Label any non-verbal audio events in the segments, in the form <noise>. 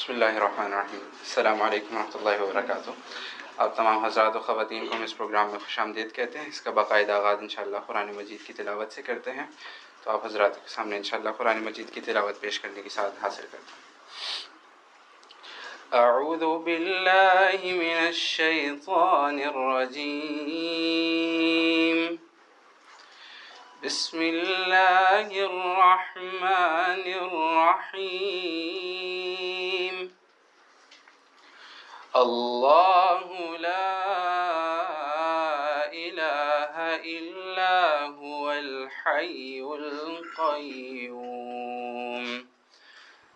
بسم اللہ الرحمن الرحیم۔ السلام علیکم ورحمۃ اللہ وبرکاتہ۔ آپ تمام حضرات و خواتین کو ہم اس پروگرام میں خوش آمدید کہتے ہیں۔ اس کا باقاعدہ آغاز انشاءاللہ قرآن مجید کی تلاوت سے کرتے ہیں۔ تو آپ حضرات کے سامنے انشاءاللہ قرآن مجید کی تلاوت پیش کرنے کی سعادت حاصل کرتے ہیں۔ اعوذ باللہ من الشیطان الرجیم۔ بسم اللہ الرحمن الرحیم۔ اللہ لا الہ الا هو الحی القیوم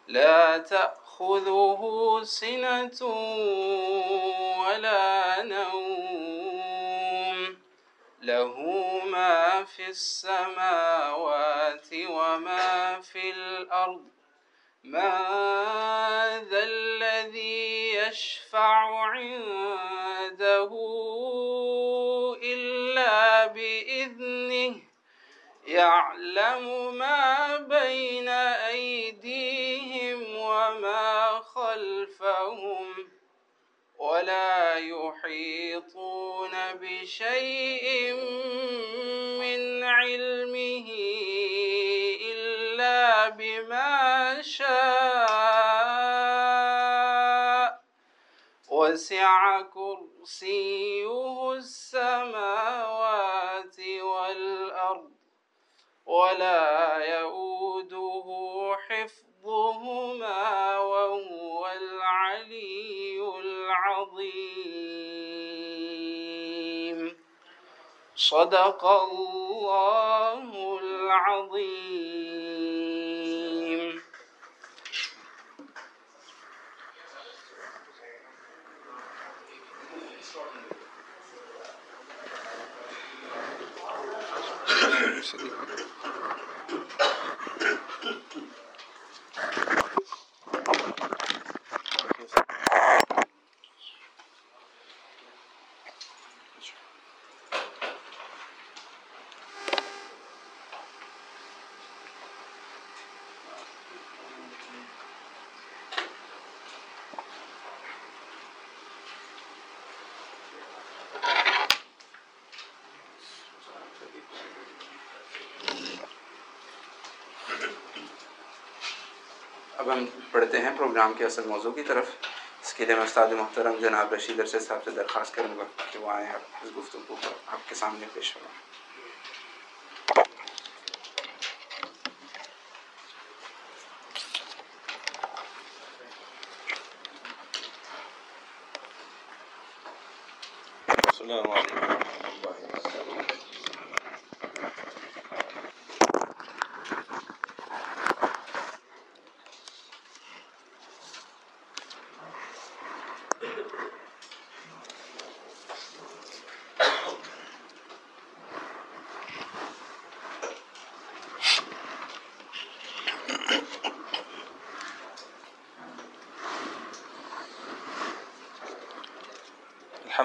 لا تأخذه سنة ولا نوم له ما في السماوات وما في الأرض ما ذا الذي يشفع عنده إلا بإذنه؟ يعلم ما بين أيديهم وما خلفهم ولا يحيطون بشيء من علمه بما شاء وسع كرسيه السماوات والأرض ولا يؤوده حفظهما وهو العلي العظيم. صدق الله العظيم. اب ہم ہیں پروگرام کے اصل موضوع کی طرف۔ اس کے لیے میں استاد محترم جناب رشید عرصے صاحب سے درخواست کروں گا کہ وہ آئیں آپ اس گفتگو کو آپ کے سامنے پیش ہوں السلام علیکم ورحمۃ اللہ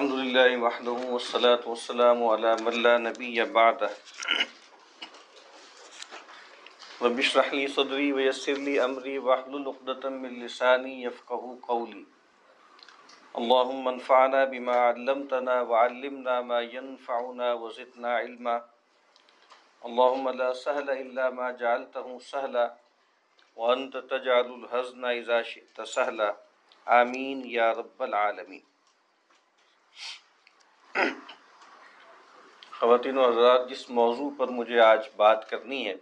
وبرکاتہ الحمد لله وحده والصلاة والسلام على من لا نبي بعده. رب اشرح لي صدري ويسر لي أمري واحلل عقدة من لساني يفقهوا قولي. اللهم انفعنا بما علمتنا وعلمنا ما ينفعنا وزدنا علما. اللهم لا سهل إلا ما جعلته سهلا. وأنت تجعل الحزن إذا شئت سهلا. آمين يا رب العالمين. خواتین و حضرات، جس موضوع پر مجھے آج بات کرنی ہے،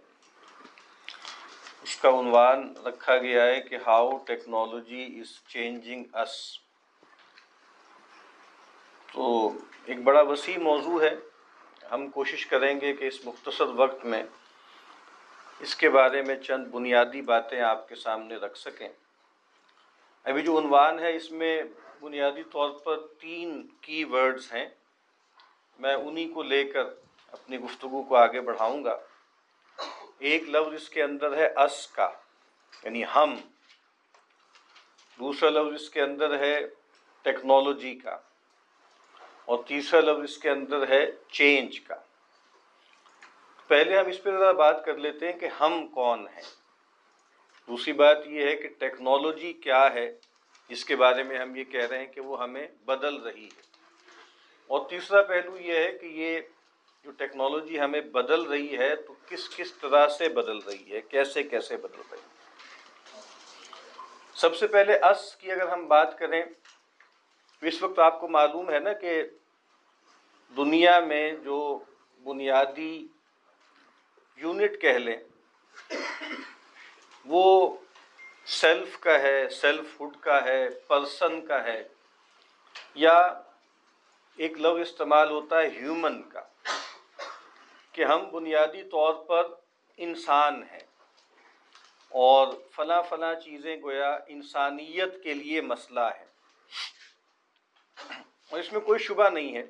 اس کا عنوان رکھا گیا ہے کہ ہاؤ ٹیکنالوجی از چینجنگ اس تو ایک بڑا وسیع موضوع ہے۔ ہم کوشش کریں گے کہ اس مختصر وقت میں اس کے بارے میں چند بنیادی باتیں آپ کے سامنے رکھ سکیں۔ ابھی جو عنوان ہے، اس میں بنیادی طور پر تین کی ورڈز ہیں۔ میں انہی کو لے کر اپنی گفتگو کو آگے بڑھاؤں گا۔ ایک لفظ اس کے اندر ہے اس کا یعنی ہم۔ دوسرا لفظ اس کے اندر ہے ٹیکنالوجی کا۔ اور تیسرا لفظ اس کے اندر ہے چینج کا۔ پہلے ہم اس پہ ذرا بات کر لیتے ہیں کہ ہم کون ہیں۔ دوسری بات یہ ہے کہ ٹیکنالوجی کیا ہے۔ جس کے بارے میں ہم یہ کہہ رہے ہیں کہ وہ ہمیں بدل رہی ہے۔ اور تیسرا پہلو یہ ہے کہ یہ جو ٹیکنالوجی ہمیں بدل رہی ہے تو کس کس طرح سے بدل رہی ہے؟ کیسے کیسے بدل رہی ہے؟ سب سے پہلے اس کی اگر ہم بات کریں تو اس وقت آپ کو معلوم ہے نا کہ دنیا میں جو بنیادی یونٹ کہہ لیں، وہ سیلف کا ہے، سیلف ہوڈ کا ہے، پرسن کا ہے، یا ایک لفظ استعمال ہوتا ہے ہیومن کا، کہ ہم بنیادی طور پر انسان ہیں۔ اور فلاں فلاں چیزیں گویا انسانیت کے لیے مسئلہ ہے اور اس میں کوئی شبہ نہیں ہے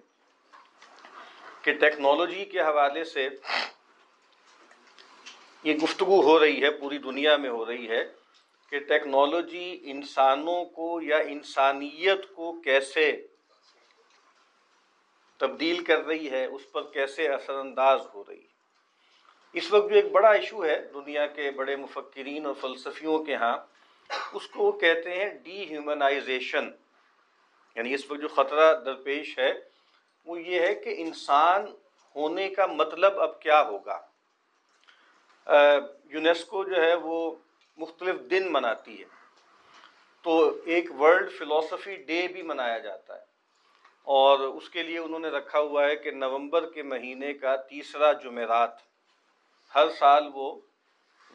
کہ ٹیکنالوجی کے حوالے سے یہ گفتگو ہو رہی ہے، پوری دنیا میں ہو رہی ہے۔ کہ ٹیکنالوجی انسانوں کو یا انسانیت کو کیسے تبدیل کر رہی ہے، اس پر کیسے اثر انداز ہو رہی ہے۔ اس وقت جو ایک بڑا ایشو ہے دنیا کے بڑے مفکرین اور فلسفیوں کے ہاں اس کو وہ کہتے ہیں ڈی ہیومنائزیشن یعنی اس وقت جو خطرہ درپیش ہے، وہ یہ ہے کہ انسان ہونے کا مطلب اب کیا ہوگا۔ یونیسکو جو ہے وہ مختلف دن مناتی ہے۔ تو ایک ورلڈ فلاسفی ڈے بھی منایا جاتا ہے۔ اور اس کے لیے انہوں نے رکھا ہوا ہے کہ نومبر کے مہینے کا تیسرا جمعرات، ہر سال وہ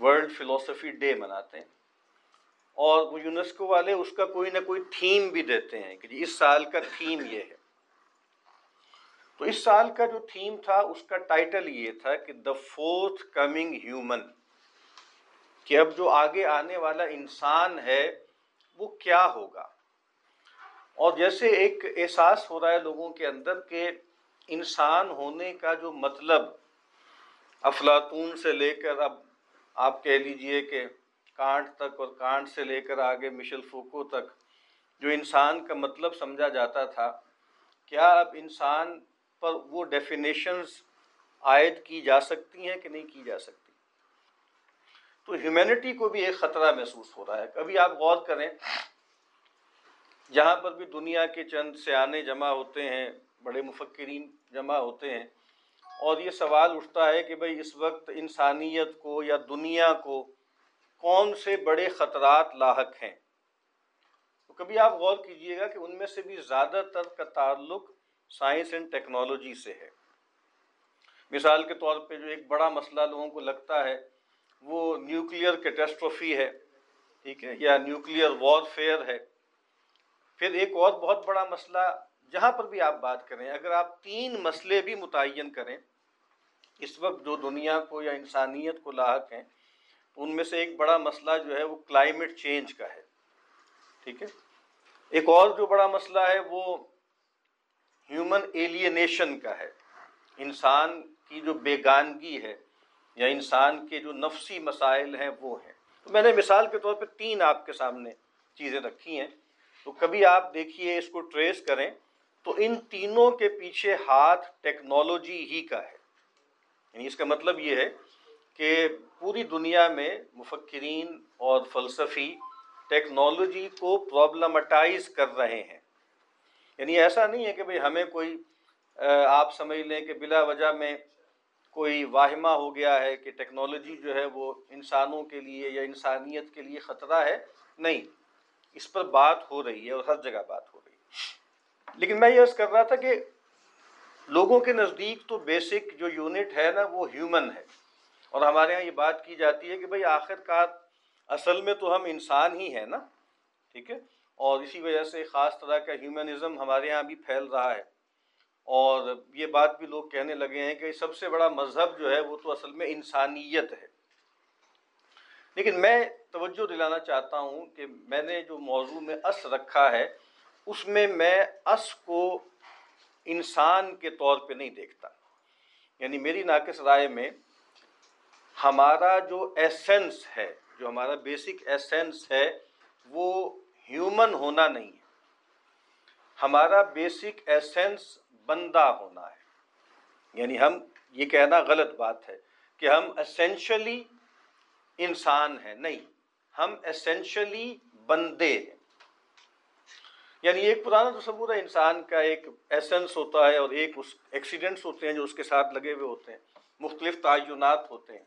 ورلڈ فلاسفی ڈے مناتے ہیں۔ اور وہ یونیسکو والے اس کا کوئی نہ کوئی تھیم بھی دیتے ہیں کہ جی اس سال کا تھیم یہ ہے۔ تو اس سال کا جو تھیم تھا، اس کا ٹائٹل یہ تھا کہ دا فورتھ کمنگ ہیومن۔ کہ اب جو آگے آنے والا انسان ہے، وہ کیا ہوگا؟ اور جیسے ایک احساس ہو رہا ہے لوگوں کے اندر کہ انسان ہونے کا جو مطلب افلاطون سے لے کر اب آپ کہہ لیجیے کہ کانٹ تک اور کانٹ سے لے کر آگے مشل فوکو تک جو انسان کا مطلب سمجھا جاتا تھا، کیا اب انسان پر وہ ڈیفینیشنز عائد کی جا سکتی ہیں کہ نہیں کی جا سکتی؟ تو ہیومینٹی کو بھی ایک خطرہ محسوس ہو رہا ہے۔ کبھی آپ غور کریں، جہاں پر بھی دنیا کے چند سیانے جمع ہوتے ہیں، بڑے مفکرین جمع ہوتے ہیں، اور یہ سوال اٹھتا ہے کہ بھئی اس وقت انسانیت کو یا دنیا کو کون سے بڑے خطرات لاحق ہیں؟ تو کبھی آپ غور کیجیے گا کہ ان میں سے بھی زیادہ تر کا تعلق سائنس اینڈ ٹیکنالوجی سے ہے۔ مثال کے طور پہ جو ایک بڑا مسئلہ لوگوں کو لگتا ہے وہ نیوکلیئر کیٹسٹروفی ہے، ٹھیک ہے، یا نیوکلیئر وار فیئر ہے۔ پھر ایک اور بہت بڑا مسئلہ، جہاں پر بھی آپ بات کریں، اگر آپ تین مسئلے بھی متعین کریں، اس وقت جو دنیا کو یا انسانیت کو لاحق ہیں، ان میں سے ایک بڑا مسئلہ جو ہے وہ کلائمیٹ چینج کا ہے۔ ٹھیک ہے؟ ایک اور جو بڑا مسئلہ ہے وہ ہیومن ایلینیشن کا ہے۔ انسان کی جو بیگانگی ہے یا انسان کے جو نفسی مسائل ہیں وہ ہیں۔ تو میں نے مثال کے طور پہ تین آپ کے سامنے چیزیں رکھی ہیں۔ تو کبھی آپ دیکھیے اس کو ٹریس کریں تو ان تینوں کے پیچھے ہاتھ ٹیکنالوجی ہی کا ہے۔ یعنی اس کا مطلب یہ ہے کہ پوری دنیا میں مفکرین اور فلسفی ٹیکنالوجی کو پرابلمٹائز کر رہے ہیں۔ یعنی ایسا نہیں ہے کہ بھئی ہمیں کوئی آپ سمجھ لیں کہ بلا وجہ میں کوئی واہمہ ہو گیا ہے کہ ٹیکنالوجی جو ہے وہ انسانوں کے لیے یا انسانیت کے لیے خطرہ ہے؟ نہیں، اس پر بات ہو رہی ہے اور ہر جگہ بات ہو رہی ہے۔ لیکن میں یہ عرض کر رہا تھا کہ لوگوں کے نزدیک تو بیسک جو یونٹ ہے نا وہ ہیومن ہے۔ اور ہمارے یہاں یہ بات کی جاتی ہے کہ بھائی آخر کار اصل میں تو ہم انسان ہی ہیں نا، ٹھیک ہے؟ اور اسی وجہ سے خاص طرح کا ہیومنزم ہمارے یہاں بھی پھیل رہا ہے۔ اور یہ بات بھی لوگ کہنے لگے ہیں کہ سب سے بڑا مذہب جو ہے وہ تو اصل میں انسانیت ہے۔ لیکن میں توجہ دلانا چاہتا ہوں کہ میں نے جو موضوع میں اس رکھا ہے، اس میں میں اس کو انسان کے طور پہ نہیں دیکھتا۔ یعنی میری ناقص رائے میں ہمارا جو ایسنس ہے، جو ہمارا بیسک ایسنس ہے، وہ ہیومن ہونا نہیں ہے۔ ہمارا بیسک ایسنس بندہ ہونا ہے۔ یعنی ہم، یہ کہنا غلط بات ہے کہ ہم اسینشلی انسان ہیں۔ نہیں، ہم اسینشلی بندے ہیں۔ یعنی ایک پرانا تصور ہے، انسان کا ایک ایسنس ہوتا ہے اور ایک اس ایکسیڈنٹس ہوتے ہیں جو اس کے ساتھ لگے ہوئے ہوتے ہیں، مختلف تعینات ہوتے ہیں۔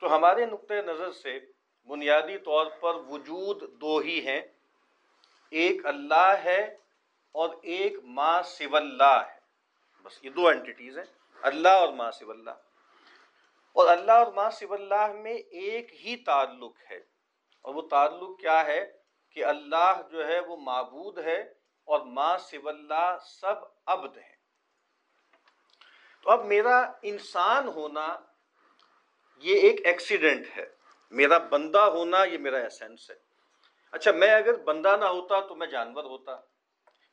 تو ہمارے نقطۂ نظر سے بنیادی طور پر وجود دو ہی ہیں۔ ایک اللہ ہے اور ایک ماں سو اللہ ہے۔ بس یہ دو اینٹیز ہیں، اللہ اور ماں سو اللہ۔ اور اللہ اور ماں سو اللہ میں ایک ہی تعلق ہے۔ اور وہ تعلق کیا ہے؟ کہ اللہ جو ہے وہ معبود ہے اور ماں سو اللہ سب عبد ہیں۔ تو اب میرا انسان ہونا یہ ایک ایکسیڈنٹ ہے۔ میرا بندہ ہونا یہ میرا ایسنس ہے۔ اچھا میں اگر بندہ نہ ہوتا تو میں جانور ہوتا۔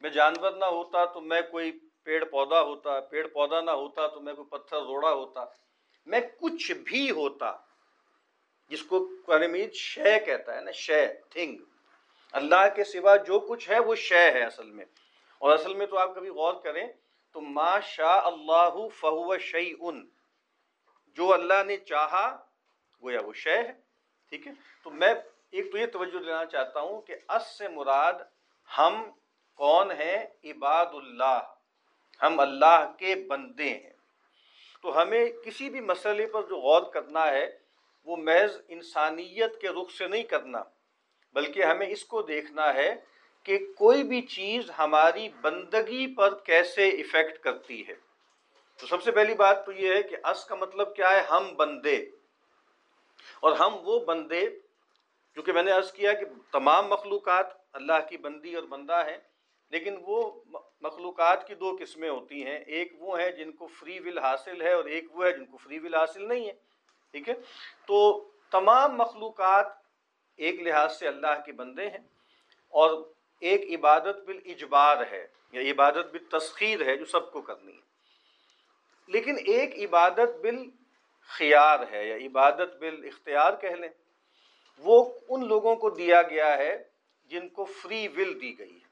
میں جانور نہ ہوتا تو میں کوئی پیڑ پودا ہوتا، پیڑ پودا نہ ہوتا تو میں کوئی پتھر روڑا ہوتا۔ میں کچھ بھی ہوتا، جس کو قرآن مجید شے کہتا ہے نا، شے، تھنگ۔ اللہ کے سوا جو کچھ ہے وہ شے ہے اصل میں۔ اور اصل میں تو آپ کبھی غور کریں تو ما شاء اللہ فہو شعی ان جو اللہ نے چاہا، گویا وہ شے ہے، ٹھیک ہے؟ تو میں ایک تو یہ توجہ لینا چاہتا ہوں کہ اس سے مراد ہم کون ہیں؟ عباد اللہ۔ ہم اللہ کے بندے ہیں۔ تو ہمیں کسی بھی مسئلے پر جو غور کرنا ہے، وہ محض انسانیت کے رخ سے نہیں کرنا، بلکہ ہمیں اس کو دیکھنا ہے کہ کوئی بھی چیز ہماری بندگی پر کیسے افیکٹ کرتی ہے۔ تو سب سے پہلی بات تو یہ ہے کہ اس کا مطلب کیا ہے؟ ہم بندے۔ اور ہم وہ بندے کیونکہ میں نے عرض کیا کہ تمام مخلوقات اللہ کی بندی اور بندہ ہیں لیکن وہ مخلوقات کی دو قسمیں ہوتی ہیں۔ ایک وہ ہیں جن کو فری ول حاصل ہے اور ایک وہ ہے جن کو فری ول حاصل نہیں ہے۔ ٹھیک ہے؟ تو تمام مخلوقات ایک لحاظ سے اللہ کے بندے ہیں اور ایک عبادت بالاجبار ہے یا عبادت بالتسخیر ہے جو سب کو کرنی ہے۔ لیکن ایک عبادت بالخیار ہے یا عبادت بالاختیار کہہ لیں، وہ ان لوگوں کو دیا گیا ہے جن کو فری ول دی گئی ہے۔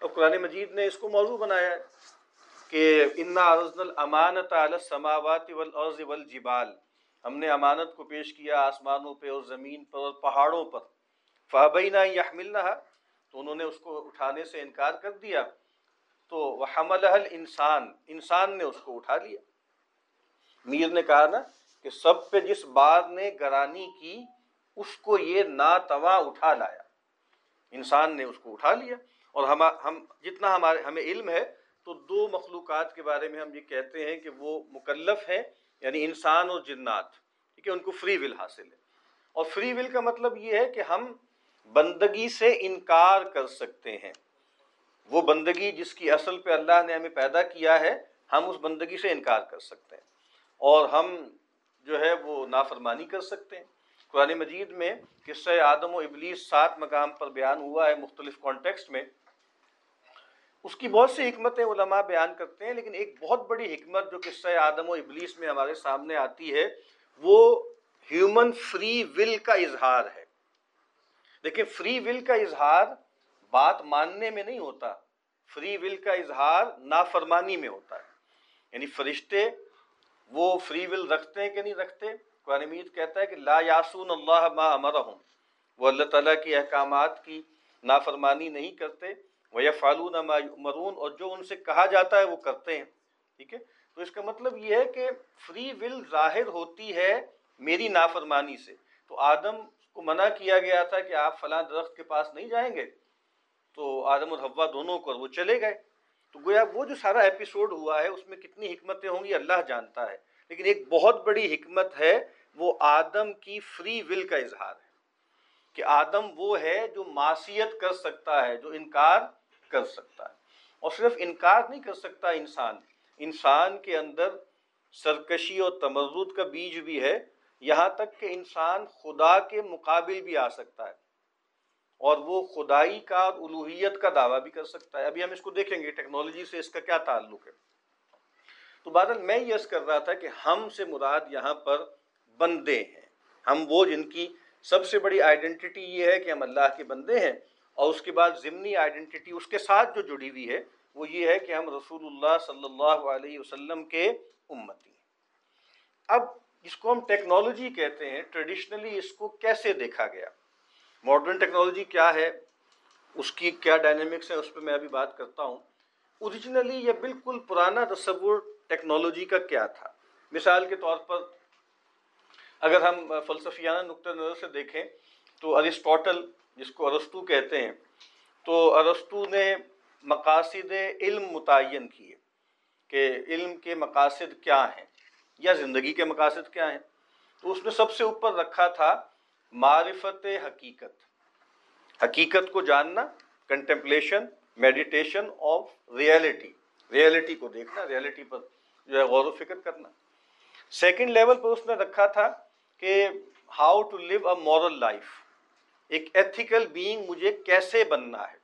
اور قرآن مجید نے اس کو موضوع بنایا ہے کہ انا ارزن الامانت علی السماوات والارض والجبال۔ ہم نے امانت کو پیش کیا آسمانوں پہ اور زمین پر اور پہاڑوں پر۔ فابینہ یحملنہا تو انہوں نے اس کو اٹھانے سے انکار کر دیا۔ تو وہ حمل انسان انسان نے اس کو اٹھا لیا۔ میر نے کہا نا کہ سب پہ جس بات نے گرانی کی، اس کو یہ ناتوا اٹھا لایا۔ انسان نے اس کو اٹھا لیا۔ اور ہم ہم جتنا ہمارے ہمیں علم ہے، تو دو مخلوقات کے بارے میں ہم یہ کہتے ہیں کہ وہ مکلف ہیں یعنی انسان اور جنات، ٹھیک ہے؟ ان کو فری ول حاصل ہے۔ اور فری ول کا مطلب یہ ہے کہ ہم بندگی سے انکار کر سکتے ہیں۔ وہ بندگی جس کی اصل پہ اللہ نے ہمیں پیدا کیا ہے، ہم اس بندگی سے انکار کر سکتے ہیں۔ اور ہم جو ہے وہ نافرمانی کر سکتے ہیں۔ قرآن مجید میں قصہ آدم و ابلیس سات مقام پر بیان ہوا ہے مختلف کانٹیکسٹ میں۔ اس کی بہت سی حکمتیں علماء بیان کرتے ہیں، لیکن ایک بہت بڑی حکمت جو قصہ آدم و ابلیس میں ہمارے سامنے آتی ہے، وہ ہیومن فری ول کا اظہار ہے۔ دیکھیں فری ول کا اظہار بات ماننے میں نہیں ہوتا فری ول کا اظہار نافرمانی میں ہوتا ہے۔ یعنی فرشتے وہ فری ول رکھتے ہیں کہ نہیں رکھتے؟ قرآن مید کہتا ہے کہ لا یاسون اللہ ما امرہم، وہ اللہ تعالیٰ کی احکامات کی نافرمانی نہیں کرتے۔ وہ یا فالون مرون اور جو ان سے کہا جاتا ہے وہ کرتے ہیں۔ ٹھیک ہے؟ تو اس کا مطلب یہ ہے کہ فری ول ظاہر ہوتی ہے میری نافرمانی سے۔ تو آدم کو منع کیا گیا تھا کہ آپ فلاں درخت کے پاس نہیں جائیں گے۔ تو آدم اور حوا دونوں کو وہ چلے گئے۔ تو گویا وہ جو سارا ایپیسوڈ ہوا ہے، اس میں کتنی حکمتیں ہوں گی اللہ جانتا ہے۔ لیکن ایک بہت بڑی حکمت ہے وہ آدم کی فری ول کا اظہار ہے۔ کہ آدم وہ ہے جو معاشیت کر سکتا ہے، جو انکار کر سکتا ہے۔ اور صرف انکار نہیں کر سکتا انسان انسان کے اندر سرکشی اور تمرد کا بیج بھی ہے۔ یہاں تک کہ انسان خدا کے مقابل بھی آ سکتا ہے۔ اور وہ خدائی کا اور الوحیت کا دعویٰ بھی کر سکتا ہے۔ ابھی ہم اس کو دیکھیں گے ٹیکنالوجی سے اس کا کیا تعلق ہے۔ تو بادل، میں یس کر رہا تھا کہ ہم سے مراد یہاں پر بندے ہیں۔ ہم وہ جن کی سب سے بڑی آئیڈینٹی یہ ہے کہ ہم اللہ کے بندے ہیں اور اس کے بعد ضمنی آئیڈینٹی اس کے ساتھ جو جڑی ہوئی ہے وہ یہ ہے کہ ہم رسول اللہ صلی اللہ علیہ وسلم کے امتی ہیں۔ اب جس کو ہم ٹیکنالوجی کہتے ہیں ٹریڈیشنلی اس کو کیسے دیکھا گیا؟ ماڈرن ٹیکنالوجی کیا ہے؟ اس کی کیا ڈائنمکس ہیں؟ اس پہ میں ابھی بات کرتا ہوں۔ اوریجنلی یہ بالکل پرانا تصور ٹیکنالوجی کا کیا تھا؟ مثال کے طور پر اگر ہم فلسفیانہ نقطۂ نظر سے دیکھیں تو ارسٹوٹل جس کو ارستو کہتے ہیں، تو ارستو نے مقاصد علم متعین کیے کہ علم کے مقاصد کیا ہیں یا زندگی کے مقاصد کیا ہیں۔ تو اس نے سب سے اوپر رکھا تھا معرفت حقیقت۔ حقیقت کو جاننا contemplation meditation of reality reality کو دیکھنا ریئلٹی پر جو ہے غور و فکر کرنا۔ سیکنڈ لیول پر اس نے رکھا تھا کہ how to live a moral life ایک ایتھیکل بینگ مجھے کیسے بننا ہے؟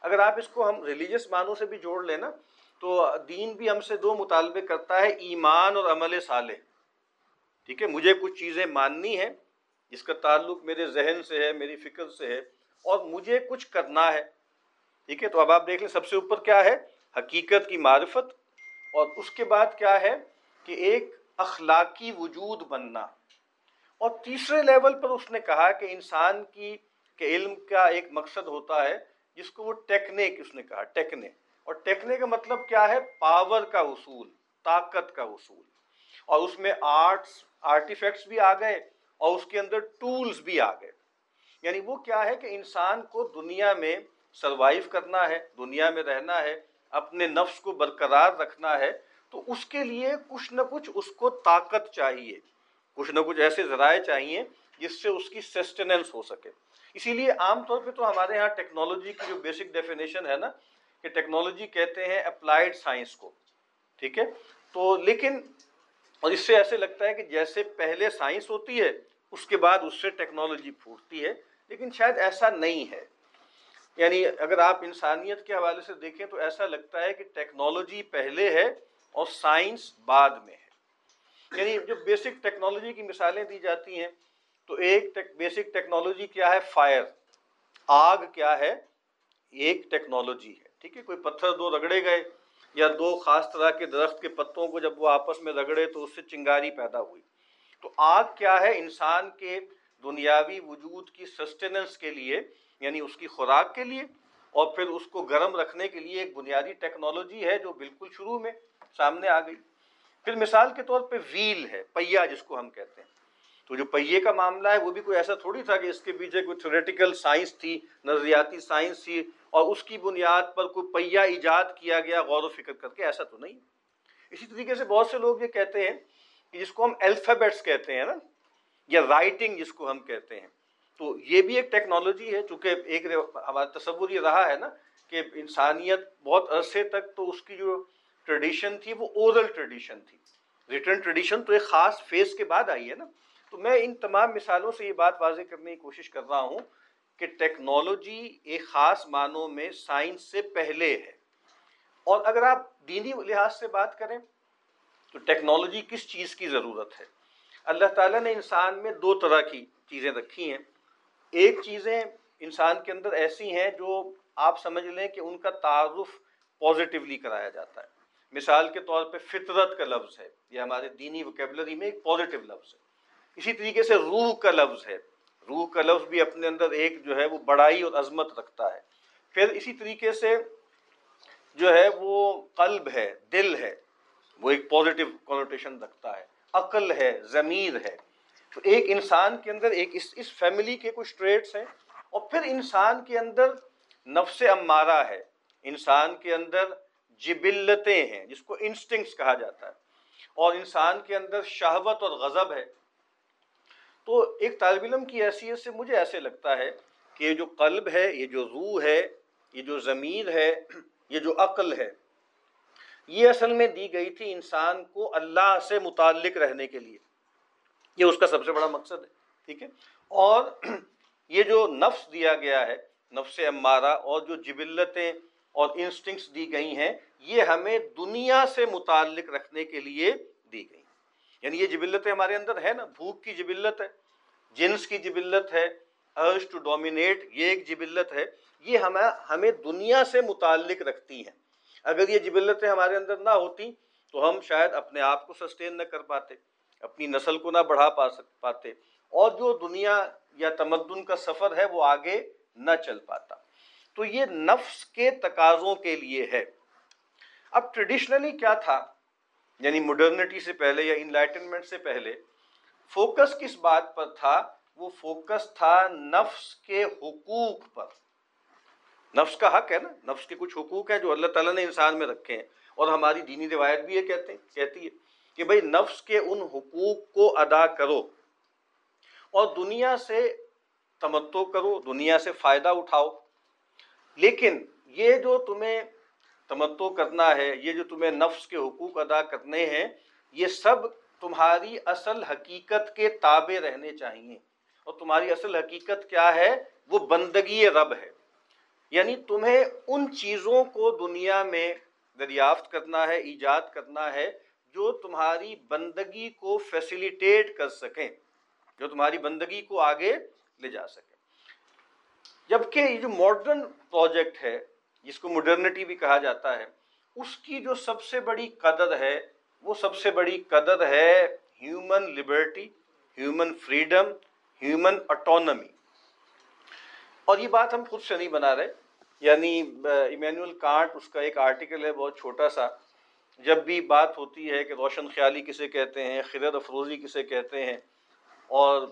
اگر آپ اس کو ہم ریلیجس معنوں سے بھی جوڑ لیں نا، تو دین بھی ہم سے دو مطالبے کرتا ہے، ایمان اور عمل صالح. ٹھیک ہے، مجھے کچھ چیزیں ماننی ہے جس کا تعلق میرے ذہن سے ہے، میری فکر سے ہے، اور مجھے کچھ کرنا ہے. ٹھیک ہے، تو اب آپ دیکھ لیں سب سے اوپر کیا ہے؟ حقیقت کی معرفت. اور اس کے بعد کیا ہے؟ کہ ایک اخلاقی وجود بننا. اور تیسرے لیول پر اس نے کہا کہ انسان کی کہ علم کا ایک مقصد ہوتا ہے، جس کو وہ ٹیکنیک اس نے کہا ٹیکنے اور ٹیکنے کا مطلب کیا ہے؟ پاور کا اصول، طاقت کا اصول۔ اور اس میں آرٹس، آرٹیفیکٹس بھی آ گئے اور اس کے اندر ٹولز بھی آ گئے۔ یعنی وہ کیا ہے کہ انسان کو دنیا میں سروائیو کرنا ہے، دنیا میں رہنا ہے، اپنے نفس کو برقرار رکھنا ہے، تو اس کے لیے کچھ نہ کچھ اس کو طاقت چاہیے۔ کچھ نہ کچھ ایسے ذرائع چاہیے جس سے اس کی سسٹیننس ہو سکے۔ اسی لیے عام طور پہ تو ہمارے یہاں ٹیکنالوجی کی جو بیسک ڈیفینیشن ہے نا، کہ ٹیکنالوجی کہتے ہیں اپلائیڈ سائنس کو، ٹھیک ہے؟ تو لیکن اور اس سے ایسے لگتا ہے کہ جیسے پہلے سائنس ہوتی ہے، اس کے بعد اس سے ٹیکنالوجی پھوٹتی ہے، لیکن شاید ایسا نہیں ہے۔ یعنی اگر آپ انسانیت کے حوالے سے دیکھیں تو ایسا لگتا ہے کہ ٹیکنالوجی پہلے ہے اور سائنس بعد میں ہے۔ یعنی جو بیسک ٹیکنالوجی کی مثالیں دی جاتی ہیں، تو ایک بیسک ٹیکنالوجی کیا ہے؟ فائر آگ کیا ہے؟ ایک ٹیکنالوجی ہے، ٹھیک ہے؟ کوئی پتھر دو رگڑے گئے یا دو خاص طرح کے درخت کے پتوں کو جب وہ آپس میں رگڑے تو اس سے چنگاری پیدا ہوئی۔ تو آگ کیا ہے؟ انسان کے دنیاوی وجود کی سسٹیننس کے لیے یعنی اس کی خوراک کے لیے، اور پھر اس کو گرم رکھنے کے لیے ایک بنیادی ٹیکنالوجی ہے جو بالکل شروع میں سامنے آ گئی۔ پھر مثال کے طور پہ ویل ہے، پہیا جس کو ہم کہتے ہیں۔ تو جو پہیے کا معاملہ ہے، وہ بھی کوئی ایسا تھوڑی تھا کہ اس کے پیچھے کوئی تھیوریٹیکل سائنس تھی، نظریاتی سائنس تھی، اور اس کی بنیاد پر کوئی پہیا ایجاد کیا گیا، غور و فکر کر کے، ایسا تو نہیں۔ اسی طریقے سے بہت سے لوگ یہ کہتے ہیں کہ جس کو ہم الفابیٹس کہتے ہیں نا، یا رائٹنگ جس کو ہم کہتے ہیں۔ تو یہ بھی ایک ٹیکنالوجی ہے، چونکہ ایک ہمارا تصور یہ رہا ہے نا کہ انسانیت بہت عرصے تک تو اس کی جو ٹریڈیشن تھی وہ اورل ٹریڈیشن تھی ریٹرن ٹریڈیشن تو ایک خاص فیز کے بعد آئی ہے نا تو میں ان تمام مثالوں سے یہ بات واضح کرنے کی کوشش کر رہا ہوں کہ ٹیکنالوجی ایک خاص معنوں میں سائنس سے پہلے ہے۔ اور اگر آپ دینی لحاظ سے بات کریں، تو ٹیکنالوجی کس چیز کی ضرورت ہے؟ اللہ تعالیٰ نے انسان میں دو طرح کی چیزیں رکھی ہیں۔ ایک چیزیں انسان کے اندر ایسی ہیں جو آپ سمجھ لیں کہ ان کا تعارف پازیٹیولی کرایا جاتا ہے۔ مثال کے طور پہ فطرت کا لفظ ہے، یہ ہمارے دینی وکیبلری میں ایک پازیٹیو لفظ ہے۔ اسی طریقے سے روح کا لفظ ہے۔ روح کا لفظ بھی اپنے اندر ایک جو ہے وہ بڑائی اور عظمت رکھتا ہے۔ پھر اسی طریقے سے جو ہے وہ قلب ہے، دل ہے، وہ ایک پازیٹیو کونوٹیشن رکھتا ہے۔ عقل ہے، ضمیر ہے۔ تو ایک انسان کے اندر ایک اس اس فیملی کے کچھ ٹریٹس ہیں اور پھر انسان کے اندر نفس امارہ ہے۔ انسان کے اندر جبلتیں ہیں، جس کو انسٹنگس کہا جاتا ہے۔ اور انسان کے اندر شہوت اور غضب ہے۔ تو ایک طالب علم کی حیثیت سے مجھے ایسے لگتا ہے کہ یہ جو قلب ہے، یہ جو روح ہے، یہ جو ضمیر ہے، یہ جو عقل ہے، یہ اصل میں دی گئی تھی انسان کو اللہ سے متعلق رہنے کے لیے۔ یہ اس کا سب سے بڑا مقصد ہے، ٹھیک ہے؟ اور <clears throat> یہ جو نفس دیا گیا ہے، نفس امارہ اور جو جبلتیں اور انسٹنگس دی گئی ہیں، یہ ہمیں دنیا سے متعلق رکھنے کے لیے دی گئی یعنی یہ جبلتیں ہمارے اندر ہے نا، بھوک کی جبلت ہے، جنس کی جبلت ہے ارج ٹو ڈومینیٹ یہ ایک جبلت ہے۔ یہ ہمیں ہمیں دنیا سے متعلق رکھتی ہیں۔ اگر یہ جبلتیں ہمارے اندر نہ ہوتی تو ہم شاید اپنے آپ کو سسٹین نہ کر پاتے، اپنی نسل کو نہ بڑھا پا سک، پاتے۔ اور جو دنیا یا تمدن کا سفر ہے، وہ آگے نہ چل پاتا۔ تو یہ نفس کے تقاضوں کے لیے ہے۔ اب ٹریڈیشنلی کیا تھا؟ یعنی مڈرنٹی سے پہلے یا انلائٹنمنٹ سے پہلے فوکس کس بات پر تھا؟ وہ فوکس تھا نفس کے حقوق پر۔ نفس کا حق ہے نا؟ نفس کے کچھ حقوق ہیں جو اللہ تعالیٰ نے انسان میں رکھے ہیں۔ اور ہماری دینی روایت بھی یہ کہتے ہیں، کہتی ہے کہ بھائی نفس کے ان حقوق کو ادا کرو اور دنیا سے تمتو کرو، دنیا سے فائدہ اٹھاؤ۔ لیکن یہ جو تمہیں تمتو کرنا ہے، یہ جو تمہیں نفس کے حقوق ادا کرنے ہیں، یہ سب تمہاری اصل حقیقت کے تابع رہنے چاہیے۔ اور تمہاری اصل حقیقت کیا ہے؟ وہ بندگی رب ہے۔ یعنی تمہیں ان چیزوں کو دنیا میں دریافت کرنا ہے، ایجاد کرنا ہے، جو تمہاری بندگی کو فیسیلیٹیٹ کر سکیں، جو تمہاری بندگی کو آگے لے جا سکیں۔ جبکہ یہ جو ماڈرن پروجیکٹ ہے، جس کو مڈرنٹی بھی کہا جاتا ہے، اس کی جو سب سے بڑی قدر ہے، وہ سب سے بڑی قدر ہے human liberty human freedom human autonomy اور یہ بات ہم خود سے نہیں بنا رہے۔ یعنی ایمینول کانٹ اس کا ایک آرٹیکل ہے بہت چھوٹا سا۔ جب بھی بات ہوتی ہے کہ روشن خیالی کسے کہتے ہیں، خرد افروزی کسے کہتے ہیں، اور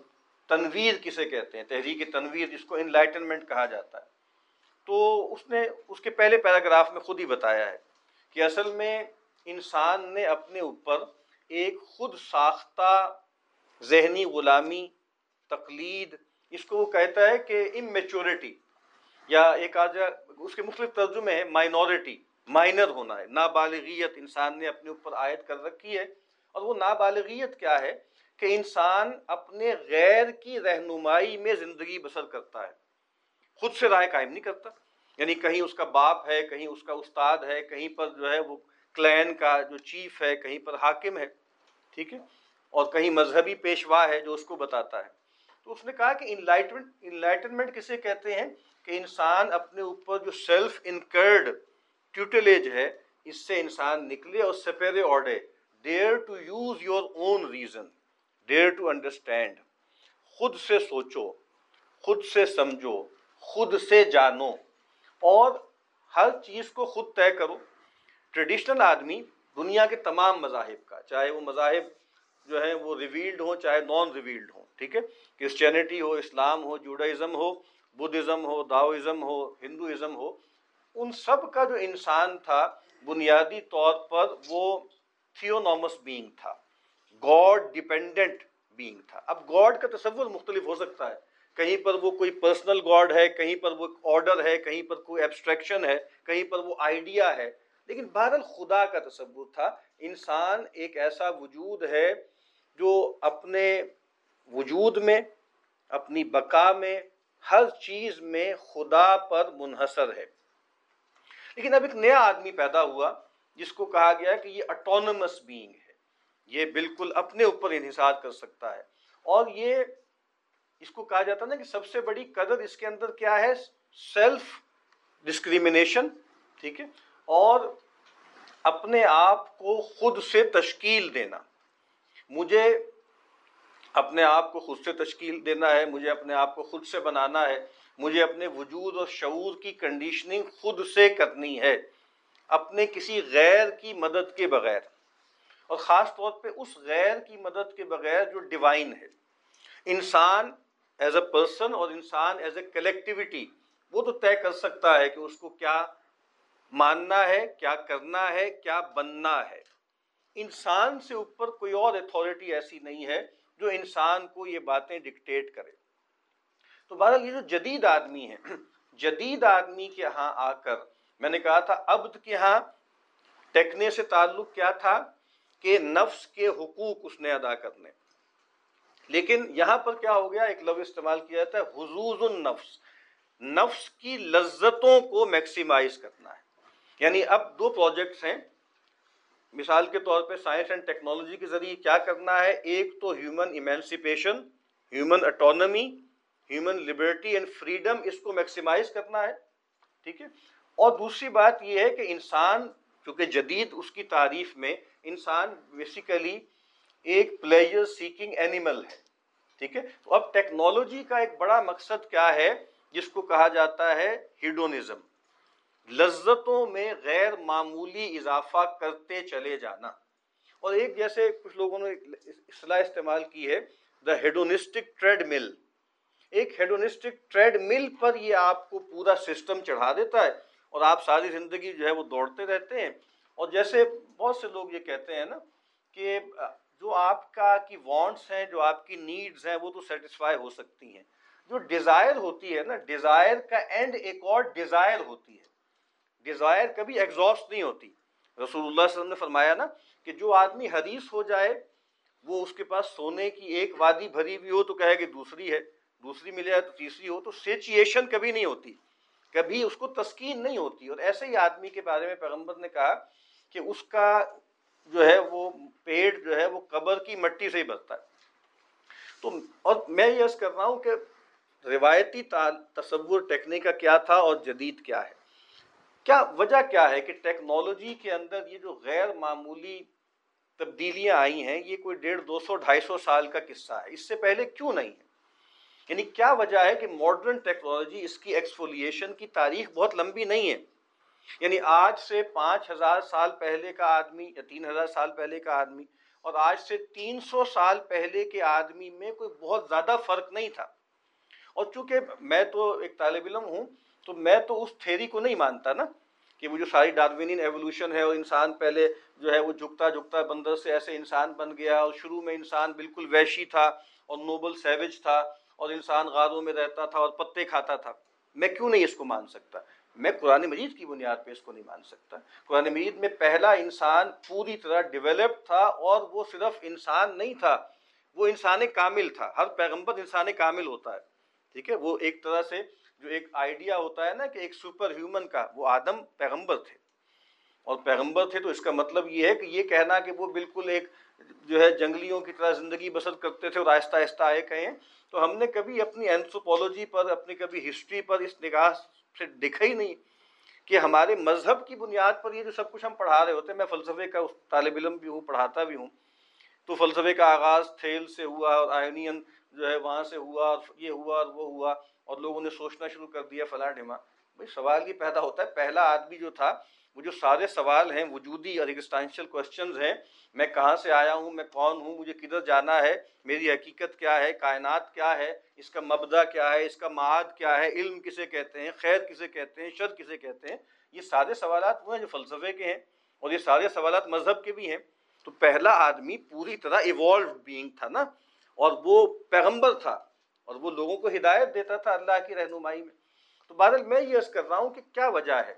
تنویر کسے کہتے ہیں، تحریک تنویر جس کو انلائٹنمنٹ کہا جاتا ہے۔ تو اس نے، اس کے پہلے پیراگراف میں خود ہی بتایا ہے کہ اصل میں انسان نے اپنے اوپر ایک خود ساختہ ذہنی غلامی، تقلید، اس کو وہ کہتا ہے کہ امیچورٹی یا ایک آج اس کے مختلف ترجمے ہیں مائنورٹی مائنر ہونا ہے۔ نابالغیت انسان نے اپنے اوپر عائد کر رکھی ہے۔ اور وہ نابالغیت کیا ہے؟ کہ انسان اپنے غیر کی رہنمائی میں زندگی بسر کرتا ہے۔ خود سے رائے قائم نہیں کرتا۔ یعنی کہیں اس کا باپ ہے، کہیں اس کا استاد ہے، کہیں پر جو ہے وہ کلین کا جو چیف ہے، کہیں پر حاکم ہے۔ ٹھیک ہے؟ اور کہیں مذہبی پیشوا ہے جو اس کو بتاتا ہے۔ تو اس نے کہا کہ انلائٹمنٹ انلائٹنمنٹ کسے کہتے ہیں؟ کہ انسان اپنے اوپر جو سیلف انکرڈ ٹیوٹلیج ہے، اس سے انسان نکلے اور سپیرے اوڈے dare to use your own reason dare to understand خود سے سوچو، خود سے سمجھو، خود سے جانو، اور ہر چیز کو خود طے کرو۔ ٹریڈیشنل آدمی دنیا کے تمام مذاہب کا، چاہے وہ مذاہب جو ہیں وہ ریویلڈ ہوں، چاہے نان ریویلڈ ہوں، ٹھیک ہے؟ کرسچینٹی ہو اسلام ہو جوڈائزم ہو بدھزم ہو داؤزم ہو ہندوازم ہو، ان سب کا جو انسان تھا، بنیادی طور پر وہ تھیونامس بینگ تھا۔ گاڈ ڈپینڈنٹ بینگ تھا۔ اب گاڈ کا تصور مختلف ہو سکتا ہے۔ کہیں پر وہ کوئی پرسنل گاڈ ہے، کہیں پر وہ آرڈر ہے، کہیں پر کوئی ایبسٹریکشن ہے، کہیں پر وہ آئیڈیا ہے۔ لیکن بہرحال خدا کا تصور تھا۔ انسان ایک ایسا وجود ہے جو اپنے وجود میں، اپنی بقا میں، ہر چیز میں خدا پر منحصر ہے۔ لیکن اب ایک نیا آدمی پیدا ہوا، جس کو کہا گیا کہ یہ اٹونمس بینگ ہے۔ یہ بالکل اپنے اوپر انحصار کر سکتا ہے۔ اور یہ اس کو کہا جاتا نا کہ سب سے بڑی قدر اس کے اندر کیا ہے؟ سیلف ڈسکریمنیشن ٹھیک ہے؟ اور اپنے آپ کو خود سے تشکیل دینا۔ مجھے اپنے آپ کو خود سے تشکیل دینا ہے، مجھے اپنے آپ کو خود سے بنانا ہے، مجھے اپنے وجود اور شعور کی کنڈیشننگ خود سے کرنی ہے، اپنے کسی غیر کی مدد کے بغیر۔ اور خاص طور پہ اس غیر کی مدد کے بغیر جو ڈیوائن ہے۔ انسان ایز اے پرسن اور انسان ایز اے کلیکٹیوٹی وہ تو طے کر سکتا ہے کہ اس کو کیا ماننا ہے، کیا کرنا ہے، کیا بننا ہے۔ انسان سے اوپر کوئی اور اتھارٹی ایسی نہیں ہے جو انسان کو یہ باتیں ڈکٹیٹ کرے۔ تو بہرحال یہ جو جدید آدمی ہے، جدید آدمی کے ہاں آ کر میں نے کہا تھا، عبد کے ہاں ٹیکنے سے تعلق کیا تھا؟ کہ نفس کے حقوق اس نے ادا کرنے لیکن یہاں پر کیا ہو گیا؟ ایک لفظ استعمال کیا جاتا ہے حضوز النفس۔ نفس کی لذتوں کو میکسیمائز کرنا ہے۔ یعنی اب دو پروجیکٹس ہیں۔ مثال کے طور پہ سائنس اینڈ ٹیکنالوجی کے ذریعے کیا کرنا ہے؟ ایک تو human emancipation human autonomy human liberty and freedom اس کو میکسیمائز کرنا ہے۔ ٹھیک ہے؟ اور دوسری بات یہ ہے کہ انسان چونکہ جدید اس کی تعریف میں انسان بیسیکلی ایک پلیئر سیکنگ اینیمل ہے، ٹھیک ہے؟ تو اب ٹیکنالوجی کا ایک بڑا مقصد کیا ہے؟ جس کو کہا جاتا ہے ہیڈونزم لذتوں میں غیر معمولی اضافہ کرتے چلے جانا۔ اور ایک جیسے کچھ لوگوں نے اصلاح استعمال کی ہے دا ہیڈونسٹک ٹریڈ مل ایک ہیڈونسٹک ٹریڈ مل پر یہ آپ کو پورا سسٹم چڑھا دیتا ہے اور آپ ساری زندگی جو ہے وہ دوڑتے رہتے ہیں۔ اور جیسے بہت سے لوگ یہ کہتے ہیں نا کہ جو آپ کا کی وانٹس ہیں، جو آپ کی نیڈز ہیں، وہ تو سیٹسفائی ہو سکتی ہیں۔ جو ڈیزائر ہوتی ہے نا ڈیزائر کا اینڈ ایک اور ڈیزائر ہوتی ہے۔ ڈیزائر کبھی ایگزاسٹ نہیں ہوتی۔ رسول اللہ صلی اللہ علیہ وسلم نے فرمایا نا کہ جو آدمی حدیث ہو جائے، وہ اس کے پاس سونے کی ایک وادی بھری ہوئی ہو تو کہے کہ دوسری ہے، دوسری مل جائے تو تیسری ہو، تو سیچویشن کبھی نہیں ہوتی۔ کبھی اس کو تسکین نہیں ہوتی۔ اور ایسے ہی آدمی کے بارے میں پیغمبر نے کہا کہ اس کا جو ہے وہ پیٹ جو ہے وہ قبر کی مٹی سے ہی بھرتا ہے۔ تو اور میں یہ عرض کر رہا ہوں کہ روایتی تصور ٹیکنیک کا کیا تھا اور جدید کیا ہے؟ کیا وجہ کیا ہے کہ ٹیکنالوجی کے اندر یہ جو غیر معمولی تبدیلیاں آئی ہیں، یہ کوئی ڈیڑھ، دو سو، ڈھائی سو سال کا قصہ ہے۔ اس سے پہلے کیوں نہیں ہے؟ یعنی کیا وجہ ہے کہ ماڈرن ٹیکنالوجی اس کی ایکسفولیشن کی تاریخ بہت لمبی نہیں ہے؟ یعنی آج سے پانچ ہزار سال پہلے کا آدمی یا تین ہزار سال پہلے کا آدمی اور آج سے تین سو سال پہلے کے آدمی میں کوئی بہت زیادہ فرق نہیں تھا۔ اور چونکہ میں تو ایک طالب علم ہوں، تو میں تو اس تھیری کو نہیں مانتا نا کہ وہ جو ساری ڈاروینین ایولیوشن ہے اور انسان پہلے جو ہے وہ جھکتا جھکتا بندر سے ایسے انسان بن گیا اور شروع میں انسان بالکل ویشی تھا اور نوبل سیوج تھا اور انسان غاروں میں رہتا تھا اور پتے کھاتا تھا۔ میں کیوں نہیں اس کو مان سکتا؟ میں قرآن مجید کی بنیاد پہ اس کو نہیں مان سکتا۔ قرآن مجید میں پہلا انسان پوری طرح ڈیولپ تھا اور وہ صرف انسان نہیں تھا، وہ انسان کامل تھا۔ ہر پیغمبر انسان کامل ہوتا ہے، ٹھیک ہے؟ وہ ایک طرح سے جو ایک آئیڈیا ہوتا ہے نا کہ ایک سپر ہیومن کا، وہ آدم پیغمبر تھے۔ اور پیغمبر تھے تو اس کا مطلب یہ ہے کہ یہ کہنا کہ وہ بالکل ایک جو ہے جنگلیوں کی طرح زندگی بسر کرتے تھے اور آہستہ آہستہ آئے کہیں۔ تو ہم نے کبھی اپنی اینتھروپولوجی پر، اپنی کبھی ہسٹری پر اس نگاہ سے دکھا ہی نہیں کہ ہمارے مذہب کی بنیاد پر یہ جو سب کچھ ہم پڑھا رہے ہوتے ہیں، میں فلسفے کا طالب علم بھی ہوں، پڑھاتا بھی ہوں۔ تو فلسفے کا آغاز تھیل سے ہوا اور آئنین جو ہے وہاں سے ہوا اور یہ ہوا اور وہ ہوا اور لوگوں نے سوچنا شروع کر دیا فلاں ڈھما بھائی سوال یہ پیدا ہوتا ہے، پہلا آدمی جو تھا وہ جو سارے سوال ہیں، وجودی اور ایگسٹانشل کوشچنز ہیں، میں کہاں سے آیا ہوں، میں کون ہوں، مجھے کدھر جانا ہے، میری حقیقت کیا ہے، کائنات کیا ہے، اس کا مبدا کیا ہے، اس کا معاد کیا ہے، علم کسے کہتے ہیں، خیر کسے کہتے ہیں، شر کسے کہتے ہیں، یہ سارے سوالات وہ ہیں جو فلسفے کے ہیں اور یہ سارے سوالات مذہب کے بھی ہیں۔ تو پہلا آدمی پوری طرح ایوالو بینگ تھا نا، اور وہ پیغمبر تھا اور وہ لوگوں کو ہدایت دیتا تھا اللہ کی رہنمائی میں۔ تو بہرحال میں یہ عرض کر رہا ہوں کہ کیا وجہ ہے؟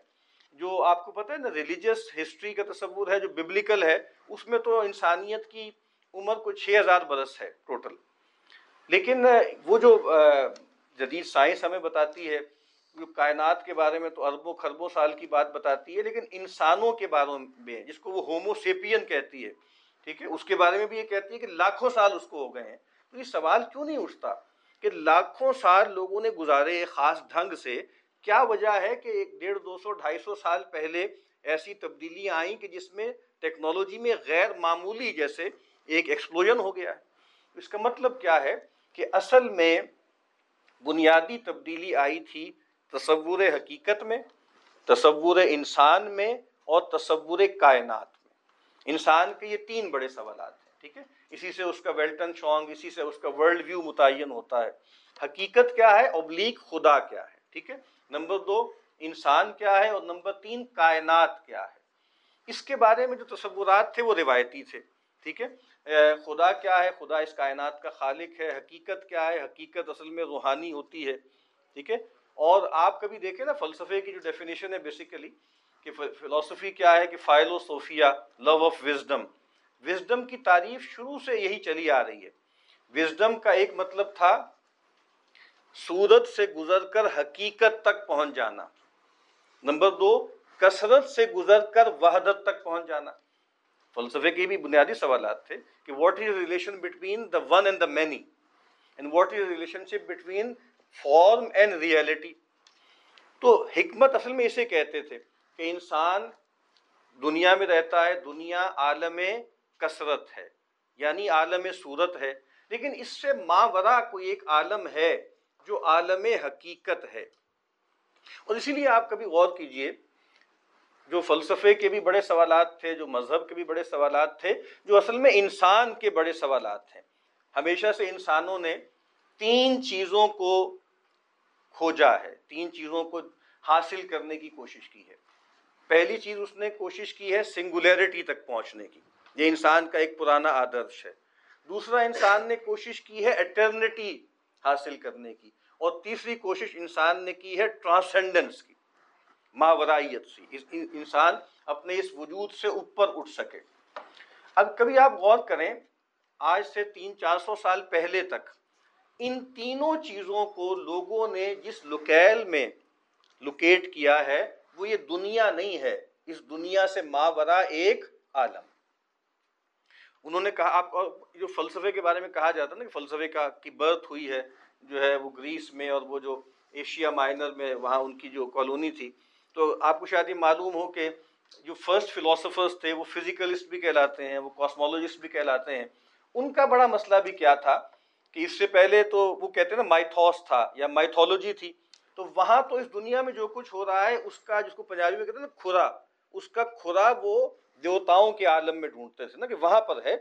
جو آپ کو پتہ ہے نا ریلیجیس ہسٹری کا تصور ہے، جو ببلیکل ہے، اس میں تو انسانیت کی عمر کو چھ ہزار برس ہے ٹوٹل لیکن وہ جو جدید سائنس ہمیں بتاتی ہے، جو کائنات کے بارے میں تو اربوں خربوں سال کی بات بتاتی ہے، لیکن انسانوں کے بارے میں، جس کو وہ ہومو سیپین کہتی ہے، ٹھیک ہے، اس کے بارے میں بھی یہ کہتی ہے کہ لاکھوں سال اس کو ہو گئے ہیں۔ تو یہ سوال کیوں نہیں اٹھتا کہ لاکھوں سال لوگوں نے گزارے خاص ڈھنگ سے کیا وجہ ہے کہ ایک ڈیڑھ دو سو ڈھائی سو سال پہلے ایسی تبدیلیاں آئیں کہ جس میں ٹیکنالوجی میں غیر معمولی جیسے ایک ایکسپلوژن ہو گیا ہے؟ اس کا مطلب کیا ہے کہ اصل میں بنیادی تبدیلی آئی تھی تصور حقیقت میں، تصور انسان میں اور تصور کائنات میں۔ انسان کے یہ تین بڑے سوالات ہیں، ٹھیک ہے؟ اسی سے اس کا ویلٹن شونگ، اسی سے اس کا ورلڈ ویو متعین ہوتا ہے۔ حقیقت کیا ہے؟ ابلیغ خدا کیا ہے۔ ٹھیک ہے؟ نمبر دو، انسان کیا ہے؟ اور نمبر تین، کائنات کیا ہے؟ اس کے بارے میں جو تصورات تھے، وہ روایتی تھے، ٹھیک ہے؟ خدا کیا ہے؟ خدا اس کائنات کا خالق ہے، حقیقت کیا ہے؟ حقیقت اصل میں روحانی ہوتی ہے، ٹھیک ہے؟ اور آپ کبھی دیکھیں نا فلسفے کی جو ڈیفینیشن ہے بیسیکلی کہ فلسفی کیا ہے کہ فائل و صوفیہ لو آف وزڈم وزڈم کی تعریف شروع سے یہی چلی آ رہی ہے۔ وزڈم کا ایک مطلب تھا صورت سے گزر کر حقیقت تک پہنچ جانا۔ نمبر دو، کثرت سے گزر کر وحدت تک پہنچ جانا۔ فلسفے کے بھی بنیادی سوالات تھے کہ what is relation between the one and the many and what is relationship between form and reality تو حکمت اصل میں اسے کہتے تھے کہ انسان دنیا میں رہتا ہے، دنیا عالم کثرت ہے یعنی عالم صورت ہے۔ لیکن اس سے ماورا کوئی ایک عالم ہے۔ جو عالم حقیقت ہے۔ اور اسی لیے آپ کبھی غور کیجیے، جو فلسفے کے بھی بڑے سوالات تھے، جو مذہب کے بھی بڑے سوالات تھے، جو اصل میں انسان کے بڑے سوالات ہیں۔ ہمیشہ سے انسانوں نے تین چیزوں کو کھوجا ہے، تین چیزوں کو حاصل کرنے کی کوشش کی ہے۔ پہلی چیز اس نے کوشش کی ہے سنگولیرٹی تک پہنچنے کی، یہ انسان کا ایک پرانا آدرش ہے۔ دوسرا انسان نے کوشش کی ہے اٹرنیٹی حاصل کرنے کی۔ اور تیسری کوشش انسان نے کی ہے ٹرانسینڈنس کی۔ ماورائیت سی۔ انسان اپنے اس وجود سے اوپر اٹھ سکے۔ اب کبھی آپ غور کریں، آج سے تین چار سو سال پہلے تک ان تینوں چیزوں کو لوگوں نے جس لکیل میں لوکیٹ کیا ہے، وہ یہ دنیا نہیں ہے۔ اس دنیا سے ماورا ایک عالم۔ انہوں نے کہا، آپ جو فلسفے کے بارے میں کہا جاتا ہے نا کہ فلسفے کا، کی برتھ ہوئی ہے، جو ہے وہ گریس میں اور وہ جو ایشیا مائنر میں وہاں ان کی جو کالونی تھی۔ تو آپ کو شاید یہ معلوم ہو کہ جو فرسٹ فلاسفرس تھے، وہ فزیکلسٹ بھی کہلاتے ہیں، وہ کاسمولوجسٹ بھی کہلاتے ہیں۔ ان کا بڑا مسئلہ بھی کیا تھا کہ اس سے پہلے تو وہ کہتے ہیں نا مائتھوس تھا یا مائتھولوجی تھی۔ تو وہاں تو اس دنیا میں جو کچھ ہو رہا ہے، اس کا جس کو پنجابی میں کہتے ہیں نا کھرا، اس کا کھرا وہ دیوتاؤں کے عالم میں ڈھونڈتے تھے نا کہ وہاں پر ہے،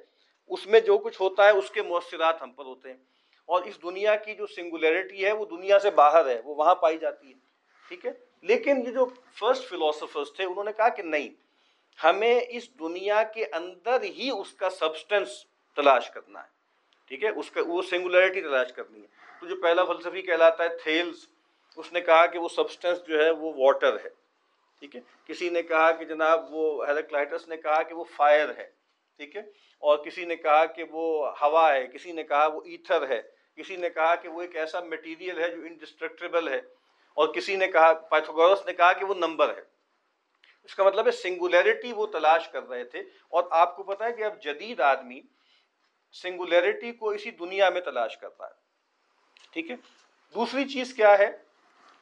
اس میں جو کچھ ہوتا ہے، اس کے مؤثرات ہم پر ہوتے ہیں۔ اور اس دنیا کی جو سنگولیرٹی ہے، وہ دنیا سے باہر ہے، وہ وہاں پائی جاتی ہے۔ ٹھیک ہے؟ لیکن یہ جو فرسٹ فلاسفرس تھے، انہوں نے کہا کہ نہیں، ہمیں اس دنیا کے اندر ہی اس کا سبسٹنس تلاش کرنا ہے۔ ٹھیک ہے؟ اس کا، وہ سنگولیرٹی تلاش کرنی ہے۔ تو جو پہلا فلسفی کہلاتا ہے تھیلز، اس نے کہا کہ وہ سبسٹنس جو ہے، وہ واٹر ہے۔ ٹھیک ہے؟ کسی نے کہا کہ جناب وہ ہیلیکلائٹس نے کہا کہ وہ فائر ہے، ٹھیک ہے؟ اور کسی نے کہا کہ وہ ہوا ہے، کسی نے کہا وہ ایتھر ہے، کسی نے کہا کہ وہ ایک ایسا میٹیریل ہے جو انڈسٹرکٹیبل ہے، اور کسی نے کہا پائتھوگورس نے کہا کہ وہ نمبر ہے۔ اس کا مطلب ہے سنگولیرٹی وہ تلاش کر رہے تھے، اور آپ کو پتا ہے کہ اب جدید آدمی سنگولیرٹی کو اسی دنیا میں تلاش کرتا ہے۔ ٹھیک ہے؟ دوسری چیز کیا ہے؟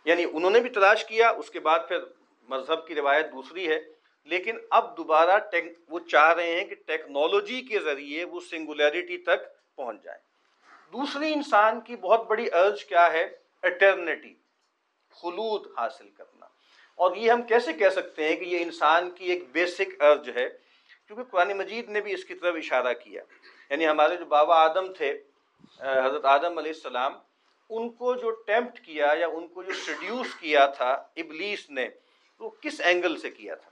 یعنی انہوں نے بھی تلاش کیا، اس کے بعد پھر مذہب کی روایت دوسری ہے، لیکن اب دوبارہ ٹیک، وہ چاہ رہے ہیں کہ ٹیکنالوجی کے ذریعے وہ سنگولیرٹی تک پہنچ جائیں۔ دوسری انسان کی بہت بڑی ارج کیا ہے؟ اٹرنیٹی خلود حاصل کرنا۔ اور یہ ہم کیسے کہہ سکتے ہیں کہ یہ انسان کی ایک بیسک ارج ہے؟ کیونکہ قرآن مجید نے بھی اس کی طرف اشارہ کیا۔ یعنی ہمارے جو بابا آدم تھے حضرت آدم علیہ السلام، ان کو جو ٹیمپٹ کیا یا ان کو جو سڈیوس کیا تھا، ابلیس نے وہ کس اینگل سے کیا تھا؟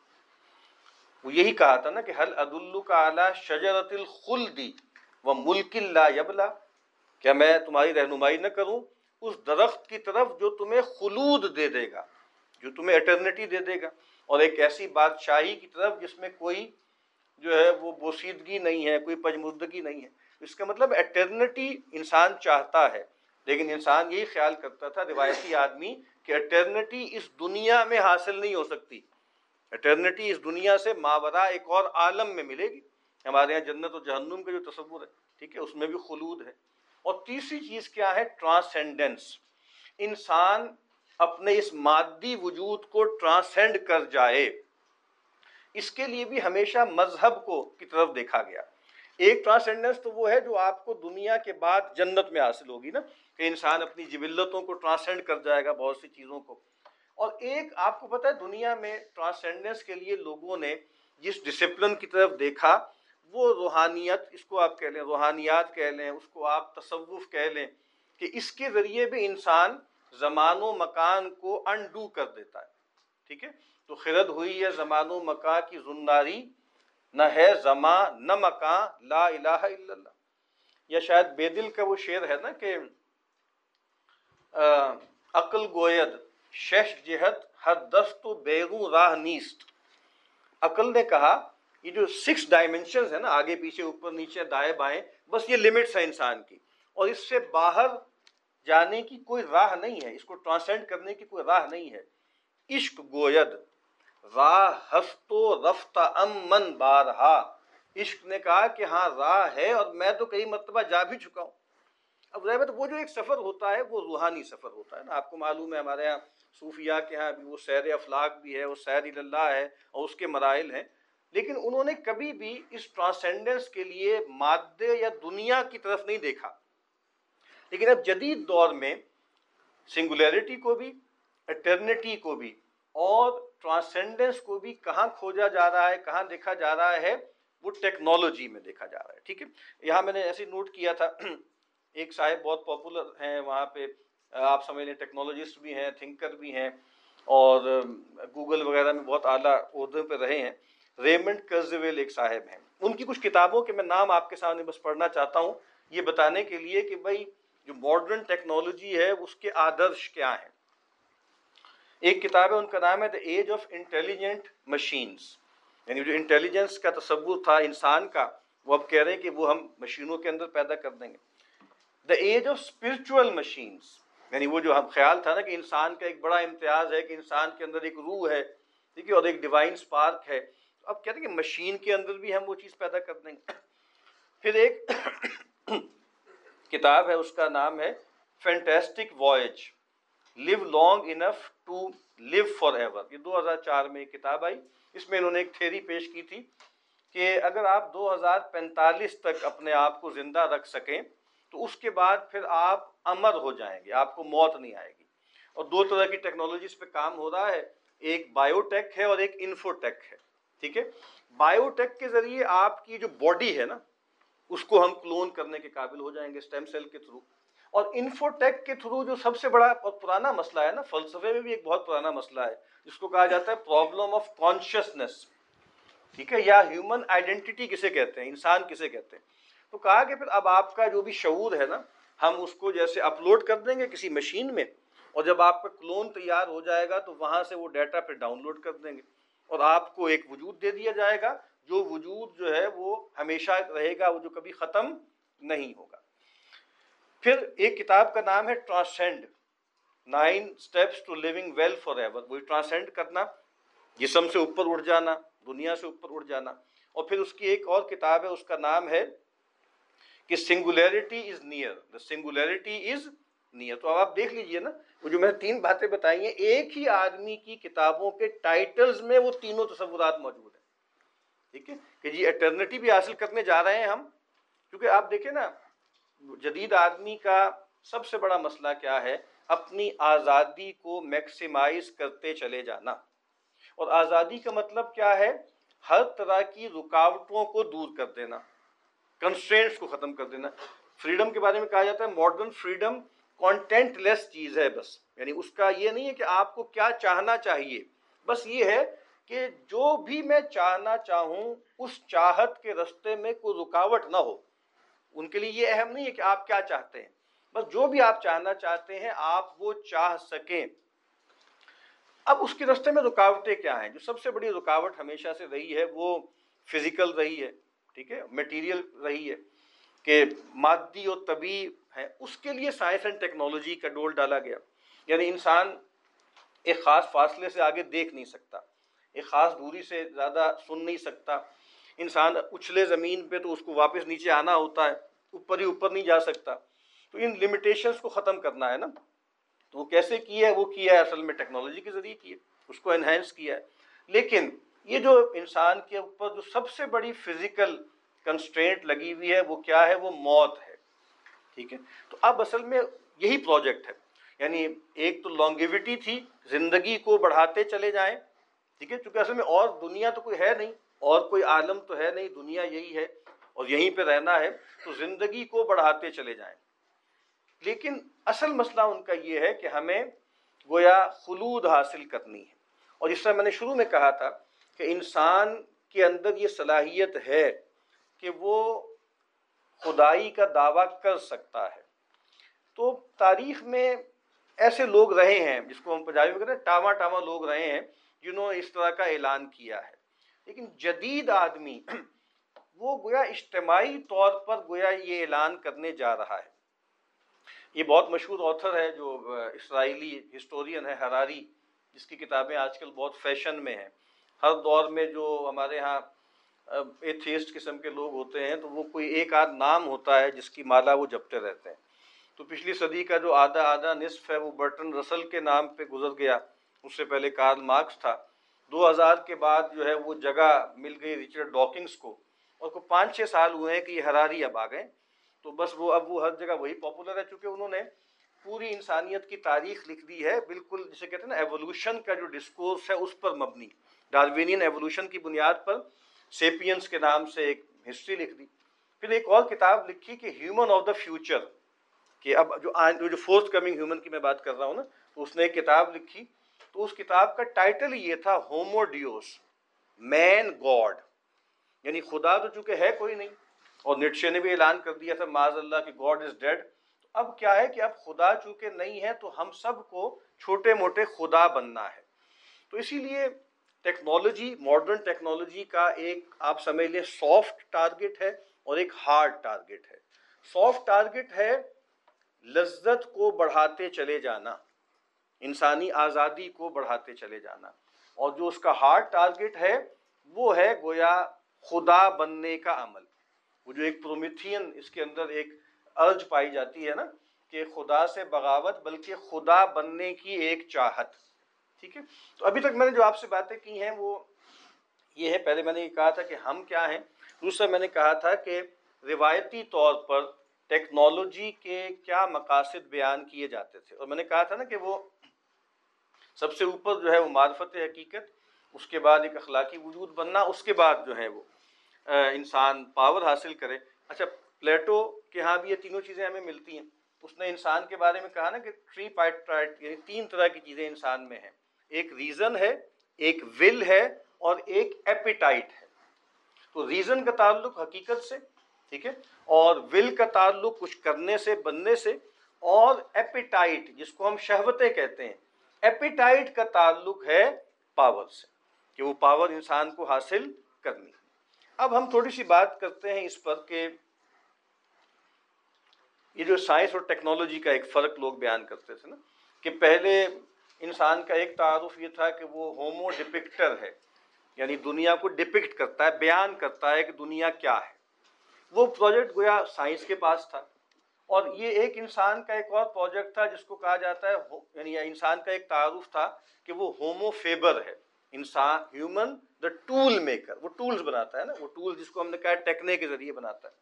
وہ یہی کہا تھا نا کہ حل عد کا اعلیٰ شجرت الخلدی و ملک اللہ یبلا۔ کیا میں تمہاری رہنمائی نہ کروں؟ اس درخت کی طرف جو تمہیں خلود دے دے گا، جو تمہیں اٹرنیٹی دے دے گا۔ اور ایک ایسی بادشاہی کی طرف جس میں کوئی جو ہے وہ بوسیدگی نہیں ہے، کوئی پجمردگی نہیں ہے۔ اس کا مطلب اٹرنیٹی انسان چاہتا ہے، لیکن انسان یہی خیال کرتا تھا، روایتی آدمی کہ اٹرنیٹی اس دنیا میں حاصل نہیں ہو سکتی۔ اٹرنیٹی اس دنیا سے ماورا ایک اور عالم میں ملے گی۔ ہمارے یہاں جنت و جہنم کا جو تصور ہے، ٹھیک ہے، اس میں بھی خلود ہے۔ اور تیسری چیز کیا ہے؟ ٹرانسینڈنس انسان اپنے اس مادی وجود کو ٹرانسینڈ کر جائے۔ اس کے لیے بھی ہمیشہ مذہب کو کی طرف دیکھا گیا۔ ایک ٹرانسینڈنس تو وہ ہے جو آپ کو دنیا کے بعد جنت میں حاصل ہوگی نا، کہ انسان اپنی جبلتوں کو ٹرانسینڈ کر جائے گا بہت سی چیزوں کو۔ اور ایک آپ کو پتہ ہے، دنیا میں ٹرانسینڈنس کے لیے لوگوں نے جس ڈسپلن کی طرف دیکھا، وہ روحانیت، اس کو آپ کہہ لیں، روحانیات کہہ لیں، اس کو آپ تصوف کہہ لیں کہ اس کے ذریعے بھی انسان زمان و مکان کو انڈو کر دیتا ہے۔ ٹھیک ہے؟ تو خرد ہوئی ہے زمان و مکان کی زنداری نہ ہے زمان نہ مکان لا الہ الا اللہ۔ یا شاید بے دل کا وہ شعر ہے نا کہ عقل گوید، شش جہت ہر دست و بیگو راہ نیست۔ عقل نے کہا، یہ جو سکس ڈائمینشنز ہیں نا، آگے، پیچھے، اوپر، نیچے، دائیں، بائیں، بس یہ لمٹس ہیں انسان کی۔ اور اس سے باہر جانے کی کوئی راہ نہیں ہے، اس کو ٹرانسینڈ کرنے کی کوئی راہ نہیں ہے۔ عشق گوید راہ ہست و امن بارہا۔ عشق نے کہا کہ ہاں راہ ہے اور میں تو کئی مرتبہ جا بھی چکا ہوں۔ اب رحمت وہ جو ایک سفر ہوتا ہے، وہ روحانی سفر ہوتا ہے نا۔ آپ کو معلوم ہے، ہمارے یہاں صوفیہ کے یہاں بھی وہ سیر افلاق بھی ہے، وہ سیر اللہ ہے اور اس کے مراحل ہیں۔ لیکن انہوں نے کبھی بھی اس ٹرانسینڈنس کے لیے مادے یا دنیا کی طرف نہیں دیکھا۔ لیکن اب جدید دور میں سنگولیرٹی کو بھی اٹرنیٹی کو بھی اور ٹرانسینڈنس کو بھی کہاں کھوجا جا رہا ہے، کہاں دیکھا جا رہا ہے، وہ ٹیکنالوجی میں دیکھا جا رہا ہے، ٹھیک ہے؟ یہاں میں نے ایسے نوٹ کیا تھا۔ <clears throat> ایک صاحب بہت پاپولر ہیں، وہاں پہ آپ سمجھ لیں ٹیکنالوجسٹ بھی ہیں تھنکر بھی ہیں، اور گوگل وغیرہ میں بہت اعلیٰ عہدوں پہ رہے ہیں۔ ریمنڈ کرزویل ایک صاحب ہیں۔ ان کی کچھ کتابوں کے میں نام آپ کے سامنے بس پڑھنا چاہتا ہوں، یہ بتانے کے لیے کہ بھائی، جو ماڈرن ٹیکنالوجی ہے، اس کے آدرش کیا ہیں؟ ایک کتاب ہے، ان کا نام ہے the age of intelligent machines یعنی جو انٹیلیجنس کا تصور تھا انسان کا، وہ اب کہہ رہے ہیں کہ وہ ہم مشینوں کے اندر پیدا کر دیں گے۔ The age of spiritual machines یعنی وہ جو ہم خیال تھا نا کہ انسان کا ایک بڑا امتیاز ہے، کہ انسان کے اندر ایک روح ہے، ٹھیک ہے، اور ایک ڈیوائن اسپارک ہے۔ تو اب کہتے ہیں کہ مشین کے اندر بھی ہم وہ چیز پیدا کر دیں گے۔ پھر ایک کتاب ہے، اس کا نام ہے fantastic voyage live long enough to live forever یہ دو ہزار چار میں ایک کتاب آئی، اس میں انہوں نے ایک تھیری پیش کی تھی کہ اگر آپ دو ہزار پینتالیس تک اپنے آپ کو زندہ رکھ سکیں، تو اس کے بعد پھر آپ امر ہو جائیں گے، آپ کو موت نہیں آئے گی۔ اور دو طرح کی ٹیکنالوجی پہ کام ہو رہا ہے، ایک بایو ٹیک ہے اور ایک انفو ٹیک ہے، ٹھیک ہے؟ بایو ٹیک کے ذریعے آپ کی جو باڈی ہے نا، اس کو ہم کلون کرنے کے قابل ہو جائیں گے اسٹیم سیل کے تھرو۔ اور انفو ٹیک کے تھرو جو سب سے بڑا اور پرانا مسئلہ ہے نا، فلسفے میں بھی ایک بہت پرانا مسئلہ ہے، جس کو کہا جاتا ہے پرابلم آف کانشیسنیس ٹھیک ہے، یا ہیومن آئیڈینٹی کسے کہتے ہیں، انسان کسے کہتے ہیں۔ تو کہا کہ پھر اب آپ کا جو بھی شعور ہے نا، ہم اس کو جیسے اپلوڈ کر دیں گے کسی مشین میں، اور جب آپ کا کلون تیار ہو جائے گا تو وہاں سے وہ ڈیٹا پھر ڈاؤن لوڈ کر دیں گے۔ اور آپ کو ایک وجود دے دیا جائے گا، جو وجود جو ہے وہ ہمیشہ رہے گا، وہ جو کبھی ختم نہیں ہوگا۔ پھر ایک کتاب کا نام ہے transcend nine steps to living well forever وہی ٹرانسینڈ کرنا، جسم سے اوپر اٹھ جانا، دنیا سے اوپر اٹھ جانا۔ اور پھر اس کی ایک اور کتاب ہے، اس کا نام ہے کہ singularity is near the singularity is near تو اب آپ دیکھ لیجیے نا، وہ جو میں نے تین باتیں بتائی ہیں، ایک ہی آدمی کی کتابوں کے ٹائٹلز میں وہ تینوں تصورات موجود ہیں۔ ٹھیک ہے؟ کہ جی اٹرنیٹی بھی حاصل کرنے جا رہے ہیں ہم، کیونکہ آپ دیکھیں نا جدید آدمی کا سب سے بڑا مسئلہ کیا ہے؟ اپنی آزادی کو میکسیمائز کرتے چلے جانا۔ اور آزادی کا مطلب کیا ہے؟ ہر طرح کی رکاوٹوں کو دور کر دینا۔ کنسٹرینٹس کو ختم کر دینا۔ فریڈم کے بارے میں کہا جاتا ہے ماڈرن فریڈم کانٹینٹ لیس چیز ہے بس۔ یعنی اس کا یہ نہیں ہے کہ آپ کو کیا چاہنا چاہیے۔ بس یہ ہے کہ جو بھی میں چاہنا چاہوں، اس چاہت کے رستے میں کوئی رکاوٹ نہ ہو۔ ان کے لیے یہ اہم نہیں ہے کہ آپ کیا چاہتے ہیں۔ بس جو بھی آپ چاہنا چاہتے ہیں، آپ وہ چاہ سکیں۔ اب اس کے رستے میں رکاوٹیں کیا ہیں؟ جو سب سے بڑی رکاوٹ ہمیشہ سے رہی ہے، وہ فزیکل رہی ہے، ٹھیک ہے؟ میٹیریل رہی ہے کہ مادی اور طبی ہے، اس کے لیے سائنس اینڈ ٹیکنالوجی کا ڈول ڈالا گیا۔ یعنی انسان ایک خاص فاصلے سے آگے دیکھ نہیں سکتا، ایک خاص دوری سے زیادہ سن نہیں سکتا۔ انسان اچھلے زمین پہ تو اس کو واپس نیچے آنا ہوتا ہے، اوپر ہی اوپر نہیں جا سکتا۔ تو ان لمیٹیشنس کو ختم کرنا ہے نا۔ تو وہ کیسے کیا ہے؟ وہ کیا ہے؟ اصل میں ٹیکنالوجی کے ذریعے کیا اس کو انہینس کیا ہے۔ لیکن یہ جو انسان کے اوپر جو سب سے بڑی فزیکل کنسٹرینٹ لگی ہوئی ہے، وہ کیا ہے؟ وہ موت ہے۔ ٹھیک ہے؟ تو اب اصل میں یہی پروجیکٹ ہے۔ یعنی ایک تو لانگیوٹی تھی، زندگی کو بڑھاتے چلے جائیں۔ ٹھیک ہے؟ چونکہ اصل میں اور دنیا تو کوئی ہے نہیں۔ اور کوئی عالم تو ہے نہیں، دنیا یہی ہے اور یہیں پہ رہنا ہے، تو زندگی کو بڑھاتے چلے جائیں۔ لیکن اصل مسئلہ ان کا یہ ہے کہ ہمیں گویا خلود حاصل کرنی ہے۔ اور جس طرح میں نے شروع میں کہا تھا کہ انسان کے اندر یہ صلاحیت ہے کہ وہ خدائی کا دعویٰ کر سکتا ہے۔ تو تاریخ میں ایسے لوگ رہے ہیں، جس کو ہم پنجابی میں کہتے ہیں ٹاما ٹاما لوگ رہے ہیں، جنہوں نے اس طرح کا اعلان کیا ہے۔ لیکن جدید آدمی <clears throat> وہ گویا اجتماعی طور پر گویا یہ اعلان کرنے جا رہا ہے۔ یہ بہت مشہور آتھر ہے جو اسرائیلی ہسٹورین ہے، ہراری، جس کی کتابیں آج کل بہت فیشن میں ہیں۔ ہر دور میں جو ہمارے ہاں ایتھیسٹ قسم کے لوگ ہوتے ہیں تو وہ کوئی ایک آدھ نام ہوتا ہے جس کی مالا وہ جپتے رہتے ہیں۔ تو پچھلی صدی کا جو آدھا آدھا نصف ہے وہ برٹن رسل کے نام پہ گزر گیا۔ اس سے پہلے کارل مارکس تھا۔ دو ہزار کے بعد جو ہے وہ جگہ مل گئی ریچرڈ ڈاکنگس کو اور کو پانچ چھ سال ہوئے ہیں کہ یہ ہراری اب آ گئے تو بس وہ اب وہ ہر جگہ وہی پاپولر ہے چونکہ انہوں نے پوری انسانیت کی تاریخ لکھ دی ہے۔ بالکل جسے کہتے ہیں نا ایوولوشن کا جو ڈسکورس ہے اس پر مبنی۔ ڈاروینین ایوولوشن کی بنیاد پر سیپینس کے نام سے ایک ہسٹری لکھ دی۔ پھر ایک اور کتاب لکھی کہ ہیومن آف دا فیوچر کہ اب جو جو فورتھ کمنگ ہیومن کی میں بات کر رہا ہوں نا، تو اس نے ایک کتاب لکھی تو اس کتاب کا ٹائٹل یہ تھا ہومو ڈیوس، مین گاڈ۔ یعنی خدا تو چونکہ ہے کوئی نہیں۔ اور نٹشے نے بھی اعلان کر دیا تھا معذ اللہ کہ گاڈ از ڈیڈ۔ تو اب کیا ہے کہ اب خدا چونکہ نہیں ہے تو ہم سب کو چھوٹے موٹے خدا بننا ہے۔ تو اسی لیے ٹیکنالوجی، ماڈرن ٹیکنالوجی کا ایک آپ سمجھ لیں سافٹ ٹارگٹ ہے اور ایک ہارڈ ٹارگٹ ہے۔ سافٹ ٹارگٹ ہے لذت کو بڑھاتے چلے جانا۔ انسانی آزادی کو بڑھاتے چلے جانا۔ اور جو اس کا ہارڈ ٹارگٹ ہے، وہ ہے گویا خدا بننے کا عمل۔ وہ جو ایک پرومیتھین، اس کے اندر ایک ارج پائی جاتی ہے نا کہ خدا سے بغاوت، بلکہ خدا بننے کی ایک چاہت۔ ٹھیک ہے؟ تو ابھی تک میں نے جو آپ سے باتیں کی ہیں، وہ یہ ہے، پہلے میں نے یہ کہا تھا کہ ہم کیا ہیں۔ دوسرا، میں نے کہا تھا کہ روایتی طور پر ٹیکنالوجی کے کیا مقاصد بیان کیے جاتے تھے۔ اور میں نے کہا تھا نا کہ وہ سب سے اوپر جو ہے وہ معرفت حقیقت، اس کے بعد ایک اخلاقی وجود بننا، اس کے بعد جو ہے وہ انسان پاور حاصل کرے۔ اچھا پلیٹو کے ہاں بھی یہ تینوں چیزیں ہمیں ملتی ہیں۔ اس نے انسان کے بارے میں کہا نا کہ تھری پائٹ یعنی تین طرح کی چیزیں انسان میں ہیں۔ ایک ریزن ہے، ایک ول ہے اور ایک ایپیٹائٹ ہے۔ تو ریزن کا تعلق حقیقت سے، ٹھیک ہے؟ اور ول کا تعلق کچھ کرنے سے، بننے سے، اور ایپیٹائٹ جس کو ہم شہوتیں کہتے ہیں۔ ایپیٹائٹ کا تعلق ہے پاور سے، کہ وہ پاور انسان کو حاصل کرنی اب ہم تھوڑی سی بات کرتے ہیں اس پر کہ یہ جو سائنس اور ٹیکنالوجی کا ایک فرق لوگ بیان کرتے تھے نا، کہ پہلے انسان کا ایک تعارف یہ تھا کہ وہ ہومو ڈپکٹر ہے یعنی دنیا کو ڈپکٹ کرتا ہے، بیان کرتا ہے کہ دنیا کیا ہے۔ وہ پروجیکٹ گویا سائنس کے پاس تھا۔ اور یہ ایک انسان کا ایک اور پروجیکٹ تھا جس کو کہا جاتا ہے یعنی انسان کا ایک تعارف تھا کہ وہ ہومو فیبر ہے۔ انسان ہیومن دا ٹول میکر وہ ٹولز بناتا ہے نا۔ وہ ٹول جس کو ہم نے کہا ٹیکنے کے ذریعے بناتا ہے۔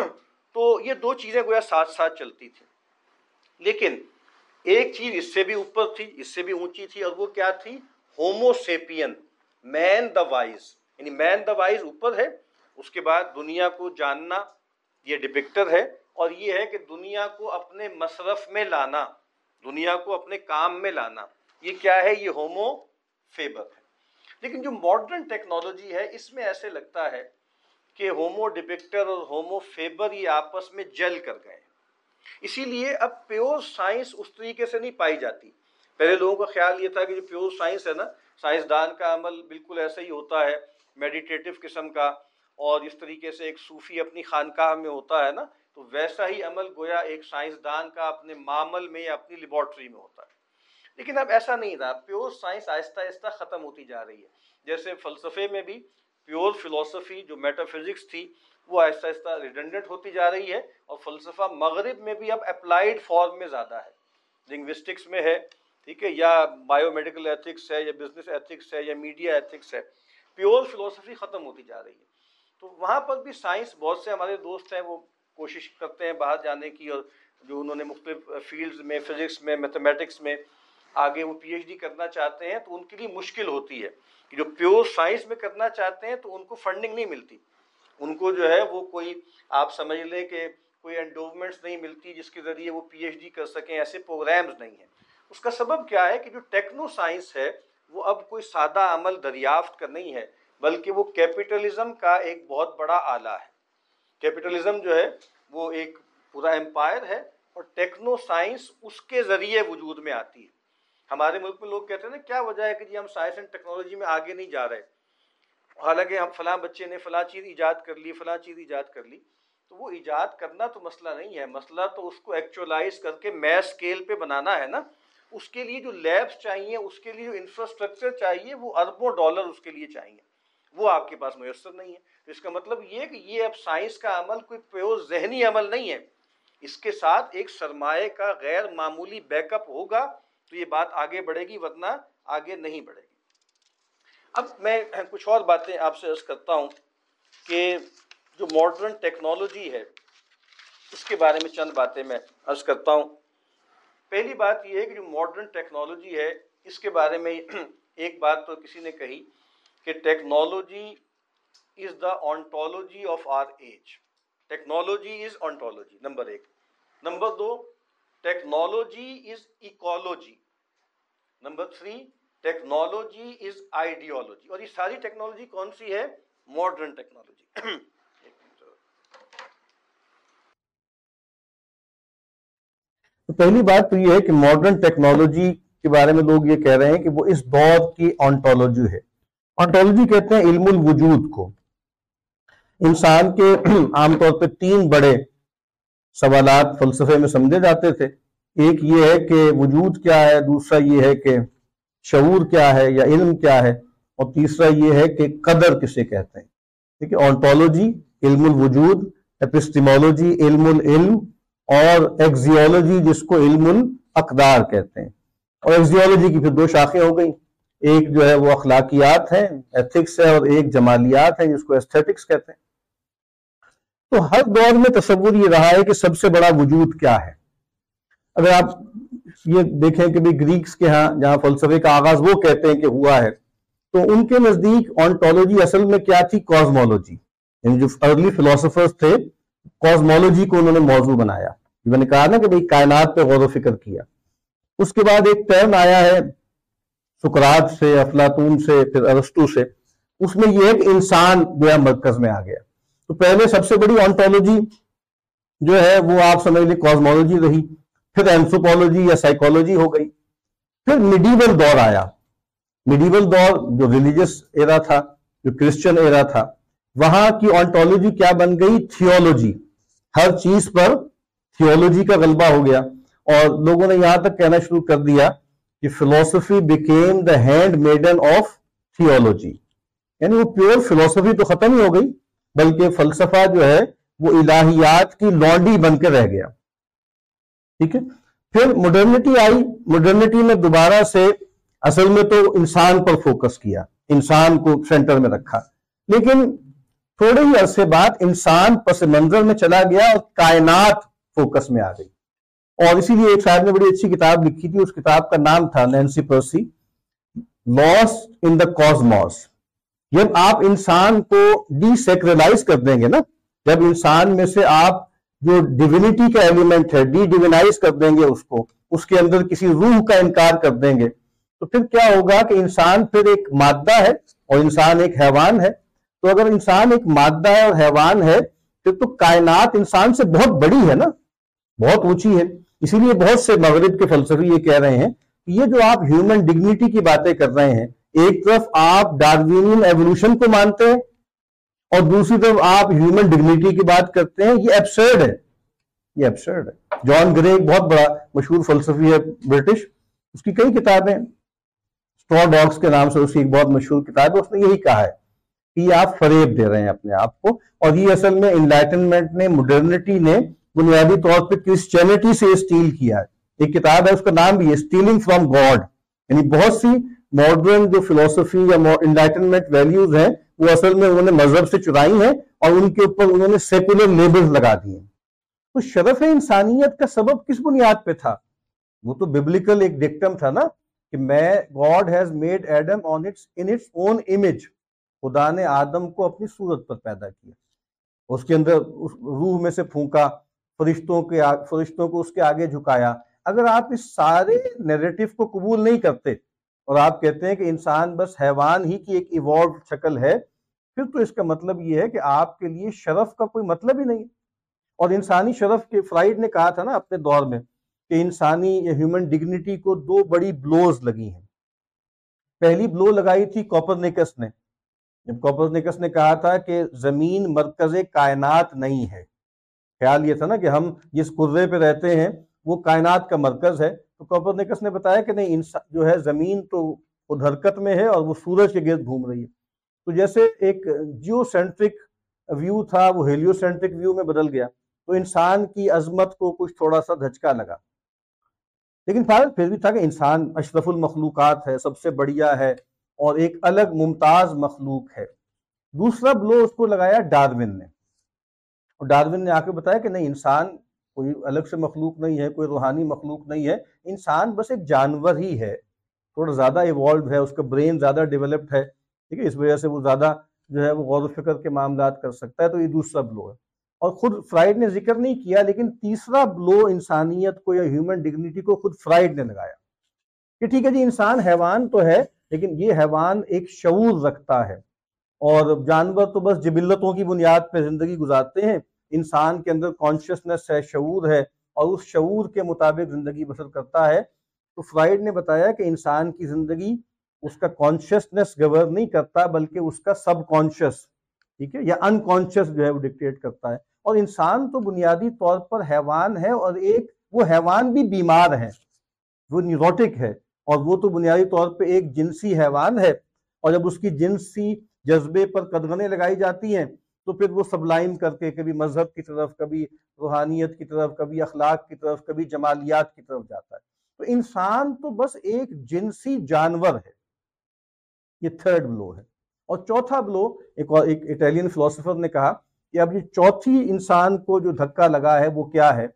<clears throat> تو یہ دو چیزیں گویا ساتھ ساتھ چلتی تھیں۔ لیکن ایک چیز اس سے بھی اوپر تھی، اس سے بھی اونچی تھی اور وہ کیا تھی؟ ہومو سیپین مین دا وائز یعنی مین دا وائز اوپر ہے، اس کے بعد دنیا کو جاننا یہ ڈپکٹر ہے۔ اور یہ ہے کہ دنیا کو اپنے مصرف میں لانا، دنیا کو اپنے کام میں لانا، یہ کیا ہے؟ یہ ہومو فیبر ہے۔ لیکن جو ماڈرن ٹیکنالوجی ہے، اس میں ایسے لگتا ہے کہ ہومو ڈپکٹر اور ہومو فیبر یہ آپس میں جل کر گئے اسی لیے اب پیور سائنس اس طریقے سے نہیں پائی جاتی۔ پہلے لوگوں کا خیال یہ تھا کہ جو پیور سائنس ہے نا سائنسدان کا عمل بالکل ایسا ہی ہوتا ہے میڈیٹیٹو قسم کا۔ اور اس طریقے سے ایک صوفی اپنی خانقاہ میں ہوتا ہے نا تو ویسا ہی عمل گویا ایک سائنسدان کا اپنے معمل میں یا اپنی لیبارٹری میں ہوتا ہے۔ لیکن اب ایسا نہیں رہا، پیور سائنس آہستہ آہستہ ختم ہوتی جا رہی ہے۔ جیسے فلسفے میں بھی پیور فلسفی جو میٹا فزکس تھی، وہ آہستہ آہستہ ریڈنڈنٹ ہوتی جا رہی ہے۔ اور فلسفہ مغرب میں بھی اب اپلائیڈ فارم میں زیادہ ہے۔ لنگوسٹکس میں ہے، ٹھیک ہے، یا بایو میڈیکل ایتھکس ہے، یا بزنس ایتھکس ہے، یا میڈیا ایتھکس ہے۔ پیور فلسفی ختم ہوتی جا رہی ہے۔ تو وہاں پر بھی سائنس بہت سے ہمارے دوست ہیں، وہ کوشش کرتے ہیں باہر جانے کی اور جو انہوں نے مختلف فیلڈز میں، فزکس میں، میتھمیٹکس میں آگے وہ پی ایچ ڈی کرنا چاہتے ہیں تو ان کے لیے مشکل ہوتی ہے۔ کہ جو پیور سائنس میں کرنا چاہتے ہیں تو ان کو فنڈنگ نہیں ملتی۔ ان کو جو ہے وہ کوئی، آپ سمجھ لیں کہ کوئی انڈومنٹس نہیں ملتی جس کے ذریعے وہ پی ایچ ڈی کر سکیں، ایسے پروگرامز نہیں ہیں۔ اس کا سبب کیا ہے کہ جو ٹیکنو سائنس ہے، وہ اب کوئی سادہ عمل دریافت کا نہیں ہے، بلکہ وہ کیپٹلزم کا ایک بہت بڑا آلہ ہے۔ کیپٹلزم جو ہے وہ ایک پورا امپائر ہے اور ٹیکنو سائنس اس کے ذریعے وجود میں آتی ہے۔ ہمارے ملک میں لوگ کہتے ہیں نا، کیا وجہ ہے کہ جی ہم سائنس اینڈ ٹیکنالوجی میں آگے نہیں جا رہے؟ حالانکہ ہم فلاں بچے نے فلاں چیز ایجاد کر لی، فلاں چیز ایجاد کر لی۔ تو وہ ایجاد کرنا تو مسئلہ نہیں ہے، مسئلہ تو اس کو ایکچولائز کر کے میس اسکیل پہ بنانا ہے نا۔ اس کے لیے جو لیبس چاہیے، اس کے لیے جو انفراسٹرکچر چاہیے، وہ اربوں ڈالر اس کے لیے چاہیے۔ وہ آپ کے پاس میسر نہیں ہے۔ تو اس کا مطلب یہ کہ یہ اب سائنس کا عمل کوئی پیور ذہنی عمل نہیں ہے۔ اس کے ساتھ ایک سرمایہ کا غیر معمولی بیک اپ ہوگا تو یہ بات آگے بڑھے گی، ورنہ آگے نہیں بڑھے گی۔ اب میں کچھ اور باتیں آپ سے عرض کرتا ہوں کہ جو ماڈرن ٹیکنالوجی ہے، اس کے بارے میں چند باتیں میں عرض کرتا ہوں۔ پہلی بات یہ ہے کہ جو ماڈرن ٹیکنالوجی ہے، اس کے بارے میں ایک بات تو کسی نے کہی۔ کہ technology is the ontology of our age technology is ontology number ایک. Number do, technology is ecology number three technology is ideology اور یہ ساری ٹیکنالوجی کون سی ہے؟ ماڈرن <coughs> ٹیکنالوجی تو پہلی بات تو یہ ہے کہ ماڈرن ٹیکنالوجی کے بارے میں لوگ یہ کہہ رہے ہیں کہ وہ اس دور کی آنٹولوجی ہے۔ آنٹولوجی کہتے ہیں علم الوجود کو۔ انسان کے <clears throat> عام طور پہ تین بڑے سوالات فلسفے میں سمجھے جاتے تھے۔ ایک یہ ہے کہ وجود کیا ہے، دوسرا یہ ہے کہ شعور کیا ہے یا علم کیا ہے، اور تیسرا یہ ہے کہ قدر کسے کہتے ہیں۔ ٹھیک ہے آنٹولوجی علم الوجود اپسٹمولوجی علم العلم، اور ایکزیولوجی جس کو علم الاقدار کہتے ہیں۔ اور ایکزیولوجی کی پھر دو شاخیں ہو گئی ایک جو ہے وہ اخلاقیات ہیں ایتھکس ہے اور ایک جمالیات ہیں جس کو ایسٹھیٹکس کہتے ہیں۔ تو ہر دور میں تصور یہ رہا ہے کہ سب سے بڑا وجود کیا ہے۔ اگر آپ یہ دیکھیں کہ بھی گریکس کے ہاں جہاں فلسفے کا آغاز وہ کہتے ہیں کہ ہوا ہے، تو ان کے نزدیک آنٹولوجی اصل میں کیا تھی؟ کازمولوجی یعنی جو ارلی فلسفرز تھے کازمولوجی کو انہوں نے موضوع بنایا۔ میں نے کہا نا کہ بھئی کائنات پہ غور و فکر کیا۔ اس کے بعد ایک ٹرم آیا ہے سکرات سے، افلاطون سے، پھر ارسطو سے۔ اس میں یہ ہے کہ انسان جو ہے مرکز میں آ گیا۔ تو پہلے سب سے بڑی آنٹولوجی جو ہے، وہ آپ سمجھ لیں کازمولوجی رہی۔ پھر اینسوپولوجی یا سائیکولوجی ہو گئی۔ پھر میڈیول دور آیا۔ میڈیول دور جو ریلیجس ایرا تھا، جو کرسچن ایرا تھا، وہاں کی آنٹولوجی کیا بن گئی؟ تھیولوجی ہر چیز پر تھیولوجی کا غلبہ ہو گیا۔ اور لوگوں نے یہاں تک کہنا شروع کر دیا کہ فلسفی became the handmaiden of theology یعنی وہ پیور فلسفی تو ختم ہی ہو گئی، بلکہ فلسفہ جو ہے، وہ الہیات کی لانڈی بن کے رہ گیا۔ ٹھیک ہے؟ پھر مڈرنٹی آئی مڈرنٹی میں دوبارہ سے اصل میں تو انسان پر فوکس کیا، انسان کو سینٹر میں رکھا۔ لیکن تھوڑے ہی عرصے بعد انسان پس منظر میں چلا گیا اور کائنات فوکس میں آ گئی۔ اور اسی لیے ایک شاعر نے بڑی اچھی کتاب لکھی تھی، اس کتاب کا نام تھا نینسی پرسی لاس ان دا کازموس جب آپ انسان کو ڈی سیکریلائز کر دیں گے نا، جب انسان میں سے آپ جو ڈیونیٹی کا ایلیمنٹ ہے ڈی ڈیونائز کر دیں گے اس کو، اس کے اندر کسی روح کا انکار کر دیں گے، تو پھر کیا ہوگا کہ انسان پھر ایک مادہ ہے اور انسان ایک حیوان ہے۔ تو اگر انسان ایک مادہ ہے اور حیوان ہے، پھر تو کائنات انسان سے بہت بڑی ہے نا، بہت اونچی ہے۔ اسی لیے بہت سے مغرب کے فلسفی یہ کہہ رہے ہیں کہ یہ جو آپ ہیومن ڈگنیٹی کی باتیں کر رہے ہیں، ایک طرف آپ ڈاروینین ایولیوشن کو مانتے ہیں اور دوسری طرف آپ ہیومن ڈگنیٹی کی بات کرتے ہیں، یہ ایبسرڈ ہے۔ یہ ایبسرڈ ہے۔ جان گرے ایک بہت بڑا مشہور فلسفی ہے برٹش اس کی کئی کتابیں اسٹور ڈاگس کے نام سے اس کی ایک بہت مشہور کتاب ہے، اس نے یہی کہا ہے کہ یہ آپ فریب دے رہے ہیں اپنے آپ کو اور یہ اصل میں انلائٹنمنٹ نے مڈرنٹی نے بنیادی طور پہ کرسچینٹی سے اسٹیل کیا ہے۔ ایک کتاب ہے، اس کا نام بھی ہے اسٹیلنگ فرام گاڈ یعنی بہت سی ماڈرن جو فلسفی یا انلائٹنمنٹ ویلیوز ہیں، وہ اصل میں انہوں نے مذہب سے چرائی ہیں اور ان کے اوپر انہوں نے سیکولر لیبلز لگا دیے تو شرف انسانیت کا سبب کس بنیاد پہ تھا؟ وہ تو ببلیکل ایک ڈکٹم تھا نا کہ میں God has made Adam on its in its own image خدا نے آدم کو اپنی صورت پر پیدا کیا۔ اس کے اندر روح میں سے پھونکا۔ فرشتوں کے فرشتوں کو اس کے آگے جھکایا۔ اگر آپ اس سارے نیریٹو کو قبول نہیں کرتے اور آپ کہتے ہیں کہ انسان بس حیوان ہی کی ایک ایوالو شکل ہے، پھر تو اس کا مطلب یہ ہے کہ آپ کے لیے شرف کا کوئی مطلب ہی نہیں اور انسانی شرف کے فرائڈ نے کہا تھا نا اپنے دور میں کہ انسانی یا ہیومن ڈگنیٹی کو دو بڑی بلوز لگی ہیں۔ پہلی بلو لگائی تھی کوپر نے۔ جب کوپر نے کہا تھا کہ زمین مرکز کائنات نہیں ہے۔ خیال یہ تھا نا کہ ہم جس قرے پہ رہتے ہیں، وہ کائنات کا مرکز ہے۔ تو کوپر نے بتایا کہ نہیں انسان جو ہے زمین تو خود حرکت میں ہے اور وہ سورج کے گرد گھوم رہی ہے۔ تو جیسے ایک جیو سینٹرک ویو تھا، وہ ہیلیو سینٹرک ویو میں بدل گیا۔ تو انسان کی عظمت کو کچھ تھوڑا سا دھچکا لگا۔ لیکن فارغ پھر بھی تھا کہ انسان اشرف المخلوقات ہے، سب سے بڑھیا ہے اور ایک الگ ممتاز مخلوق ہے۔ دوسرا بلو اس کو لگایا ڈاروین نے۔ اور ڈاروین نے آ کے بتایا کہ نہیں، انسان کوئی الگ سے مخلوق نہیں ہے، کوئی روحانی مخلوق نہیں ہے، انسان بس ایک جانور ہی ہے۔ تھوڑا زیادہ ایوالوڈ ہے، اس کا برین زیادہ ڈیولپڈ ہے، ٹھیک ہے؟ اس وجہ سے وہ زیادہ جو ہے وہ غور و فکر کے معاملات کر سکتا ہے، تو یہ دوسرا بلو ہے۔ اور خود فرائڈ نے ذکر نہیں کیا، لیکن تیسرا بلو انسانیت کو یا ہیومن ڈگنیٹی کو خود فرائڈ نے لگایا کہ ٹھیک ہے جی انسان حیوان تو ہے، لیکن یہ حیوان ایک شعور رکھتا ہے۔ اور جانور تو بس جبلتوں کی بنیاد پہ زندگی گزارتے ہیں انسان کے اندر کانشیسنس ہے، شعور ہے اور اس شعور کے مطابق زندگی بسر کرتا ہے۔ تو فرائڈ نے بتایا کہ انسان کی زندگی اس کا کانشیسنس گور نہیں کرتا بلکہ اس کا سب کانشیس ٹھیک ہے، یا ان کانشیس جو ہے وہ ڈکٹیٹ کرتا ہے۔ اور انسان تو بنیادی طور پر حیوان ہے اور ایک وہ حیوان بھی بیمار ہے، وہ نیوروٹک ہے اور وہ تو بنیادی طور پہ ایک جنسی حیوان ہے۔ اور جب اس کی جنسی جذبے پر قدغنے لگائی جاتی ہیں تو پھر وہ سبلائم کر کے کبھی مذہب کی طرف، کبھی روحانیت کی طرف، کبھی اخلاق کی طرف، کبھی جمالیات کی طرف جاتا ہے۔ تو انسان تو بس ایک جنسی جانور ہے۔ یہ تھرڈ بلو ہے۔ اور چوتھا بلو، ایک اور، ایک اٹیلین فلسفر نے کہا کہ اب یہ چوتھی انسان کو جو دھکا لگا ہے، وہ کیا ہے؟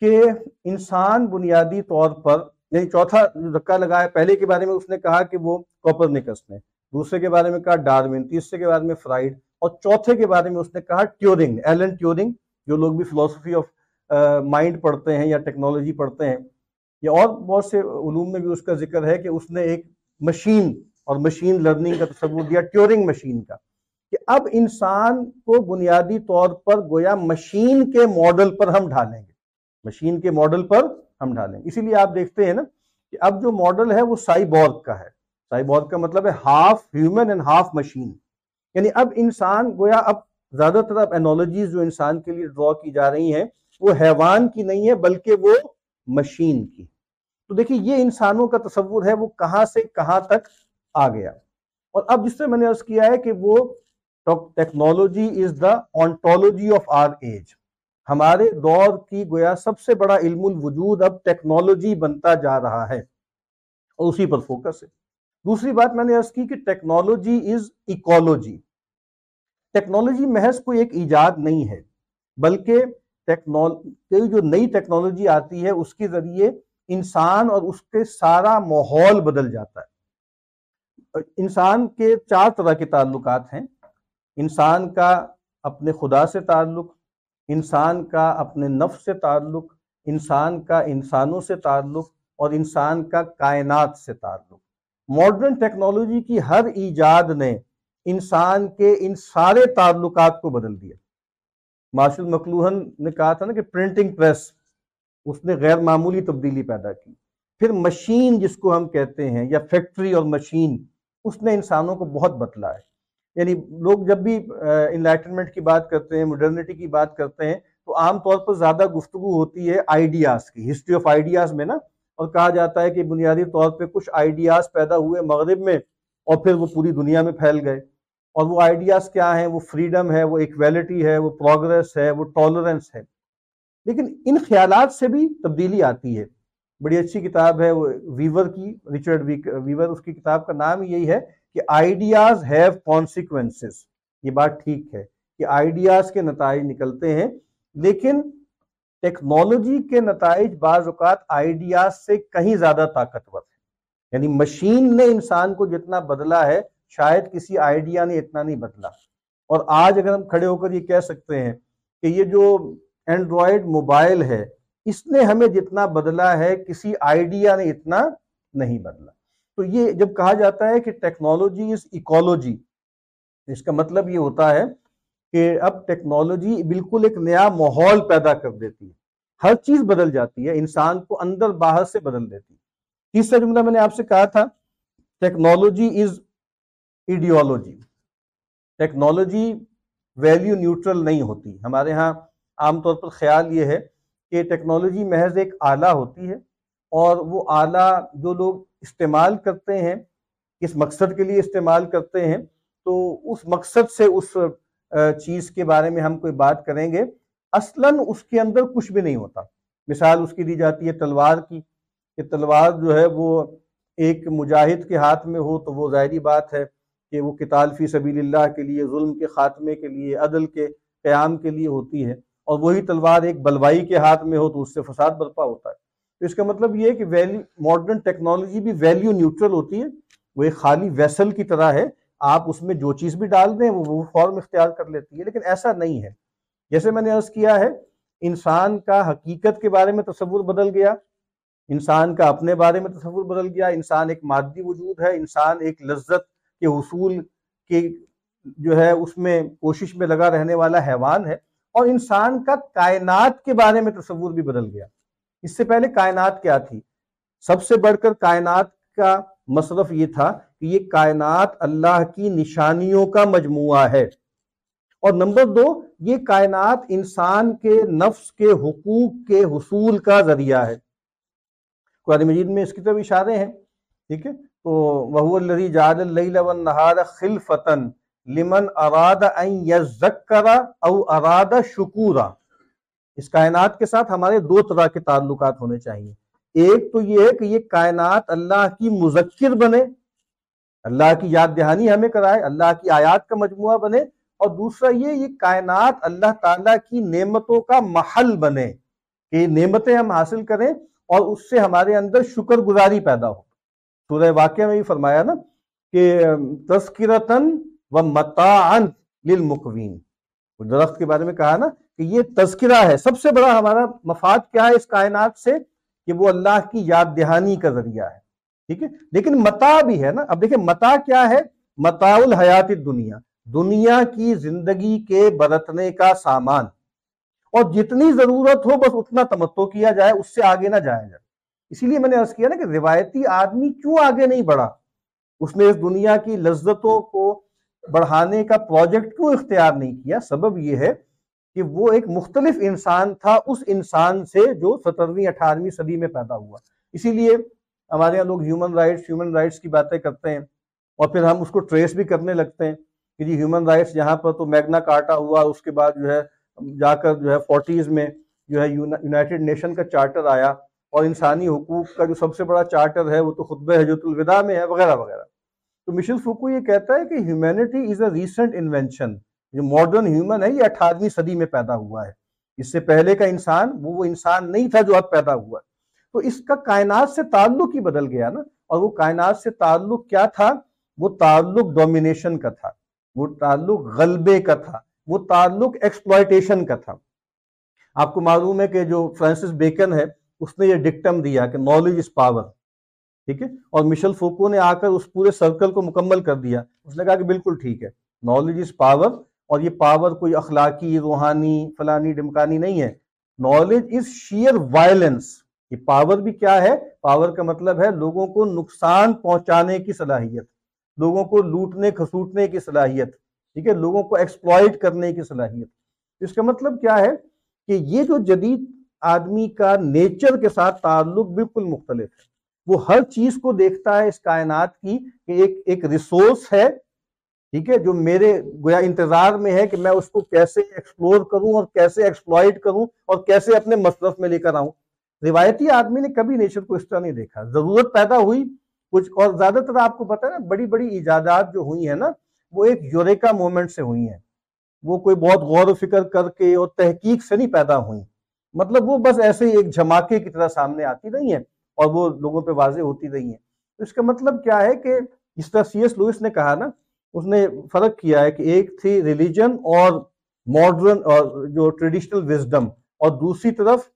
کہ انسان بنیادی طور پر یعنی چوتھا جو دھکا لگا ہے، پہلے کے بارے میں اس نے کہا کہ وہ کوپرنکس نے دوسرے کے بارے میں کہا ڈارون تیسرے کے بارے میں فرائڈ۔ اور چوتھے کے بارے میں اس نے کہا ٹیورنگ ایلن ٹیورنگ جو لوگ بھی فلسفی آف مائنڈ پڑھتے ہیں یا ٹیکنالوجی پڑھتے ہیں، یا اور بہت سے علوم میں بھی اس کا ذکر ہے کہ اس نے ایک مشین اور مشین لرننگ کا تصور دیا ٹیورنگ مشین کا کہ اب انسان کو بنیادی طور پر گویا مشین کے ماڈل پر ہم ڈھالیں گے۔ مشین کے ماڈل پر ہم ڈالیں گے۔ اسی لیے آپ دیکھتے ہیں نا کہ اب جو ماڈل ہے وہ سائی بورگ کا ہے۔ سائی بورگ کا مطلب ہے half human and half machine یعنی اب انسان گویا اب زیادہ تر اب انالوجیز جو انسان کے لیے ڈرا کی جا رہی ہیں، وہ حیوان کی نہیں ہے بلکہ وہ مشین کی۔ تو دیکھیے، یہ انسانوں کا تصور ہے، وہ کہاں سے کہاں تک آ گیا۔ اور اب جس سے میں نے عرض کیا ہے کہ وہ technology is the ontology of our age ہمارے دور کی گویا سب سے بڑا علم الوجود اب ٹیکنالوجی بنتا جا رہا ہے۔ اور اسی پر فوکس ہے۔ دوسری بات میں نے عرض کی کہ ٹیکنالوجی از ایکولوجی ٹیکنالوجی محض کوئی ایک ایجاد نہیں ہے، بلکہ جو نئی ٹیکنالوجی آتی ہے، اس کے ذریعے انسان اور اس کے سارا ماحول بدل جاتا ہے۔ انسان کے چار طرح کے تعلقات ہیں۔ انسان کا اپنے خدا سے تعلق، انسان کا اپنے نفس سے تعلق، انسان کا انسانوں سے تعلق اور انسان کا کائنات سے تعلق۔ ماڈرن ٹیکنالوجی کی ہر ایجاد نے انسان کے ان سارے تعلقات کو بدل دیا۔ مارشل مکلوہن نے کہا تھا نا کہ پرنٹنگ پریس اس نے غیر معمولی تبدیلی پیدا کی۔ پھر مشین جس کو ہم کہتے ہیں یا فیکٹری اور مشین اس نے انسانوں کو بہت بدلا ہے۔ یعنی لوگ جب بھی انلائٹنمنٹ کی بات کرتے ہیں مڈرنٹی کی بات کرتے ہیں تو عام طور پر زیادہ گفتگو ہوتی ہے آئیڈیاز کی ہسٹری آف آئیڈیاز میں نا۔ اور کہا جاتا ہے کہ بنیادی طور پہ کچھ آئیڈیاز پیدا ہوئے مغرب میں اور پھر وہ پوری دنیا میں پھیل گئے۔ اور وہ آئیڈیاز کیا ہیں؟ وہ فریڈم ہے، وہ ایکویلٹی ہے، وہ پروگرس ہے، وہ ٹالرنس ہے۔ لیکن ان خیالات سے بھی تبدیلی آتی ہے۔ بڑی اچھی کتاب ہے وہ ویور کی ریچرڈ ویور اس کی کتاب کا نام یہی ہے کہ آئیڈیاز ہیو کانسیکوینسز یہ بات ٹھیک ہے کہ آئیڈیاز کے نتائج نکلتے ہیں، لیکن ٹیکنالوجی کے نتائج بعض اوقات آئیڈیاز سے کہیں زیادہ طاقتور ہے یعنی مشین نے انسان کو جتنا بدلا ہے، شاید کسی آئیڈیا نے اتنا نہیں بدلا۔ اور آج اگر ہم کھڑے ہو کر یہ کہہ سکتے ہیں کہ یہ جو اینڈرائڈ موبائل ہے، اس نے ہمیں جتنا بدلا ہے، کسی آئیڈیا نے اتنا نہیں بدلا۔ تو یہ جب کہا جاتا ہے کہ ٹیکنالوجی از ایکولوجی اس کا مطلب یہ ہوتا ہے کہ اب ٹیکنالوجی بالکل ایک نیا ماحول پیدا کر دیتی ہے۔ ہر چیز بدل جاتی ہے، انسان کو اندر باہر سے بدل دیتی ہے۔ تیسرا جملہ میں نے آپ سے کہا تھا، technology is ideology technology value neutral نہیں ہوتی۔ ہمارے ہاں عام طور پر خیال یہ ہے کہ ٹیکنالوجی محض ایک آلہ ہوتی ہے اور وہ آلہ جو لوگ استعمال کرتے ہیں کس مقصد کے لیے استعمال کرتے ہیں، تو اس مقصد سے اس چیز کے بارے میں ہم کوئی بات کریں گے، اصلاً اس کے اندر کچھ بھی نہیں ہوتا۔ مثال اس کی دی جاتی ہے تلوار کی، کہ تلوار جو ہے وہ ایک مجاہد کے ہاتھ میں ہو تو وہ ظاہری بات ہے کہ وہ کتال فی سبیل اللہ کے لیے، ظلم کے خاتمے کے لیے، عدل کے قیام کے لیے ہوتی ہے۔ اور وہی تلوار ایک بلوائی کے ہاتھ میں ہو تو اس سے فساد برپا ہوتا ہے۔ تو اس کا مطلب یہ ہے کہ ویلیو ماڈرن ٹیکنالوجی بھی ویلیو نیوٹرل ہوتی ہے، وہ ایک خالی ویسل کی طرح ہے۔ آپ اس میں جو چیز بھی ڈال دیں وہ فارم اختیار کر لیتی ہے، لیکن ایسا نہیں ہے۔ جیسے میں نے عرض کیا ہے، انسان کا حقیقت کے بارے میں تصور بدل گیا، انسان کا اپنے بارے میں تصور بدل گیا، انسان ایک مادی وجود ہے، انسان ایک لذت کے حصول کے جو ہے اس میں کوشش میں لگا رہنے والا حیوان ہے، اور انسان کا کائنات کے بارے میں تصور بھی بدل گیا۔ اس سے پہلے کائنات کیا تھی؟ سب سے بڑھ کر کائنات کا مصرف یہ تھا کہ یہ کائنات اللہ کی نشانیوں کا مجموعہ ہے۔ اور نمبر دو، یہ کائنات انسان کے نفس کے حقوق کے حصول کا ذریعہ ہے۔ قرآن مجید میں اس کی طرف اشارے ہیں، ٹھیک ہے؟ تو وہ الذی جعل اللیل والنہار خلفتن لمن اراد ان یذکر او اراد شکورا۔ اس کائنات کے ساتھ ہمارے دو طرح کے تعلقات ہونے چاہیے۔ ایک تو یہ ہے کہ یہ کائنات اللہ کی مذکر بنے اللہ کی یاد دہانی ہمیں کرائے، اللہ کی آیات کا مجموعہ بنے اور دوسرا یہ یہ کائنات اللہ تعالیٰ کی نعمتوں کا محل بنے کہ نعمتیں ہم حاصل کریں اور اس سے ہمارے اندر شکر گزاری پیدا ہو۔ سورہ واقعہ میں بھی فرمایا نا کہ تذکرتن و متعن للمقوین۔ درخت کے بارے میں کہا نا کہ یہ تذکرہ ہے۔ سب سے بڑا ہمارا مفاد کیا ہے اس کائنات سے؟ کہ وہ اللہ کی یاد دہانی کا ذریعہ ہے۔ ٹھیک ہے؟ لیکن متا بھی ہے نا، اب دیکھیں متا کیا ہے؟ متا الحیات دنیا دنیا کی زندگی کے برتنے کا سامان۔ اور جتنی ضرورت ہو، بس اتنا تمتو کیا جائے، اس سے آگے نہ جایا جائے۔ اسی لیے میں نے عرض کیا نا کہ روایتی آدمی کیوں آگے نہیں بڑھا؟ اس نے اس دنیا کی لذتوں کو بڑھانے کا پروجیکٹ کیوں اختیار نہیں کیا؟ سبب یہ ہے کہ وہ ایک مختلف انسان تھا، اس انسان سے جو سترویں، اٹھارہویں صدی میں پیدا ہوا۔ اسی لیے ہمارے یہاں لوگ ہیومن رائٹس ہیومن رائٹس کی باتیں کرتے ہیں اور پھر ہم اس کو ٹریس بھی کرنے لگتے ہیں کہ جی ہیومن رائٹس یہاں پر تو میگنا کاٹا ہوا، اس کے بعد جو ہے جا کر جو ہے فورٹیز میں جو ہے یونائٹڈ نیشن کا چارٹر آیا اور انسانی حقوق کا جو سب سے بڑا چارٹر ہے وہ تو خطبہ حجرت الوداع میں ہے، وغیرہ وغیرہ۔ تو مشل فوکو یہ کہتا ہے کہ humanity is a recent invention جو ماڈرن ہیومن ہے، یہ اٹھارہویں صدی میں پیدا ہوا ہے۔ اس سے پہلے کا انسان، وہ وہ انسان نہیں تھا جو اب پیدا ہوا۔ تو اس کا کائنات سے تعلق ہی بدل گیا نا۔ اور وہ کائنات سے تعلق کیا تھا؟ وہ تعلق ڈومینیشن کا تھا۔ وہ تعلق غلبے کا تھا۔ وہ تعلق ایکسپلائٹیشن کا تھا۔ آپ کو معلوم ہے کہ جو فرانسس بیکن ہے، اس نے یہ ڈکٹم دیا کہ نالج از پاور ٹھیک ہے؟ اور مشل فوکو نے آ کر اس پورے سرکل کو مکمل کر دیا۔ اس نے کہا کہ بالکل ٹھیک ہے۔ نالج از پاور اور یہ پاور کوئی اخلاقی، روحانی، فلانی ڈمکانی نہیں ہے۔ نالج از شیئر وائلنس یہ پاور بھی کیا ہے؟ پاور کا مطلب ہے لوگوں کو نقصان پہنچانے کی صلاحیت، لوگوں کو لوٹنے، کھسوٹنے کی صلاحیت، ٹھیک ہے؟ لوگوں کو ایکسپلائٹ کرنے کی صلاحیت۔ اس کا مطلب کیا ہے؟ کہ یہ جو جدید آدمی کا نیچر کے ساتھ تعلق بالکل مختلف ہے۔ وہ ہر چیز کو دیکھتا ہے اس کائنات کی کہ ایک ایک ریسورس ہے، ٹھیک ہے؟ جو میرے گویا انتظار میں ہے کہ میں اس کو کیسے ایکسپلور کروں اور کیسے ایکسپلائٹ کروں اور کیسے اپنے مصرف میں لے کر آؤں۔ روایتی آدمی نے کبھی نیچر کو اس طرح نہیں دیکھا۔ ضرورت پیدا ہوئی کچھ، اور زیادہ تر آپ کو پتا ہے نا، بڑی بڑی ایجادات جو ہوئی ہیں نا، وہ ایک یوریکا مومنٹ سے ہوئی ہیں۔ وہ کوئی بہت غور و فکر کر کے اور تحقیق سے نہیں پیدا ہوئی۔ مطلب وہ بس ایسے ہی ایک جھماکے کی طرح سامنے آتی رہی ہیں اور وہ لوگوں پہ واضح ہوتی رہی ہیں۔ تو اس کا مطلب کیا ہے کہ جس طرح سی ایس لوئس نے کہا نا، اس نے فرق کیا ہے کہ ایک تھی ریلیجن اور ماڈرن اور جو ٹریڈیشنل وزڈم اور دوسری طرف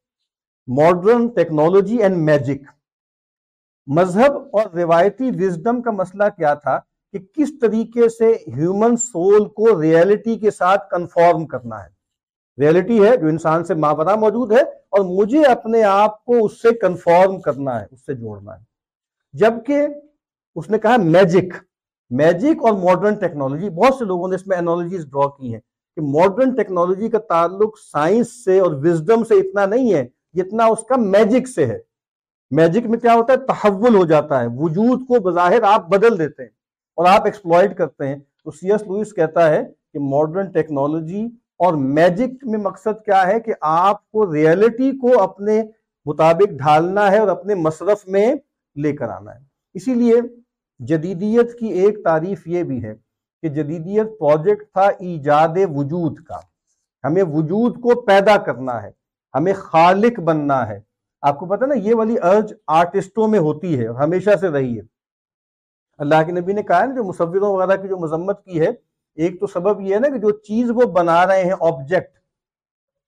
ماڈرن ٹیکنالوجی اینڈ میجک مذہب اور روایتی وزڈم کا مسئلہ کیا تھا کہ کس طریقے سے ہیومن سول کو ریئلٹی کے ساتھ کنفارم کرنا ہے؟ ریئلٹی ہے جو انسان سے ماورا موجود ہے اور مجھے اپنے آپ کو اس سے کنفارم کرنا ہے، اس سے جوڑنا ہے۔ جبکہ اس نے کہا میجک میجک اور ماڈرن ٹیکنالوجی بہت سے لوگوں نے اس میں انالوجیز ڈرا کی ہیں کہ ماڈرن ٹیکنالوجی کا تعلق سائنس سے اور وزڈم سے اتنا نہیں ہے۔ جتنا اس کا میجک سے ہے۔ میجک میں کیا ہوتا ہے؟ تحول ہو جاتا ہے۔ وجود کو بظاہر آپ بدل دیتے ہیں اور آپ ایکسپلوئٹ کرتے ہیں۔ تو سی ایس لوئس کہتا ہے کہ ماڈرن ٹیکنالوجی اور میجک میں مقصد کیا ہے کہ آپ کو ریئلٹی کو اپنے مطابق ڈھالنا ہے اور اپنے مصرف میں لے کر آنا ہے۔ اسی لیے جدیدیت کی ایک تعریف یہ بھی ہے کہ جدیدیت پروجیکٹ تھا ایجاد وجود کا۔ ہمیں وجود کو پیدا کرنا ہے۔ ہمیں خالق بننا ہے۔ آپ کو پتا نا، یہ والی ارج آرٹسٹوں میں ہوتی ہے ہمیشہ سے رہی ہے۔ اللہ کے نبی نے کہا نا، جو مصوروں وغیرہ کی جو مذمت کی ہے، ایک تو سبب یہ ہے نا کہ جو چیز وہ بنا رہے ہیں آبجیکٹ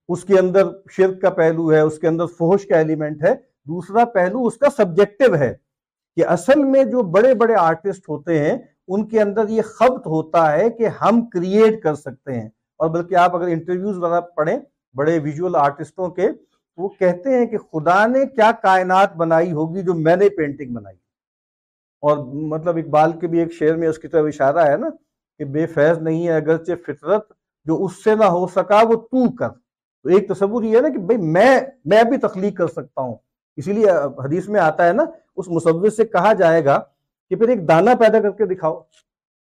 اس کے اندر شرک کا پہلو ہے، اس کے اندر فوش کا ایلیمنٹ ہے۔ دوسرا پہلو اس کا سبجیکٹو ہے کہ اصل میں جو بڑے بڑے آرٹسٹ ہوتے ہیں، ان کے اندر یہ خبت ہوتا ہے کہ ہم کریٹ کر سکتے ہیں۔ اور بلکہ آپ اگر انٹرویوز وغیرہ پڑھیں بڑے ویژول آرٹسٹوں کے، وہ کہتے ہیں کہ خدا نے کیا کائنات بنائی ہوگی جو میں نے پینٹنگ بنائی۔ اور مطلب اقبال کے بھی ایک شعر میں اس کی طرف اشارہ ہے نا کہ بے فیض نہیں ہے اگرچہ فطرت جو اس سے نہ ہو سکا وہ تو کر۔ تو ایک تصور یہ ہے نا کہ بھئی میں میں بھی تخلیق کر سکتا ہوں۔ اسی لیے حدیث میں آتا ہے نا، اس مصور سے کہا جائے گا کہ پھر ایک دانہ پیدا کر کے دکھاؤ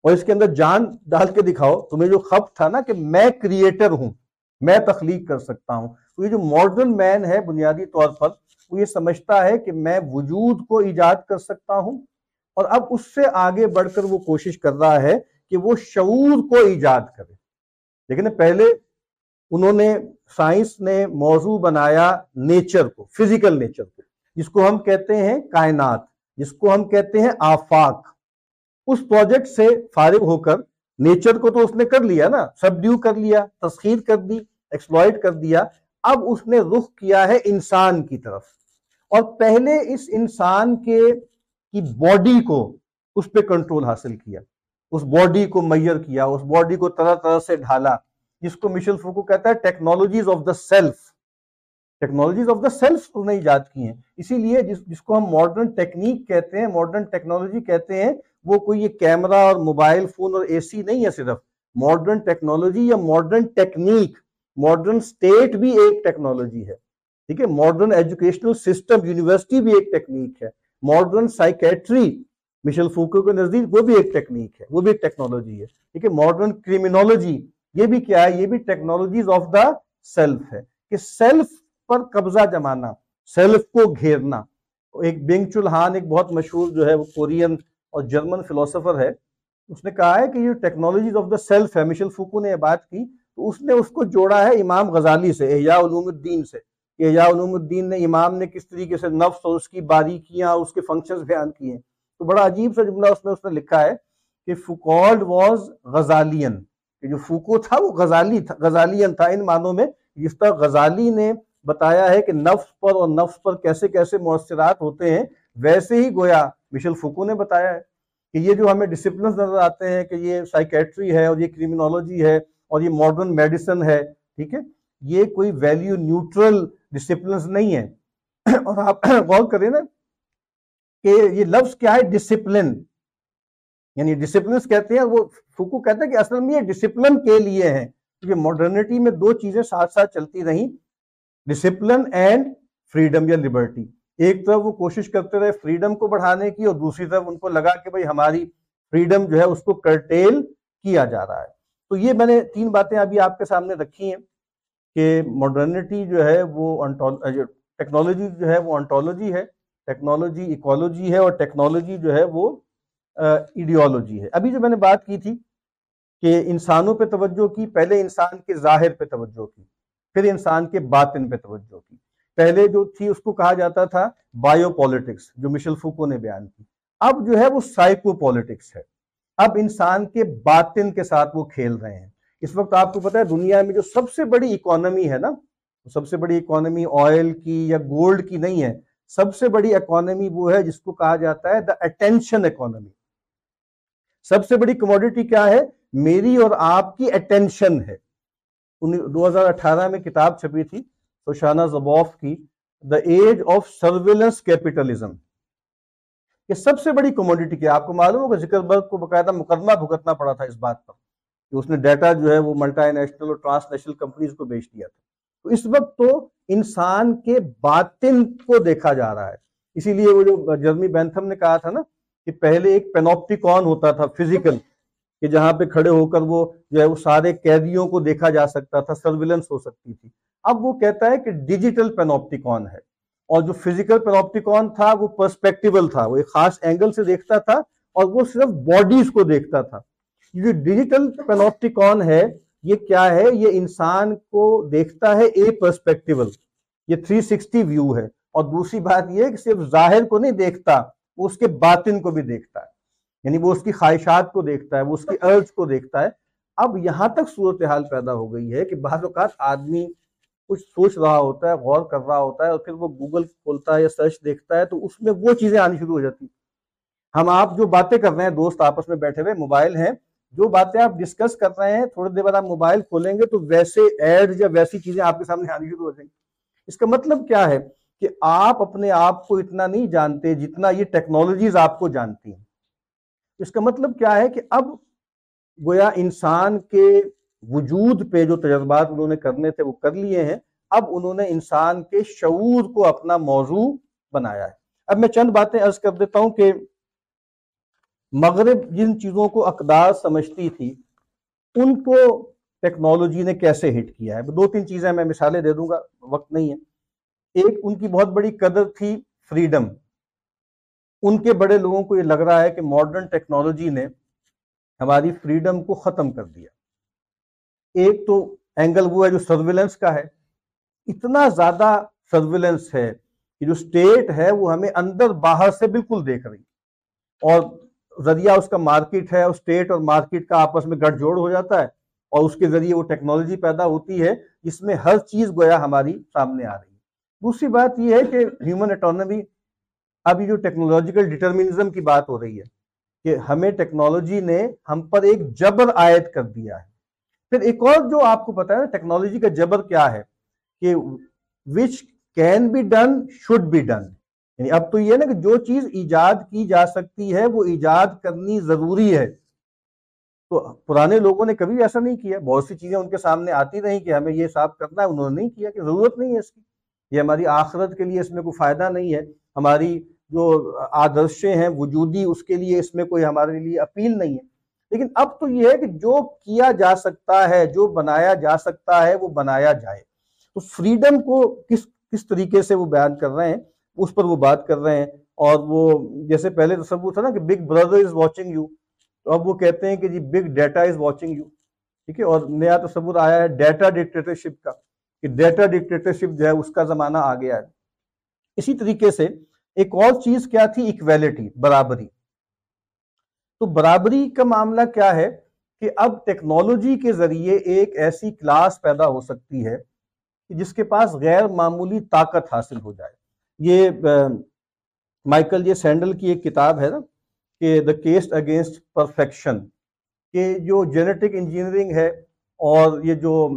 اور اس کے اندر جان ڈال کے دکھاؤ۔ تمہیں جو خب تھا نا کہ میں کریٹر ہوں۔ میں تخلیق کر سکتا ہوں۔ تو یہ جو ماڈرن مین ہے، بنیادی طور پر، وہ یہ سمجھتا ہے کہ میں وجود کو ایجاد کر سکتا ہوں اور اب اس سے آگے بڑھ کر وہ کوشش کر رہا ہے کہ وہ شعور کو ایجاد کرے۔ لیکن پہلے انہوں نے سائنس نے موضوع بنایا نیچر کو فزیکل نیچر کو، جس کو ہم کہتے ہیں کائنات، جس کو ہم کہتے ہیں آفاق۔ اس پروجیکٹ سے فارغ ہو کر نیچر کو تو اس نے کر لیا نا سبڈیو کر لیا، تسخیر کر دی۔ ایکسپلوئٹ کر دیا، اب اس نے رخ کیا ہے انسان کی طرف۔ اور پہلے اس انسان کے، کی باڈی کو اس پہ کنٹرول حاصل کیا۔ اس باڈی کو میئر کیا، اس باڈی کو طرح طرح سے ڈھالا، جس کو مشل فوکو کہتا ہے technologies of the self technologies of the self اس نے ایجاد کی ہیں۔ اسی لیے جس جس کو ہم ماڈرن ٹیکنیک کہتے ہیں ماڈرن ٹیکنالوجی کہتے ہیں، وہ کوئی یہ کیمرہ اور موبائل فون اور اے سی نہیں ہے صرف۔ ماڈرن ٹیکنالوجی یا ماڈرن ٹیکنیک ماڈرن سٹیٹ بھی ایک ٹیکنالوجی ہے، ٹھیک ہے؟ ماڈرن ایجوکیشنل سسٹم، یونیورسٹی بھی ایک ٹیکنیک ہے۔ ماڈرن سائیکیٹری، مشل فوکو کے نزدیک وہ بھی ایک ٹیکنیک ہے، وہ بھی ایک ٹیکنالوجی ہے، ٹھیک ہے؟ ماڈرن کرمینالوجی، یہ بھی کیا ہے؟ یہ بھی ٹیکنالوجیز آف دا سیلف ہے کہ سیلف پر قبضہ جمانا، سیلف کو گھیرنا۔ ایک بینگ چلہان ایک بہت مشہور جو ہے وہ کورین اور جرمن فلسفر ہے، اس نے کہا ہے کہ یہ ٹیکنالوجیز آف دا سیلف ہے۔ مشل فوکو نے یہ بات کی اس نے اس کو جوڑا ہے امام غزالی سے، احیاء علوم الدین سے۔ کہ احیاء علوم الدین نے امام نے کس طریقے سے نفس اور اس کی باریکیاں اور اس کے فنکشنز بیان کیے ہیں۔ تو بڑا عجیب سا جملہ اس میں، اس نے لکھا ہے کہ فوکولڈ واز غزالین۔ کہ جو فوکو تھا وہ غزالی تھا، غزالین تھا۔ ان معنوں میں جس طرح غزالی نے بتایا ہے کہ نفس پر اور نفس پر کیسے کیسے مؤثرات ہوتے ہیں، ویسے ہی گویا مشل فوکو نے بتایا ہے کہ یہ جو ہمیں ڈسپلنز نظر آتے ہیں، کہ یہ سائیکیٹری ہے اور یہ کرمینالوجی ہے اور یہ ماڈرن میڈیسن ہے، ٹھیک ہے؟ یہ کوئی ویلیو نیوٹرل ڈسپلنز نہیں ہے۔ <clears throat> اور آپ <clears throat> غور کریں نا کہ یہ لفظ کیا ہے؟ ڈسپلن یعنی ڈسپلنس کہتے ہیں، وہ فوکو کہتے ہیں کہ اصل میں یہ ڈسپلن کے لیے ہیں۔ کیونکہ ماڈرنٹی میں دو چیزیں ساتھ ساتھ چلتی رہیں۔ ڈسپلن اینڈ فریڈم یا لبرٹی ایک طرف وہ کوشش کرتے رہے فریڈم کو بڑھانے کی اور دوسری طرف ان کو لگا کہ بھئی ہماری فریڈم جو ہے اس کو کرٹیل کیا جا رہا ہے۔ تو یہ میں نے تین باتیں ابھی آپ کے سامنے رکھی ہیں کہ ماڈرنٹی جو ہے وہ ٹیکنالوجی جو ہے وہ انٹولوجی ہے ٹیکنالوجی ایکولوجی ہے اور ٹیکنالوجی جو ہے وہ ایڈیولوجی ہے۔ ابھی جو میں نے بات کی تھی کہ انسانوں پہ توجہ کی، پہلے انسان کے ظاہر پہ توجہ کی، پھر انسان کے باطن پہ توجہ کی۔ پہلے جو تھی اس کو کہا جاتا تھا بایو پولیٹکس، جو مشل فوکو نے بیان کی۔ اب جو ہے وہ سائیکو پولیٹکس ہے۔ اب انسان کے باطن کے ساتھ وہ کھیل رہے ہیں۔ اس وقت آپ کو پتا ہے دنیا میں جو سب سے بڑی اکانومی ہے نا، سب سے بڑی اکانومی آئل کی یا گولڈ کی نہیں ہے، سب سے بڑی اکانومی وہ ہے جس کو کہا جاتا ہے دا اٹینشن اکانومی سب سے بڑی کموڈیٹی کیا ہے؟ میری اور آپ کی اٹینشن ہے۔ دو ہزار اٹھارہ میں کتاب چھپی تھی سوشانہ زبوف کی the age of surveillance capitalism یہ سب سے بڑی کموڈیٹی کیا آپ کو معلوم ہوگا ذکر برگ کو باقاعدہ مقدمہ بھگتنا پڑا تھا اس بات پر کہ اس نے ڈیٹا جو ہے وہ ملٹا نیشنل اور ٹرانس نیشنل کمپنیز کو بیچ دیا تھا۔ تو اس وقت تو انسان کے باطن کو دیکھا جا رہا ہے۔ اسی لیے وہ جو جرمی بینتھم نے کہا تھا نا کہ پہلے ایک پینوپٹیکون ہوتا تھا فزیکل کہ جہاں پہ کھڑے ہو کر وہ جو ہے وہ سارے قیدیوں کو دیکھا جا سکتا تھا سرویلنس ہو سکتی تھی۔ اب وہ کہتا ہے کہ ڈیجیٹل پینوپٹیکون ہے۔ اور جو فزیکل پینوپٹیکون تھا، وہ پرسپیکٹیول تھا، وہ ایک خاص اینگل سے دیکھتا تھا اور وہ صرف باڈیز کو دیکھتا تھا۔ جو ڈیجیٹل پینوپٹیکون ہے، یہ کیا ہے؟ یہ انسان کو دیکھتا ہے اے پرسپیکٹیول یہ 360 ویو ہے۔ اور دوسری بات یہ کہ صرف ظاہر کو نہیں دیکھتا، وہ اس کے باطن کو بھی دیکھتا ہے۔ یعنی وہ اس کی خواہشات کو دیکھتا ہے، وہ اس کی ارج کو دیکھتا ہے۔ اب یہاں تک صورتحال پیدا ہو گئی ہے کہ بعض اوقات آدمی کچھ سوچ رہا ہوتا ہے، غور کر رہا ہوتا ہے اور پھر وہ گوگل کھولتا ہے یا سرچ دیکھتا ہے تو اس میں وہ چیزیں آنی شروع ہو جاتی۔ ہم آپ جو باتیں کر رہے ہیں، دوست آپس میں بیٹھے ہوئے، موبائل ہیں، جو باتیں آپ ڈسکس کر رہے ہیں، تھوڑی دیر بعد آپ موبائل کھولیں گے تو ویسے ایڈ یا ویسی چیزیں آپ کے سامنے آنی شروع ہو جائیں۔ گی اس کا مطلب کیا ہے کہ آپ اپنے آپ کو اتنا نہیں جانتے جتنا یہ ٹیکنالوجیز آپ کو جانتی ہیں۔ اس کا مطلب کیا ہے کہ اب گویا انسان کے وجود پہ جو تجربات انہوں نے کرنے تھے وہ کر لیے ہیں۔ اب انہوں نے انسان کے شعور کو اپنا موضوع بنایا ہے۔ اب میں چند باتیں عرض کر دیتا ہوں کہ مغرب جن چیزوں کو اقدار سمجھتی تھی، ان کو ٹیکنالوجی نے کیسے ہٹ کیا ہے؟ دو تین چیزیں میں مثالیں دے دوں گا، وقت نہیں ہے۔ ایک، ان کی بہت بڑی قدر تھی فریڈم ان کے بڑے لوگوں کو یہ لگ رہا ہے کہ ماڈرن ٹیکنالوجی نے ہماری فریڈم کو ختم کر دیا۔ ایک تو اینگل وہ ہے جو سرویلنس کا ہے۔ اتنا زیادہ سرویلنس ہے کہ جو سٹیٹ ہے وہ ہمیں اندر باہر سے بالکل دیکھ رہی اور ذریعہ اس کا مارکیٹ ہے اور سٹیٹ اور مارکیٹ کا آپس میں گڑھ جوڑ ہو جاتا ہے اور اس کے ذریعے وہ ٹیکنالوجی پیدا ہوتی ہے جس میں ہر چیز گویا ہماری سامنے آ رہی ہے۔ دوسری بات یہ ہے کہ ہیومن اٹانومی ابھی جو ٹیکنالوجیکل ڈیٹرمنزم کی بات ہو رہی ہے کہ ہمیں ٹیکنالوجی نے ہم پر ایک جبر عائد کر دیا ہے۔ پھر ایک اور جو آپ کو پتا ہے ٹیکنالوجی کا جبر کیا ہے کہ which can be done should be done یعنی اب تو یہ نا کہ جو چیز ایجاد کی جا سکتی ہے، وہ ایجاد کرنی ضروری ہے۔ تو پرانے لوگوں نے کبھی ایسا نہیں کیا، بہت سی چیزیں ان کے سامنے آتی نہیں کہ ہمیں یہ صاف کرنا ہے، انہوں نے نہیں کیا کہ ضرورت نہیں ہے اس کی۔ یہ ہماری آخرت کے لیے اس میں کوئی فائدہ نہیں ہے۔ ہماری جو آدرشیں ہیں، وجودی، اس کے لیے اس میں کوئی ہمارے لیے اپیل نہیں ہے۔ لیکن اب تو یہ ہے کہ جو کیا جا سکتا ہے، جو بنایا جا سکتا ہے، وہ بنایا جائے۔ تو فریڈم کو کس کس طریقے سے وہ بیان کر رہے ہیں، اس پر وہ بات کر رہے ہیں۔ اور وہ جیسے پہلے تصور تھا نا کہ Big Brother is watching you تو اب وہ کہتے ہیں کہ جی big data is watching you ٹھیک ہے؟ اور نیا تصور آیا ہے ڈیٹا ڈکٹیٹرشپ کا، کہ ڈیٹا ڈکٹیٹرشپ جو ہے اس کا زمانہ آ گیا ہے۔ اسی طریقے سے ایک اور چیز کیا تھی؟ اکویلٹی برابری۔ تو برابری کا معاملہ کیا ہے کہ اب ٹیکنالوجی کے ذریعے ایک ایسی کلاس پیدا ہو سکتی ہے جس کے پاس غیر معمولی طاقت حاصل ہو جائے۔ یہ مائیکل جے سینڈل کی ایک کتاب ہے نا کہ دا کیسٹ اگینسٹ پرفیکشن کہ جو جینیٹک انجینئرنگ ہے اور یہ جو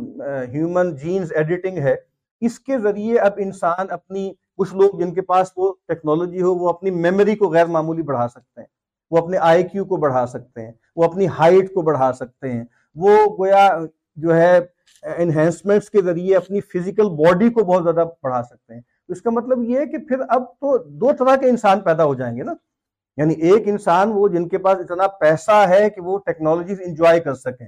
ہیومن جینز ایڈیٹنگ ہے، اس کے ذریعے اب انسان اپنی، کچھ لوگ جن کے پاس وہ ٹیکنالوجی ہو، وہ اپنی میموری کو غیر معمولی بڑھا سکتے ہیں۔ وہ اپنے آئی کیو کو بڑھا سکتے ہیں، وہ اپنی ہائٹ کو بڑھا سکتے ہیں۔ وہ گویا جو ہے انہینسمنٹس کے ذریعے اپنی فزیکل باڈی کو بہت زیادہ بڑھا سکتے ہیں۔ اس کا مطلب یہ ہے کہ پھر اب تو دو طرح کے انسان پیدا ہو جائیں گے نا۔ یعنی ایک انسان وہ جن کے پاس اتنا پیسہ ہے کہ وہ ٹیکنالوجیز انجوائے کر سکیں۔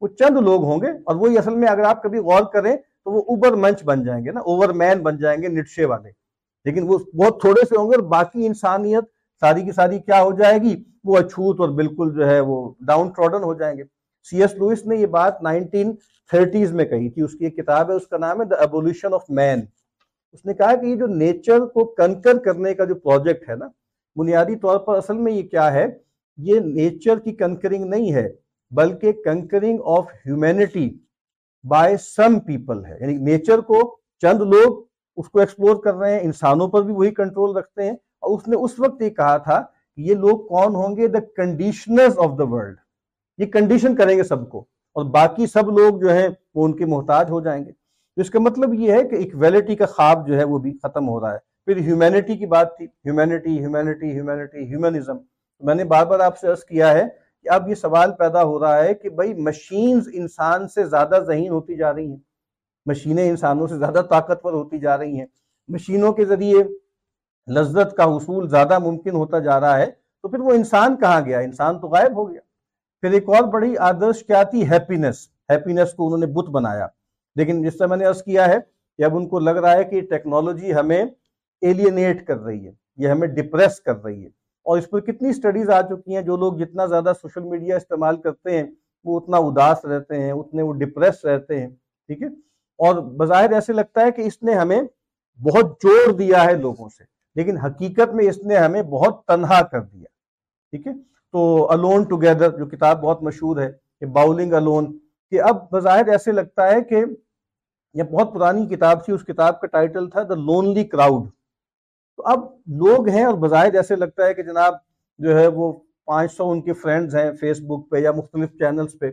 وہ چند لوگ ہوں گے اور وہی اصل میں اگر آپ کبھی غور کریں تو وہ اوبر منچ بن جائیں گے نا اوور مین بن جائیں گے نٹشے والے۔ لیکن وہ بہت تھوڑے سے ہوں گے اور باقی انسانیت ساری کی ساری کیا ہو جائے گی؟ وہ اچھوت اور بالکل جو ہے وہ ڈاؤن ٹروڈن ہو جائیں گے۔ سی ایس لوئس نے یہ بات نائنٹین تھرٹیز میں کہی تھی۔ اس کی ایک کتاب ہے، اس کا نام ہے دا ایبولیشن آف مین اس نے کہا کہ یہ جو نیچر کو کنکر کرنے کا جو پروجیکٹ ہے نا، بنیادی طور پر اصل میں یہ کیا ہے؟ یہ نیچر کی کنکرنگ نہیں ہے، بلکہ conquering of humanity by some people ہے۔ یعنی نیچر کو چند لوگ اس کو ایکسپلور کر رہے ہیں، انسانوں پر بھی وہی کنٹرول رکھتے ہیں۔ اور اس نے اس وقت یہ کہا تھا کہ یہ لوگ کون ہوں گے؟ The conditioners of the world یہ کنڈیشن کریں گے سب کو اور باقی سب لوگ جو ہیں وہ ان کے محتاج ہو جائیں گے۔ اس کا مطلب یہ ہے کہ ایکویلٹی کا خواب جو ہے وہ بھی ختم ہو رہا ہے۔ پھر ہیومینٹی کی بات تھی۔ ہیومینٹی ہیومینٹی ہیومینٹی ہیومنزم میں نے بار بار آپ سے عرض کیا ہے کہ اب یہ سوال پیدا ہو رہا ہے کہ بھائی مشینز انسان سے زیادہ ذہین ہوتی جا رہی ہیں۔ مشینیں انسانوں سے زیادہ طاقتور ہوتی جا رہی ہیں۔ مشینوں کے ذریعے لذت کا حصول زیادہ ممکن ہوتا جا رہا ہے، تو پھر وہ انسان کہاں گیا؟ انسان تو غائب ہو گیا۔ پھر ایک اور بڑی آدرش کیا تھی؟ ہیپینس ہیپینس کو انہوں نے بت بنایا۔ لیکن جس سے میں نے عرض کیا ہے کہ اب ان کو لگ رہا ہے کہ ٹیکنالوجی ہمیں ایلینیٹ کر رہی ہے، یہ ہمیں ڈپریس کر رہی ہے۔ اور اس پر کتنی سٹڈیز آ چکی ہیں، جو لوگ جتنا زیادہ سوشل میڈیا استعمال کرتے ہیں، وہ اتنا اداس رہتے ہیں، اتنے وہ ڈپریس رہتے ہیں۔ ٹھیک ہے؟ اور بظاہر ایسے لگتا ہے کہ اس نے ہمیں بہت جوڑ دیا ہے لوگوں سے۔ لیکن حقیقت میں اس نے ہمیں بہت تنہا کر دیا، ٹھیک ہے؟ تو الون ٹوگیدر جو کتاب بہت مشہور ہے، کہ باؤلنگ الون کہ اب بظاہر ایسے لگتا ہے کہ یہ بہت پرانی کتاب تھی، اس کتاب کا ٹائٹل تھا دا لونلی کراؤڈ تو اب لوگ ہیں اور بظاہر ایسے لگتا ہے کہ جناب جو ہے وہ پانچ سو ان کے فرینڈز ہیں فیس بک پہ یا مختلف چینلز پہ،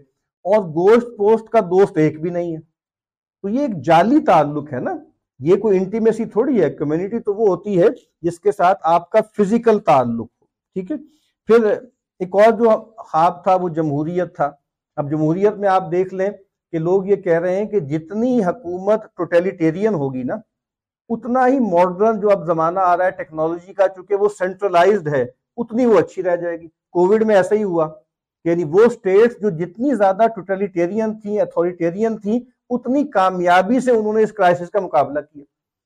اور گوشت پوسٹ کا دوست ایک بھی نہیں ہے۔ تو یہ ایک جعلی تعلق ہے نا۔ یہ کوئی انٹیمیسی تھوڑی ہے کمیونٹی تو وہ ہوتی ہے جس کے ساتھ آپ کا فزیکل تعلق ہو، ٹھیک ہے؟ پھر ایک اور جو خواب تھا، وہ جمہوریت تھا۔ اب جمہوریت میں آپ دیکھ لیں کہ لوگ یہ کہہ رہے ہیں کہ جتنی حکومت ٹوٹیلیٹیرین ہوگی نا، اتنا ہی ماڈرن جو اب زمانہ آ رہا ہے ٹیکنالوجی کا، چونکہ وہ سینٹرلائزڈ ہے، اتنی وہ اچھی رہ جائے گی۔ کووڈ میں ایسا ہی ہوا یعنی وہ سٹیٹس جو جتنی زیادہ ٹوٹلیٹیرین تھیں اتھارٹیرین تھیں اتنی کامیابی سے انہوں نے اس کرائسس کا مقابلہ کیا۔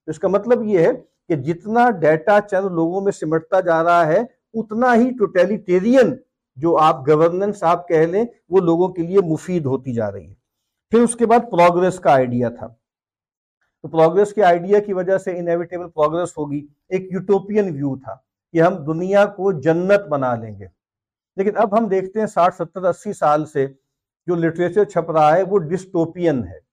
اس کا مطلب یہ ہے کہ جتنا ڈیٹا چند لوگوں میں سمٹتا جا رہا ہے، اتنا ہی ٹوٹیلیٹیرین جو آپ گورننس آپ کہہ لیں، وہ لوگوں کے لیے مفید ہوتی جا رہی ہے۔ پھر اس کے بعد پروگرس کا آئیڈیا تھا۔ تو پروگرس کے آئیڈیا کی وجہ سے انیویٹیبل پروگرس ہوگی۔ ایک یوٹوپین ویو تھا کہ ہم دنیا کو جنت بنا لیں گے۔ لیکن اب ہم دیکھتے ہیں ساٹھ ستر اسی سال سے جو لٹریچر چھپ رہا ہے، وہ ڈسٹوپین ہے۔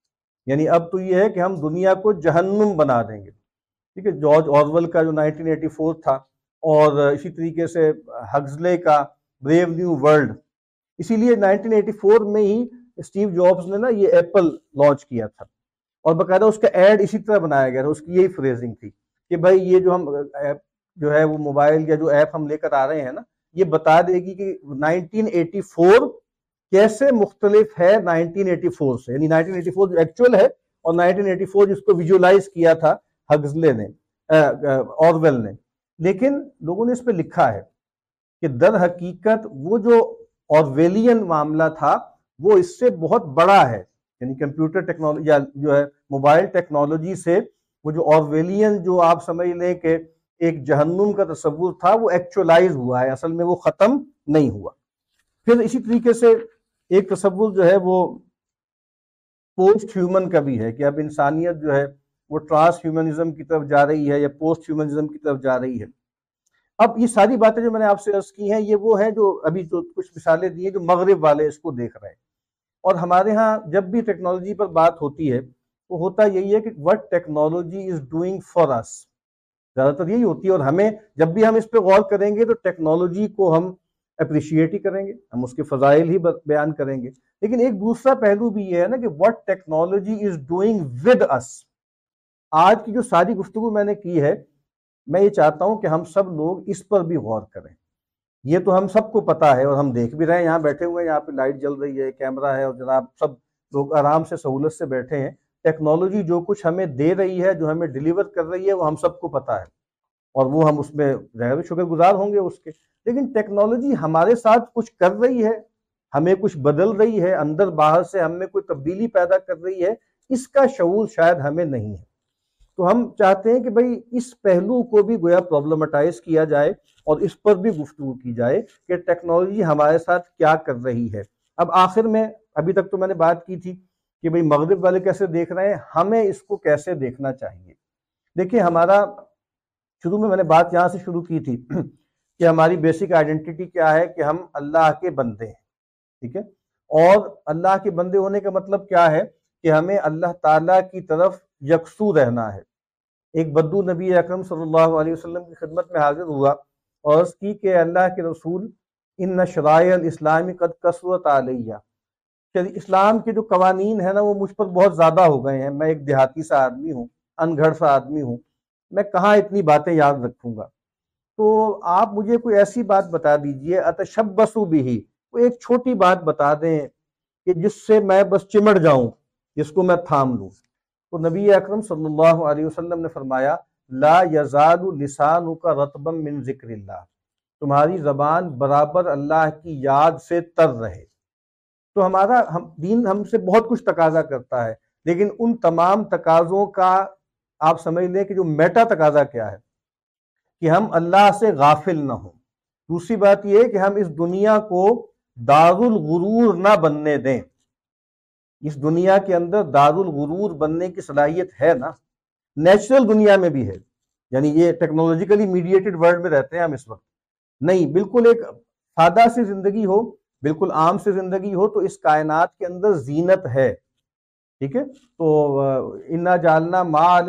یعنی اب تو یہ ہے کہ ہم دنیا کو جہنم بنا دیں گے۔ ٹھیک ہے، جارج آرول کا جو نائنٹین ایٹی فور تھا اور اسی طریقے سے ہگزلے کا بریو نیو ورلڈ اسی لیے نائنٹین ایٹی فور میں ہی اسٹیو جابس نے نا یہ ایپل لانچ کیا تھا۔ اور باقاعدہ اس کا ایڈ اسی طرح بنایا گیا تھا، اس کی یہی فریزنگ تھی کہ بھائی یہ جو ہم ایپ جو ہے وہ موبائل یا جو ایپ ہم لے کر آ رہے ہیں نا، یہ بتا دے گی کہ نائنٹین ایٹی فور کیسے مختلف ہے نائنٹین ایٹی فور سے؟ یعنی نائنٹین ایٹی فور جو ایکچول ہے اور نائنٹین ایٹی فور جس کو ویژولائز کیا تھا ہگزلے نے آرویل نے۔ لیکن لوگوں نے اس پہ لکھا ہے کہ در حقیقت وہ جو آرویلین معاملہ تھا، وہ اس سے بہت بڑا ہے۔ یعنی کمپیوٹر ٹیکنالوجی یا جو ہے موبائل ٹیکنالوجی سے وہ جو آرویلین جو آپ سمجھ لیں کہ ایک جہنم کا تصور تھا، وہ ایکچولائز ہوا ہے۔ اصل میں وہ ختم نہیں ہوا۔ پھر اسی طریقے سے ایک تصور جو ہے وہ پوسٹ ہیومن کا بھی ہے کہ اب انسانیت جو ہے وہ ٹرانس ہیومنزم کی طرف جا رہی ہے یا پوسٹ ہیومنزم کی طرف جا رہی ہے۔ اب یہ ساری باتیں جو میں نے آپ سے عرض کی ہیں، یہ وہ ہیں جو ابھی جو کچھ مثالیں دی ہیں جو مغرب والے اس کو دیکھ رہے ہیں۔ اور ہمارے ہاں جب بھی ٹیکنالوجی پر بات ہوتی ہے، وہ ہوتا یہی ہے کہ what technology is doing for us زیادہ تر یہی ہوتی ہے اور ہمیں جب بھی ہم اس پہ غور کریں گے تو ٹیکنالوجی کو ہم اپریشیٹ ہی کریں گے، ہم اس کے فضائل ہی بیان کریں گے۔ لیکن ایک دوسرا پہلو بھی یہ ہے نا کہ what technology is doing with us آج کی جو ساری گفتگو میں نے کی ہے، میں یہ چاہتا ہوں کہ ہم سب لوگ اس پر بھی غور کریں۔ یہ تو ہم سب کو پتا ہے اور ہم دیکھ بھی رہے ہیں، یہاں بیٹھے ہوئے ہیں، یہاں پہ لائٹ جل رہی ہے، کیمرہ ہے اور جناب سب لوگ آرام سے سہولت سے بیٹھے ہیں۔ ٹیکنالوجی جو کچھ ہمیں دے رہی ہے، جو ہمیں ڈیلیور کر رہی ہے، وہ ہم سب کو پتا ہے۔ اور وہ ہم اس میں ظاہر شکر گزار ہوں گے اس کے۔ لیکن ٹیکنالوجی ہمارے ساتھ کچھ کر رہی ہے، ہمیں کچھ بدل رہی ہے، اندر باہر سے ہم میں کوئی تبدیلی پیدا کر رہی ہے، اس کا شعور شاید ہمیں نہیں ہے۔ تو ہم چاہتے ہیں کہ بھئی اس پہلو کو بھی گویا پرابلمٹائز کیا جائے اور اس پر بھی گفتگو کی جائے کہ ٹیکنالوجی ہمارے ساتھ کیا کر رہی ہے۔ اب آخر میں، ابھی تک تو میں نے بات کی تھی کہ بھئی مغرب والے کیسے دیکھ رہے ہیں، ہمیں اس کو کیسے دیکھنا چاہیے۔ دیکھیں ہمارا، شروع میں میں نے بات یہاں سے شروع کی تھی کہ ہماری بیسک آئیڈینٹی کیا ہے کہ ہم اللہ کے بندے ہیں، ٹھیک ہے؟ اور اللہ کے بندے ہونے کا مطلب کیا ہے کہ ہمیں اللہ تعالیٰ کی طرف یکسو رہنا ہے۔ ایک بدو نبی اکرم صلی اللہ علیہ وسلم کی خدمت میں حاضر ہوا اور اس کی کہ اللہ کے رسول، ان شرائع الاسلامی قد کثرت علیہ۔ اسلام کے جو قوانین ہیں نا، وہ مجھ پر بہت زیادہ ہو گئے ہیں۔ میں ایک دیہاتی سا آدمی ہوں ان گھڑ سا آدمی ہوں۔ میں کہاں اتنی باتیں یاد رکھوں گا؟ تو آپ مجھے کوئی ایسی بات بتا دیجیے اتشبسو بھی ہی کوئی ایک چھوٹی بات بتا دیں کہ جس سے میں بس چمڑ جاؤں، جس کو میں تھام لوں۔ تو نبی اکرم صلی اللہ علیہ وسلم نے فرمایا، لا یزال لسان کا رتبم من ذکر اللہ۔ تمہاری زبان برابر اللہ کی یاد سے تر رہے۔ تو ہمارا، ہم، دین ہم سے بہت کچھ تقاضا کرتا ہے، لیکن ان تمام تقاضوں کا آپ سمجھ لیں کہ جو میٹا تقاضا کیا ہے۔ کہ ہم اللہ سے غافل نہ ہوں۔ دوسری بات یہ کہ ہم اس دنیا کو دار الغرور نہ بننے دیں۔ اس دنیا کے اندر دار الغرور بننے کی صلاحیت ہے نا؟ نیچرل دنیا میں بھی ہے۔ یعنی یہ ٹیکنالوجیکلی میڈیٹڈ ورلڈ میں رہتے ہیں ہم اس وقت۔ نہیں، بالکل ایک سادہ سی زندگی ہو، بالکل عام سی زندگی ہو تو اس کائنات کے اندر زینت ہے۔ ٹھیک ہے؟ تو انا جالنا ما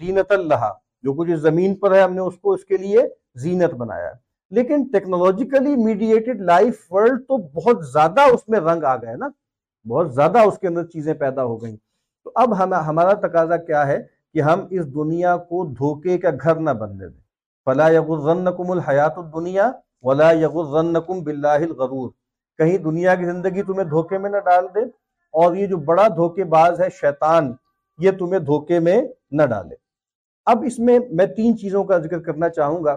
زینت اللہ جو کچھ زمین پر ہے، ہم نے اس کو اس کے لیے زینت بنایا۔ ہے لیکن ٹیکنالوجیکلی میڈیٹڈ لائف ورلڈ تو بہت زیادہ اس میں رنگ آ گئے نا۔ بہت زیادہ اس کے اندر چیزیں پیدا ہو گئیں۔ تو اب ہمارا تقاضا کیا ہے کہ ہم اس دنیا کو دھوکے کا گھر نہ بننے دیں۔ فلا یغرنکم الحیات الدنیا ولا یغرنکم باللہ الغرور۔ کہیں دنیا کی زندگی تمہیں دھوکے میں نہ ڈال دے اور یہ جو بڑا دھوکے باز ہے شیطان، یہ تمہیں دھوکے میں نہ ڈالے۔ اب اس میں میں تین چیزوں کا ذکر کرنا چاہوں گا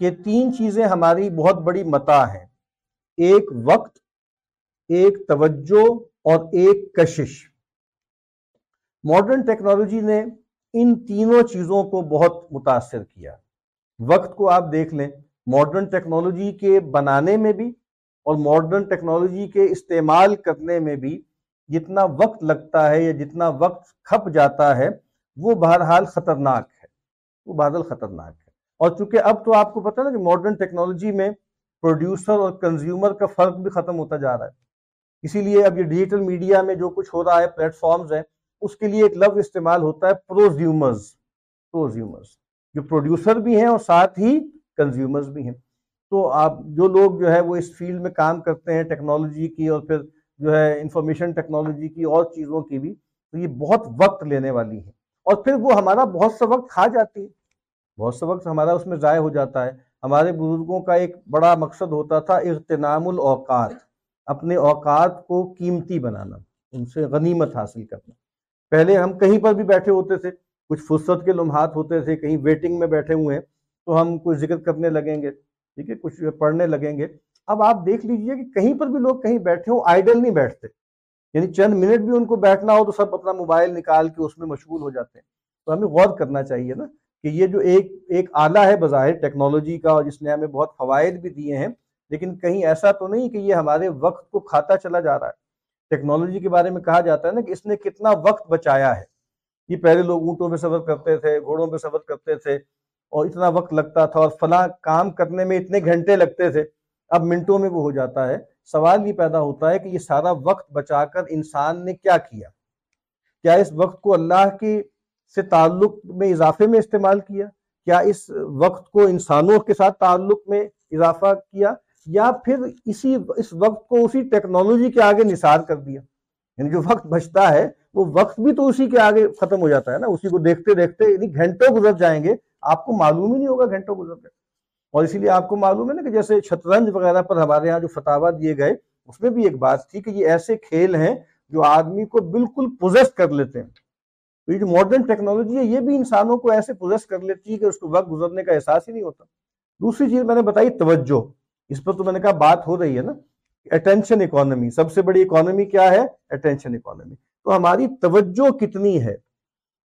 کہ تین چیزیں ہماری بہت بڑی متا ہیں۔ ایک وقت، ایک توجہ اور ایک کشش۔ ماڈرن ٹیکنالوجی نے ان تینوں چیزوں کو بہت متاثر کیا۔ وقت کو آپ دیکھ لیں ماڈرن ٹیکنالوجی کے بنانے میں بھی اور ماڈرن ٹیکنالوجی کے استعمال کرنے میں بھی جتنا وقت لگتا ہے یا جتنا وقت کھپ جاتا ہے وہ بہرحال خطرناک ہے۔ وہ بادل خطرناک ہے۔ اور چونکہ اب تو آپ کو پتہ نا کہ ماڈرن ٹیکنالوجی میں پروڈیوسر اور کنزیومر کا فرق بھی ختم ہوتا جا رہا ہے۔ اسی لیے اب یہ ڈیجیٹل میڈیا میں جو کچھ ہو رہا ہے پلیٹ فارمز ہیں، اس کے لیے ایک لفظ استعمال ہوتا ہے پروزیومرز پروزیومرز جو پروڈیوسر بھی ہیں اور ساتھ ہی کنزیومرز بھی ہیں۔ تو آپ جو لوگ جو ہے وہ اس فیلڈ میں کام کرتے ہیں ٹیکنالوجی کی اور پھر جو ہے انفارمیشن ٹیکنالوجی کی اور چیزوں کی بھی، تو یہ بہت وقت لینے والی ہے اور پھر وہ ہمارا بہت سا وقت کھا جاتی ہے۔ بہت سا وقت ہمارا اس میں ضائع ہو جاتا ہے۔ ہمارے بزرگوں کا ایک بڑا مقصد ہوتا تھا اغتنام الاوقات، اپنے اوقات کو قیمتی بنانا، ان سے غنیمت حاصل کرنا۔ پہلے ہم کہیں پر بھی بیٹھے ہوتے تھے، کچھ فرصت کے لمحات ہوتے تھے، کہیں ویٹنگ میں بیٹھے ہوئے ہیں، تو ہم کچھ ذکر کرنے لگیں گے، ٹھیک ہے، کچھ پڑھنے لگیں گے۔ اب آپ دیکھ لیجیے کہ کہیں پر بھی لوگ کہیں بیٹھے ہوں آئیڈل نہیں بیٹھتے۔ یعنی چند منٹ بھی ان کو بیٹھنا ہو تو سب اپنا موبائل نکال کے اس میں مشغول ہو جاتے ہیں۔ تو ہمیں غور کرنا چاہیے نا کہ یہ جو ایک ایک آلہ ہے بظاہر ٹیکنالوجی کا اور جس نے ہمیں بہت فوائد بھی دیے ہیں، لیکن کہیں ایسا تو نہیں کہ یہ ہمارے وقت کو کھاتا چلا جا رہا ہے۔ ٹیکنالوجی کے بارے میں کہا جاتا ہے نا کہ اس نے کتنا وقت بچایا ہے۔ یہ پہلے لوگ اونٹوں پہ سفر کرتے تھے، گھوڑوں پہ سفر کرتے تھے اور اتنا وقت لگتا تھا اور فلاں کام کرنے میں اتنے گھنٹے لگتے تھے۔ اب منٹوں میں وہ ہو جاتا ہے۔ سوال یہ پیدا ہوتا ہے کہ یہ سارا وقت بچا کر انسان نے کیا کیا؟ کیا اس وقت کو اللہ کی سے تعلق میں اضافے میں استعمال کیا؟ کیا اس وقت کو انسانوں کے ساتھ تعلق میں اضافہ کیا؟ یا پھر اسی اس وقت کو اسی ٹیکنالوجی کے آگے نثار کر دیا؟ یعنی جو وقت بچتا ہے، وہ وقت بھی تو اسی کے آگے ختم ہو جاتا ہے نا۔ اسی کو دیکھتے دیکھتے یعنی گھنٹوں گزر جائیں گے۔ آپ کو معلوم ہی نہیں ہوگا گھنٹوں گزر گئے اور اسی لیے آپ کو معلوم ہے نا کہ جیسے شطرنج وغیرہ پر ہمارے یہاں جو فتوا دیے گئے، اس میں بھی ایک بات تھی کہ یہ ایسے کھیل ہیں جو آدمی کو بالکل پوزیس کر لیتے ہیں۔ تو یہ جو ماڈرن ٹیکنالوجی ہے، یہ بھی انسانوں کو ایسے پوزیس کر لیتی ہے کہ اس کو وقت گزرنے کا احساس ہی نہیں ہوتا۔ دوسری چیز میں نے بتائی، توجہ۔ اس پر تو میں نے کہا بات ہو رہی ہے نا۔ اٹینشن اکانومی سب سے بڑی اکانومی کیا ہے؟ اٹینشن اکانومی تو ہماری توجہ کتنی ہے؟